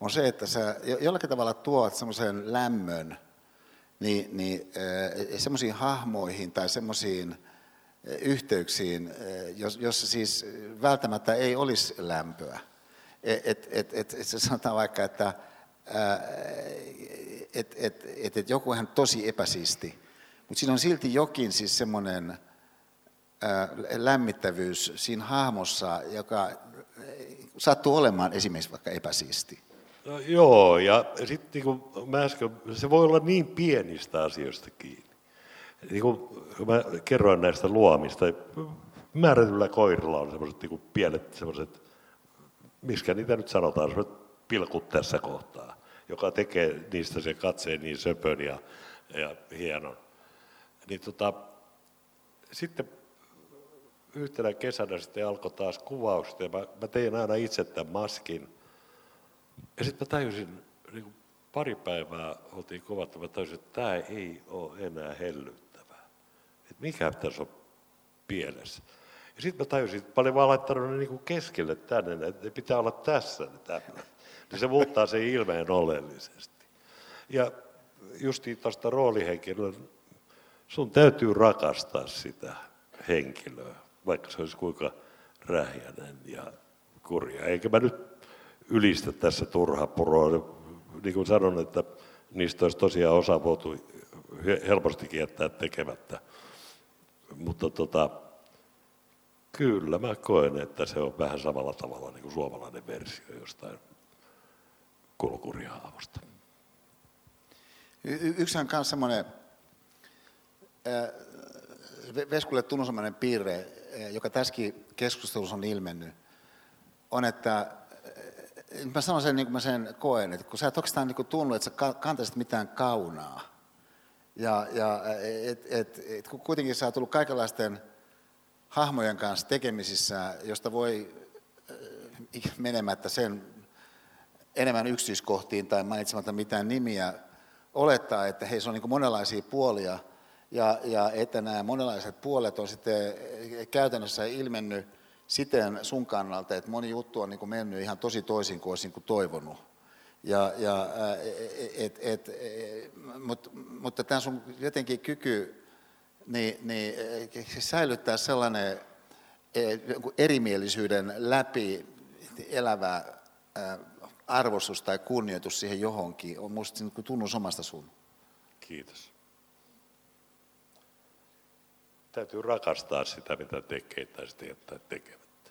on se, että sä jollakin tavalla tuot semmoisen lämmön niin, niin äh, semmoisiin hahmoihin tai semmoisiin yhteyksiin, jossa siis välttämättä ei olisi lämpöä. Et, et, et, et, et sanotaan vaikka, että et, et, et, et joku on tosi epäsiisti, mutta siinä on silti jokin siis semmoinen lämmittävyys siinä hahmossa, joka sattuu olemaan esimerkiksi vaikka epäsiisti. No, joo, ja sitten niin kuin mä äsken, se voi olla niin pienistä asioista kiinni. Niin kuin mä kerroin näistä luomista, määrätyllä koirilla on semmoiset niin pienet semmoiset, miskä niitä nyt sanotaan, semmoiset pilkut tässä kohtaa, joka tekee niistä se katseen niin söpön ja, ja hienon. Niin tota, sitten yhtenä kesänä sitten alkoi taas kuvausta ja mä, mä tein aina itse tämän maskin. Ja sitten mä tajusin, niin kuin pari päivää oltiin kovat, mä tajusin, että tämä ei ole enää hellyttävää. Että mikä tässä on pielessä. Ja sitten mä tajusin, että paljon vaan laittanut ne niin keskelle tänne, että ne pitää olla tässä ne tämmöinen. Niin se muuttaa sen ilmeen oleellisesti. Ja justiin tuosta roolihenkilöä, sun täytyy rakastaa sitä henkilöä, vaikka se olisi kuinka rähjäinen ja kurja. Eikä mä nyt ylistä tässä turha puroa. Niin kuin sanon, että niistä olisi tosiaan osa voitu helpostikin jättää tekemättä. Mutta tota, kyllä mä koen, että se on vähän samalla tavalla niin kuin suomalainen versio jostain kulkurihaamosta. Y- yksi on myös semmoinen Veskulle tunnusomainen piirre, joka tässäkin keskustelussa on ilmennyt, on, että mä sanon sen niin kuin mä sen koen, että kun sä et oikeastaan niin tunnu, että sä kantaisit mitään kaunaa, ja, ja et, et, et, kun kuitenkin sä oot tullut kaikenlaisten hahmojen kanssa tekemisissä, josta voi menemättä sen enemmän yksityiskohtiin tai mainitsematta mitään nimiä, olettaa, että hei, se on niin monenlaisia puolia, ja, ja että nämä monenlaiset puolet on sitten käytännössä ilmennyt siten sun kannalta, että moni juttu on niin mennyt ihan tosi toisin kuin olisin kuin toivonut. Ja, ja, et, et, mutta, mutta tämä sun jotenkin kyky niin, niin, säilyttää sellainen erimielisyyden läpi elävä arvostus tai kunnioitus siihen johonkin on minusta niin tunnus omasta sun. Kiitos. Täytyy rakastaa sitä, mitä tekee, tai sitten jättää tekemättä.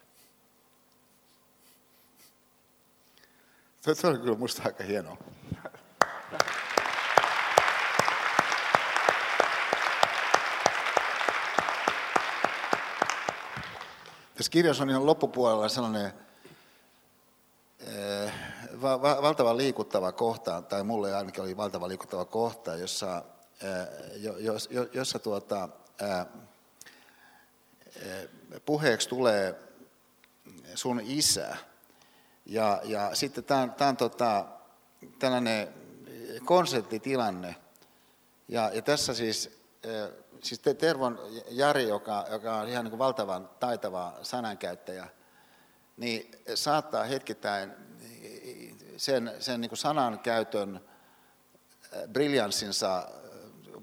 Se on kyllä minusta aika hienoa. Tässä kirjassa on ihan loppupuolella sellainen eh, va- va- valtava liikuttava kohta, tai mulle ainakin oli valtava liikuttava kohta, jossa, eh, jo, jo, jossa tuota, eh, puheeksi tulee sun isä. Ja, ja sitten tämä on, tämä on tota, tällainen konserttitilanne. Ja, ja tässä siis, siis Tervon Jari, joka, joka on ihan niin kuin valtavan taitava sanankäyttäjä, niin saattaa hetkittäin sen, sen niin kuin sanankäytön briljanssinsa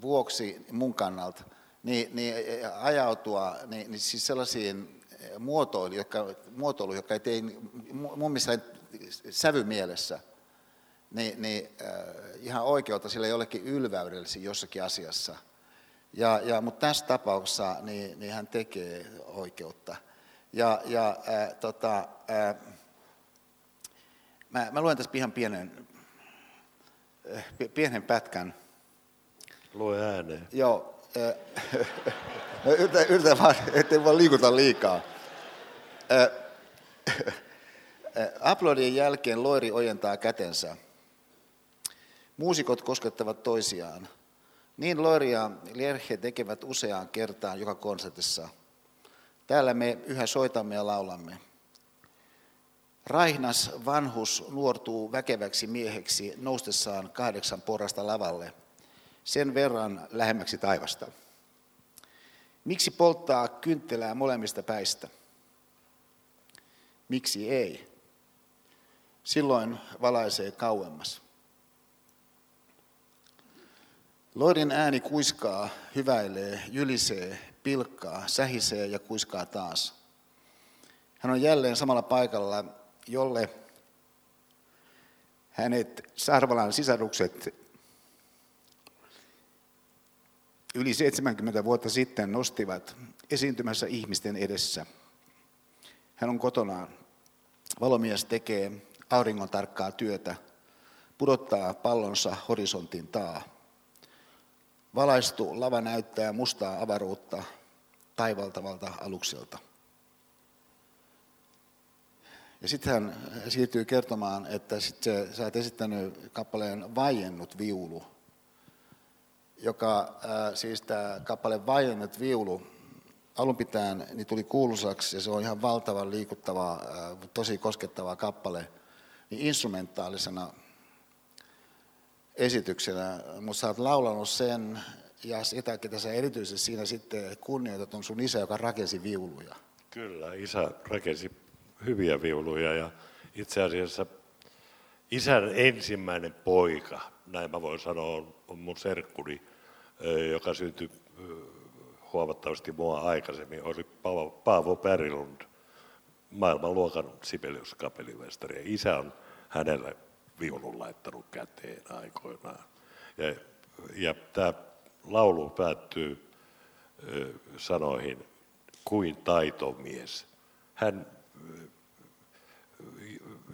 vuoksi mun kannalta – niin, niin ajautua niin, niin siis sellaisiin muotoiluihin, jotka, muotoilu, jotka ei tee mun mielestä sävymielessä, niin, niin äh, ihan oikeutta sille jollekin ylväydellisiin jossakin asiassa. Ja, ja, mutta tässä tapauksessa niin, niin hän tekee oikeutta. Ja, ja äh, tota, äh, mä, mä luen tässä ihan pienen, äh, pienen pätkän. Lue ääneen. Joo, [LAUGHS] yritä, yritä vaan, ettei vaan liikuta liikaa. Aplodien jälkeen Loiri ojentaa kätensä. Muusikot koskettavat toisiaan. Niin Loiri ja Lierhe tekevät useaan kertaan joka konsertissa. Täällä me yhä soitamme ja laulamme. Raihnas vanhus nuortuu väkeväksi mieheksi noustessaan kahdeksan porrasta lavalle – sen verran lähemmäksi taivasta. Miksi polttaa kynttilää molemmista päistä? Miksi ei? Silloin valaisee kauemmas. Loidin ääni kuiskaa, hyväilee, jylisee, pilkkaa, sähisee ja kuiskaa taas. Hän on jälleen samalla paikalla, jolle hänet Sarvalan sisarukset yli 70 vuotta sitten nostivat esiintymässä ihmisten edessä. Hän on kotonaan. Valomies tekee auringon tarkkaa työtä. pudottaa pallonsa horisontin taa. Valaistu lava näyttää mustaa avaruutta taivaltavalta alukselta. Ja sitten hän siirtyy kertomaan, että sit se, sä oot esittänyt kappaleen Vaiennut viulu, joka äh, siis tämä kappale Vaiennut viulu alun pitäen niin tuli kuuluisaksi ja se on ihan valtavan liikuttava, äh, tosi koskettava kappale, niin instrumentaalisena esityksenä, mutta sä oot laulanut sen ja sitä, ketä sä erityisesti siinä sitten kunnioitat, on sun isä, joka rakensi viuluja. Kyllä, isä rakensi hyviä viuluja ja itse asiassa isän ensimmäinen poika, näin mä voin sanoa, on, mun serkkuni, joka syntyi huomattavasti mua aikaisemmin, oli Paavo, Paavo Pärilund, maailmanluokan Sibelius kapellimestari. Isä on hänelle viulun laittanut käteen aikoinaan. Ja, ja tämä laulu päättyy sanoihin kuin taitomies. Hän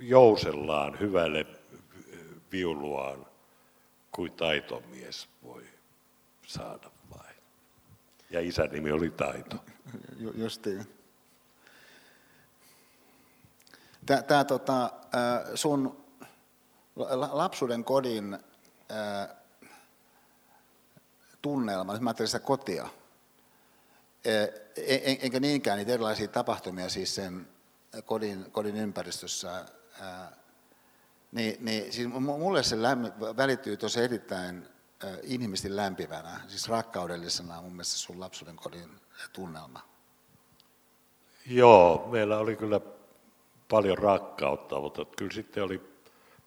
jousellaan hyvälle viuluaan kuin taitomies voi saada vain. Ja isän nimi oli Taito. Justiin. Tämä tota, sun lapsuuden kodin tunnelma, mä ajattelin sitä kotia, enkä niinkään niitä erilaisia tapahtumia siis sen kodin, kodin ympäristössä, niin, niin siis mulle se lämmi, välittyy tosi erittäin inhimillisesti lämpimänä, siis rakkaudellisena mun mielestä sun lapsuuden kodin tunnelma. Joo, meillä oli kyllä paljon rakkautta, mutta kyllä sitten oli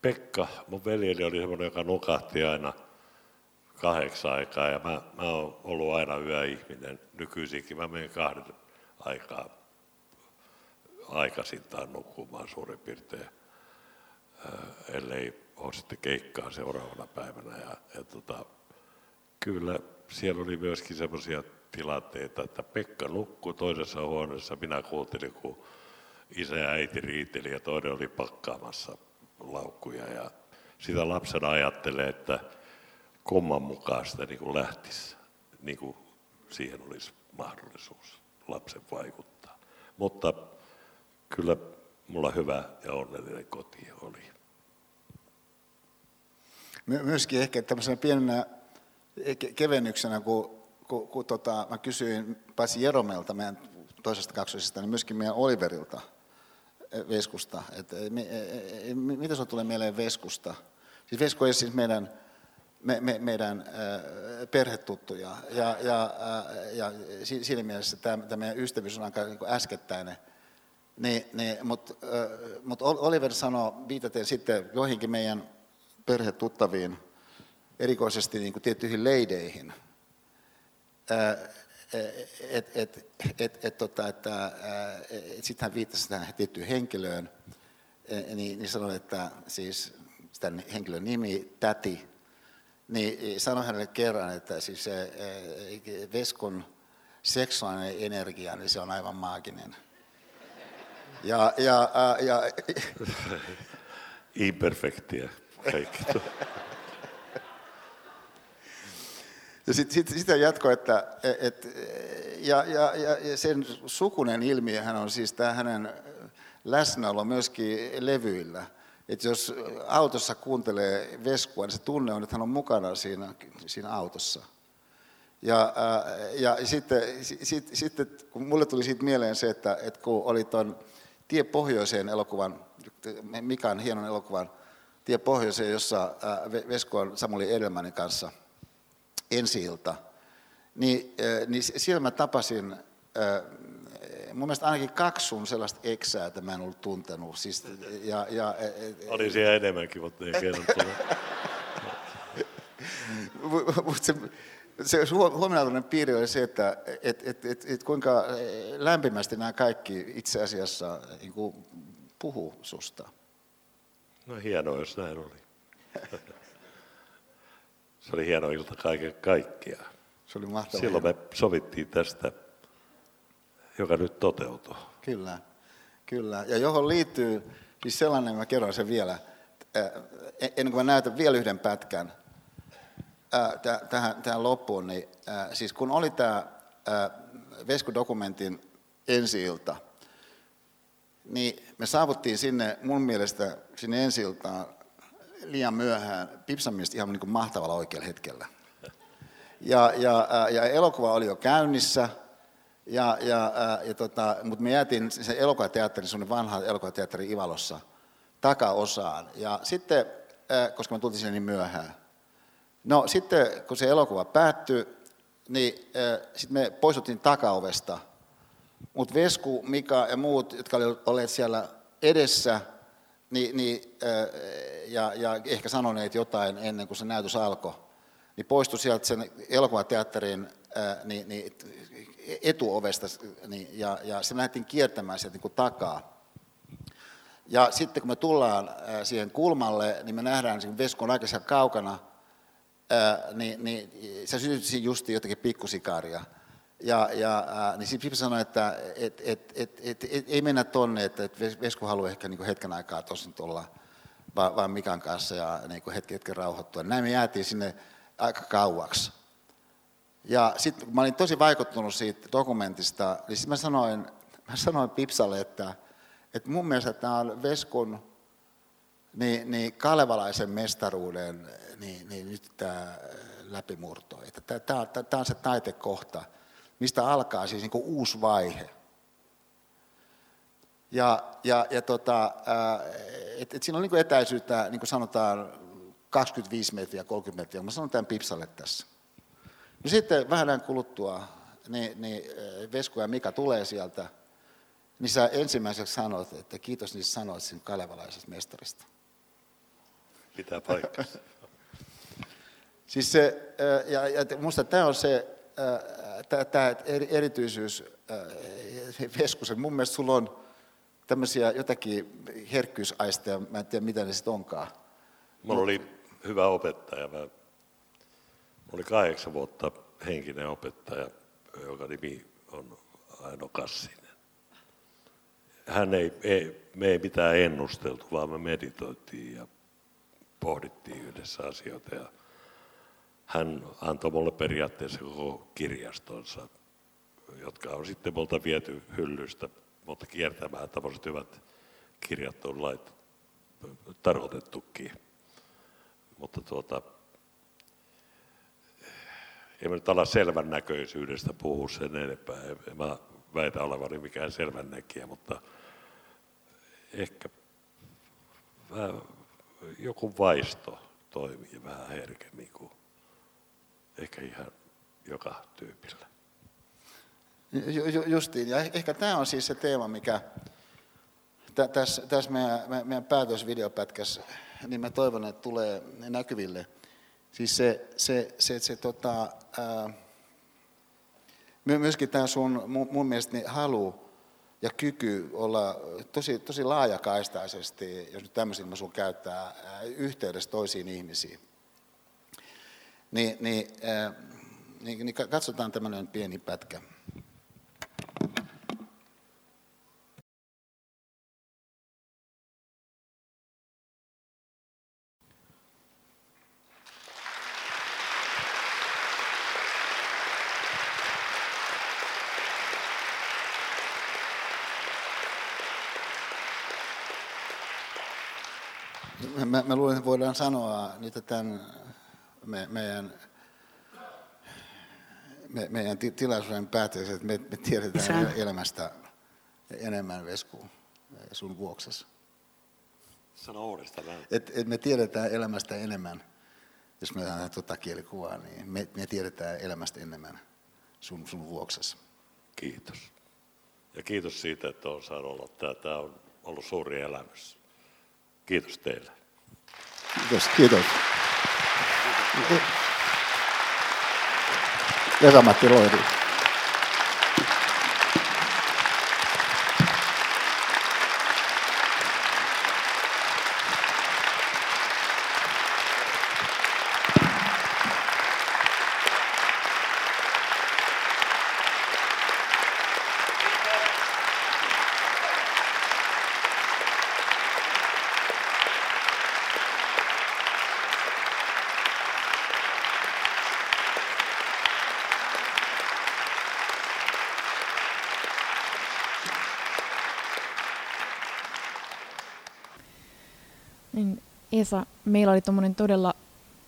Pekka, mun veljeni oli semmoinen, joka nukahti aina kahdeksan aikaa ja mä, mä oon ollut aina yöihminen nykyisinkin. Mä menen kahden aikaa aikaisintaan nukkumaan suurin piirtein, ellei ole sitten keikkaa seuraavana päivänä. Ja, ja tota, kyllä siellä oli myöskin semmoisia tilanteita, että Pekka nukkui toisessa huoneessa, minä kuuntelin, kun isä ja äiti riiteli ja toinen oli pakkaamassa laukkuja. Ja sitä lapsena ajattelee, että kumman mukaan sitä niin kuin lähtisi, niin kuin siihen olisi mahdollisuus lapsen vaikuttaa. Mutta kyllä mulla hyvä ja onnellinen koti oli. Myöskin ehkä tämmöisenä pienenä kevennyksenä, kun, kun, kun tota, mä kysyin paitsi Jeromelta, meidän toisesta kaksoisesta, niin myöskin meidän Oliverilta eh, Veskusta, että eh, mitä sinulle tulee mieleen Veskusta? Siis Vesku on siis meidän, me, me, meidän äh, perhetuttuja ja, ja, äh, ja siinä mielessä tämä, tämä meidän ystävyys on aika niin äskettäinen. Niin, niin, Mutta mut Oliver sanoi, viitaten sitten joihinkin meidän perhetuttaviin, erikoisesti niin kuin tiettyihin leideihin, että et, et, et, tota, että et, sitten hän viittasi tähän tiettyyn henkilöön, niin, niin sanoi, että siis tämän henkilön nimi, täti, niin sanoi hänelle kerran, että siis se Veskon seksuaalinen energia, niin se on aivan maaginen. Ja, ja, ja, ja Imperfektiä kaikki. Ja sitten sit, sitä jatkoi, että et, ja, ja, ja sen sukunen ilmiöhän on siis tämä hänen läsnäolo myöskin levyillä. Että jos autossa kuuntelee Veskua, niin se tunne on, että hän on mukana siinä, siinä autossa. Ja, ja sitten, sit, sitten kun mulle tuli siitä mieleen se, että, että kun oli tuon Tie Pohjoiseen elokuvan, Mikan hienon elokuvan Tie Pohjoiseen, jossa Vesku on Samuli Edelmanin kanssa – ensi ilta, niin, niin siellä mä tapasin mun mielestä ainakin kaksi sun sellaista eksää, että mä en ollut tuntenut. Siis, ja, ja, Oli siellä enemmänkin, mutta ei kerran [LAUGHS] Mutta se, se huomioon piiri oli se, että et, et, et, et kuinka lämpimästi nämä kaikki itse asiassa niin kuin puhuu susta. No hienoa, jos näin oli. Se oli hieno ilta kaiken kaikkiaan. Se oli mahtavaa. Silloin me sovittiin tästä, joka nyt toteutuu. Kyllä, kyllä. Ja johon liittyy, siis sellainen, mä kerron sen vielä, ennen kuin mä näytän vielä yhden pätkän tähän, tähän loppuun, niin siis kun oli tämä Vesku-dokumentin ensi-ilta, niin me saavuttiin sinne mun mielestä sinne ensi liian myöhään, Pipsan mielestä ihan niin kuin mahtavalla oikealla hetkellä. Ja, ja, ja elokuva oli jo käynnissä, ja, ja, ja tota, mutta me jäätiin se elokuvateatteri, semmoinen vanha elokuvateatteri Ivalossa, takaosaan. Ja sitten, koska me tultiin sinne niin myöhään, no sitten kun se elokuva päättyi, niin sitten me poistuttiin takaovesta. Mutta Vesku, Mika ja muut, jotka olivat olleet siellä edessä, niin, niin, ja, ja ehkä sanoneet jotain ennen kuin se näytös alkoi, niin poistui sieltä sen elokuvateatterin niin, niin, etuovesta niin, ja, ja se lähdettiin kiertämään sieltä niin kuin takaa. Ja sitten kun me tullaan siihen kulmalle, niin me nähdään, että Vesku on aika kaukana, niin, niin se sytytti just jotakin pikkusikaria. Ja, ja niin sitten sanoi, että et, et, et, et, et, ei mennä tonne, että et Vesku haluaa ehkä niin hetken aikaa tuossa olla vaan, vaan Mikan kanssa ja niin hetken, hetken rauhoittua. Näin me jäätiin sinne aika kauaksi. Ja sitten mä olin tosi vaikuttunut siitä dokumentista, niin sitten mä sanoin, mä sanoin Pipsalle, että, että mun mielestä tämä on Veskun niin, niin kalevalaisen mestaruuden niin, niin nyt tämä läpimurto. Tämä on se taitekohta, mistä alkaa siis niin kuin uusi vaihe. Ja, ja, ja tota, et, et siinä on niin kuin etäisyyttä, niin kuin sanotaan, 25 metriä, 30 metriä. Mä sanon tämän Pipsalle tässä. No sitten vähän kuluttua, niin, niin Vesku ja Mika tulee sieltä, niin sä ensimmäiseksi sanot, että kiitos niistä sanoit sinun kalevalaisesta mestarista. Pitää paikkaa. [LAUGHS] siis se, ja, ja minusta tämä on se, tämä erityisyys Veskusen. Mun mielestä sulla on tämmöisiä jotakin herkkyysaisteja, mä en tiedä mitä ne sitten onkaan. Mulla oli hyvä opettaja. Mä, oli kahdeksan vuotta henkinen opettaja, joka nimi on Aino Kassinen. Hän ei, ei, me ei mitään ennusteltu, vaan me meditoitiin ja pohdittiin yhdessä asioita. Ja hän antoi mulle periaatteessa koko kirjastonsa, jotka on sitten multa viety hyllystä, mutta kiertämään tämmöiset hyvät kirjat on lait, tarkoitettukin. Mutta tuota, en nyt ala selvän näköisyydestä puhu sen enempää. En mä väitä olevani mikään selvän näkijä, mutta ehkä joku vaisto toimii vähän herkemmin kuin ehkä ihan joka tyypillä. Justiin, ja ehkä tämä on siis se teema, mikä tässä, tässä meidän, meidän päätösvideopätkässä, niin mä toivon, että tulee näkyville. Siis se, se, se, se tota, ää, myöskin tämä sun mun, mun mielestä niin halu ja kyky olla tosi, tosi laajakaistaisesti, jos nyt tämmöisen sun käyttää, yhteydessä toisiin ihmisiin. Niin, niin, ää, niin, niin katsotaan tämmöinen pieni pätkä. mä, mä luulen, että voidaan sanoa niitä tämän me, meidän, me, meidän tilaisuuden päätteeksi, että me, me tiedetään Isä. elämästä enemmän Vesku sun vuoksessa. Sano uudestaan. Et, et me tiedetään elämästä enemmän, jos me otetaan tuota kielikuvaa, niin me, me tiedetään elämästä enemmän sun, sun vuoksessa. Kiitos. Ja kiitos siitä, että on saanut olla. Tämä, tämä on ollut suuri elämys. Kiitos teille. Kiitos, kiitos. Vesa-Matti Loiri. Niin meillä oli tuommoinen todella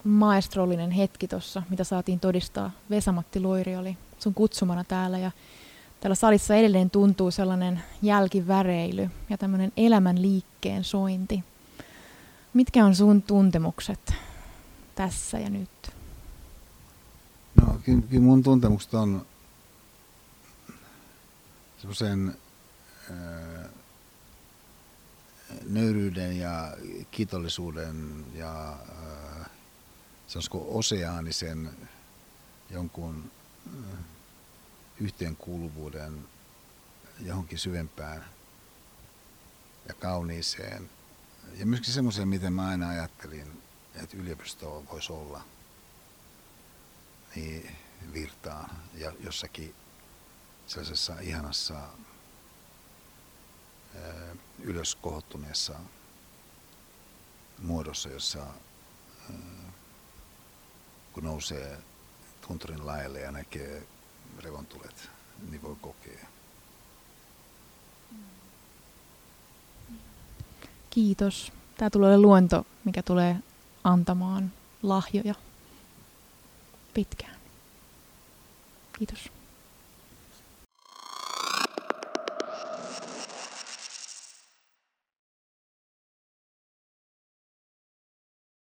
maestrollinen hetki tuossa, mitä saatiin todistaa. Vesamatti Loiri oli sun kutsumana täällä ja täällä salissa edelleen tuntuu sellainen jälkiväreily ja tämmöinen elämän liikkeen sointi. Mitkä on sun tuntemukset tässä ja nyt? No kyllä, mun tuntemukset on semmoisen nöyryyden ja kiitollisuuden ja äh, sanoisiko oseaanisen jonkun äh, yhteenkuuluvuuden johonkin syvempään ja kauniiseen. Ja myöskin semmoiseen, miten mä aina ajattelin, että yliopisto voisi olla niin virtaa ja jossakin sellaisessa ihanassa ylös kohottuneessa muodossa, jossa kun nousee tunturin laelle ja näkee revontulet, niin voi kokea. Kiitos. Tämä tulee luonto, mikä tulee antamaan lahjoja pitkään. Kiitos.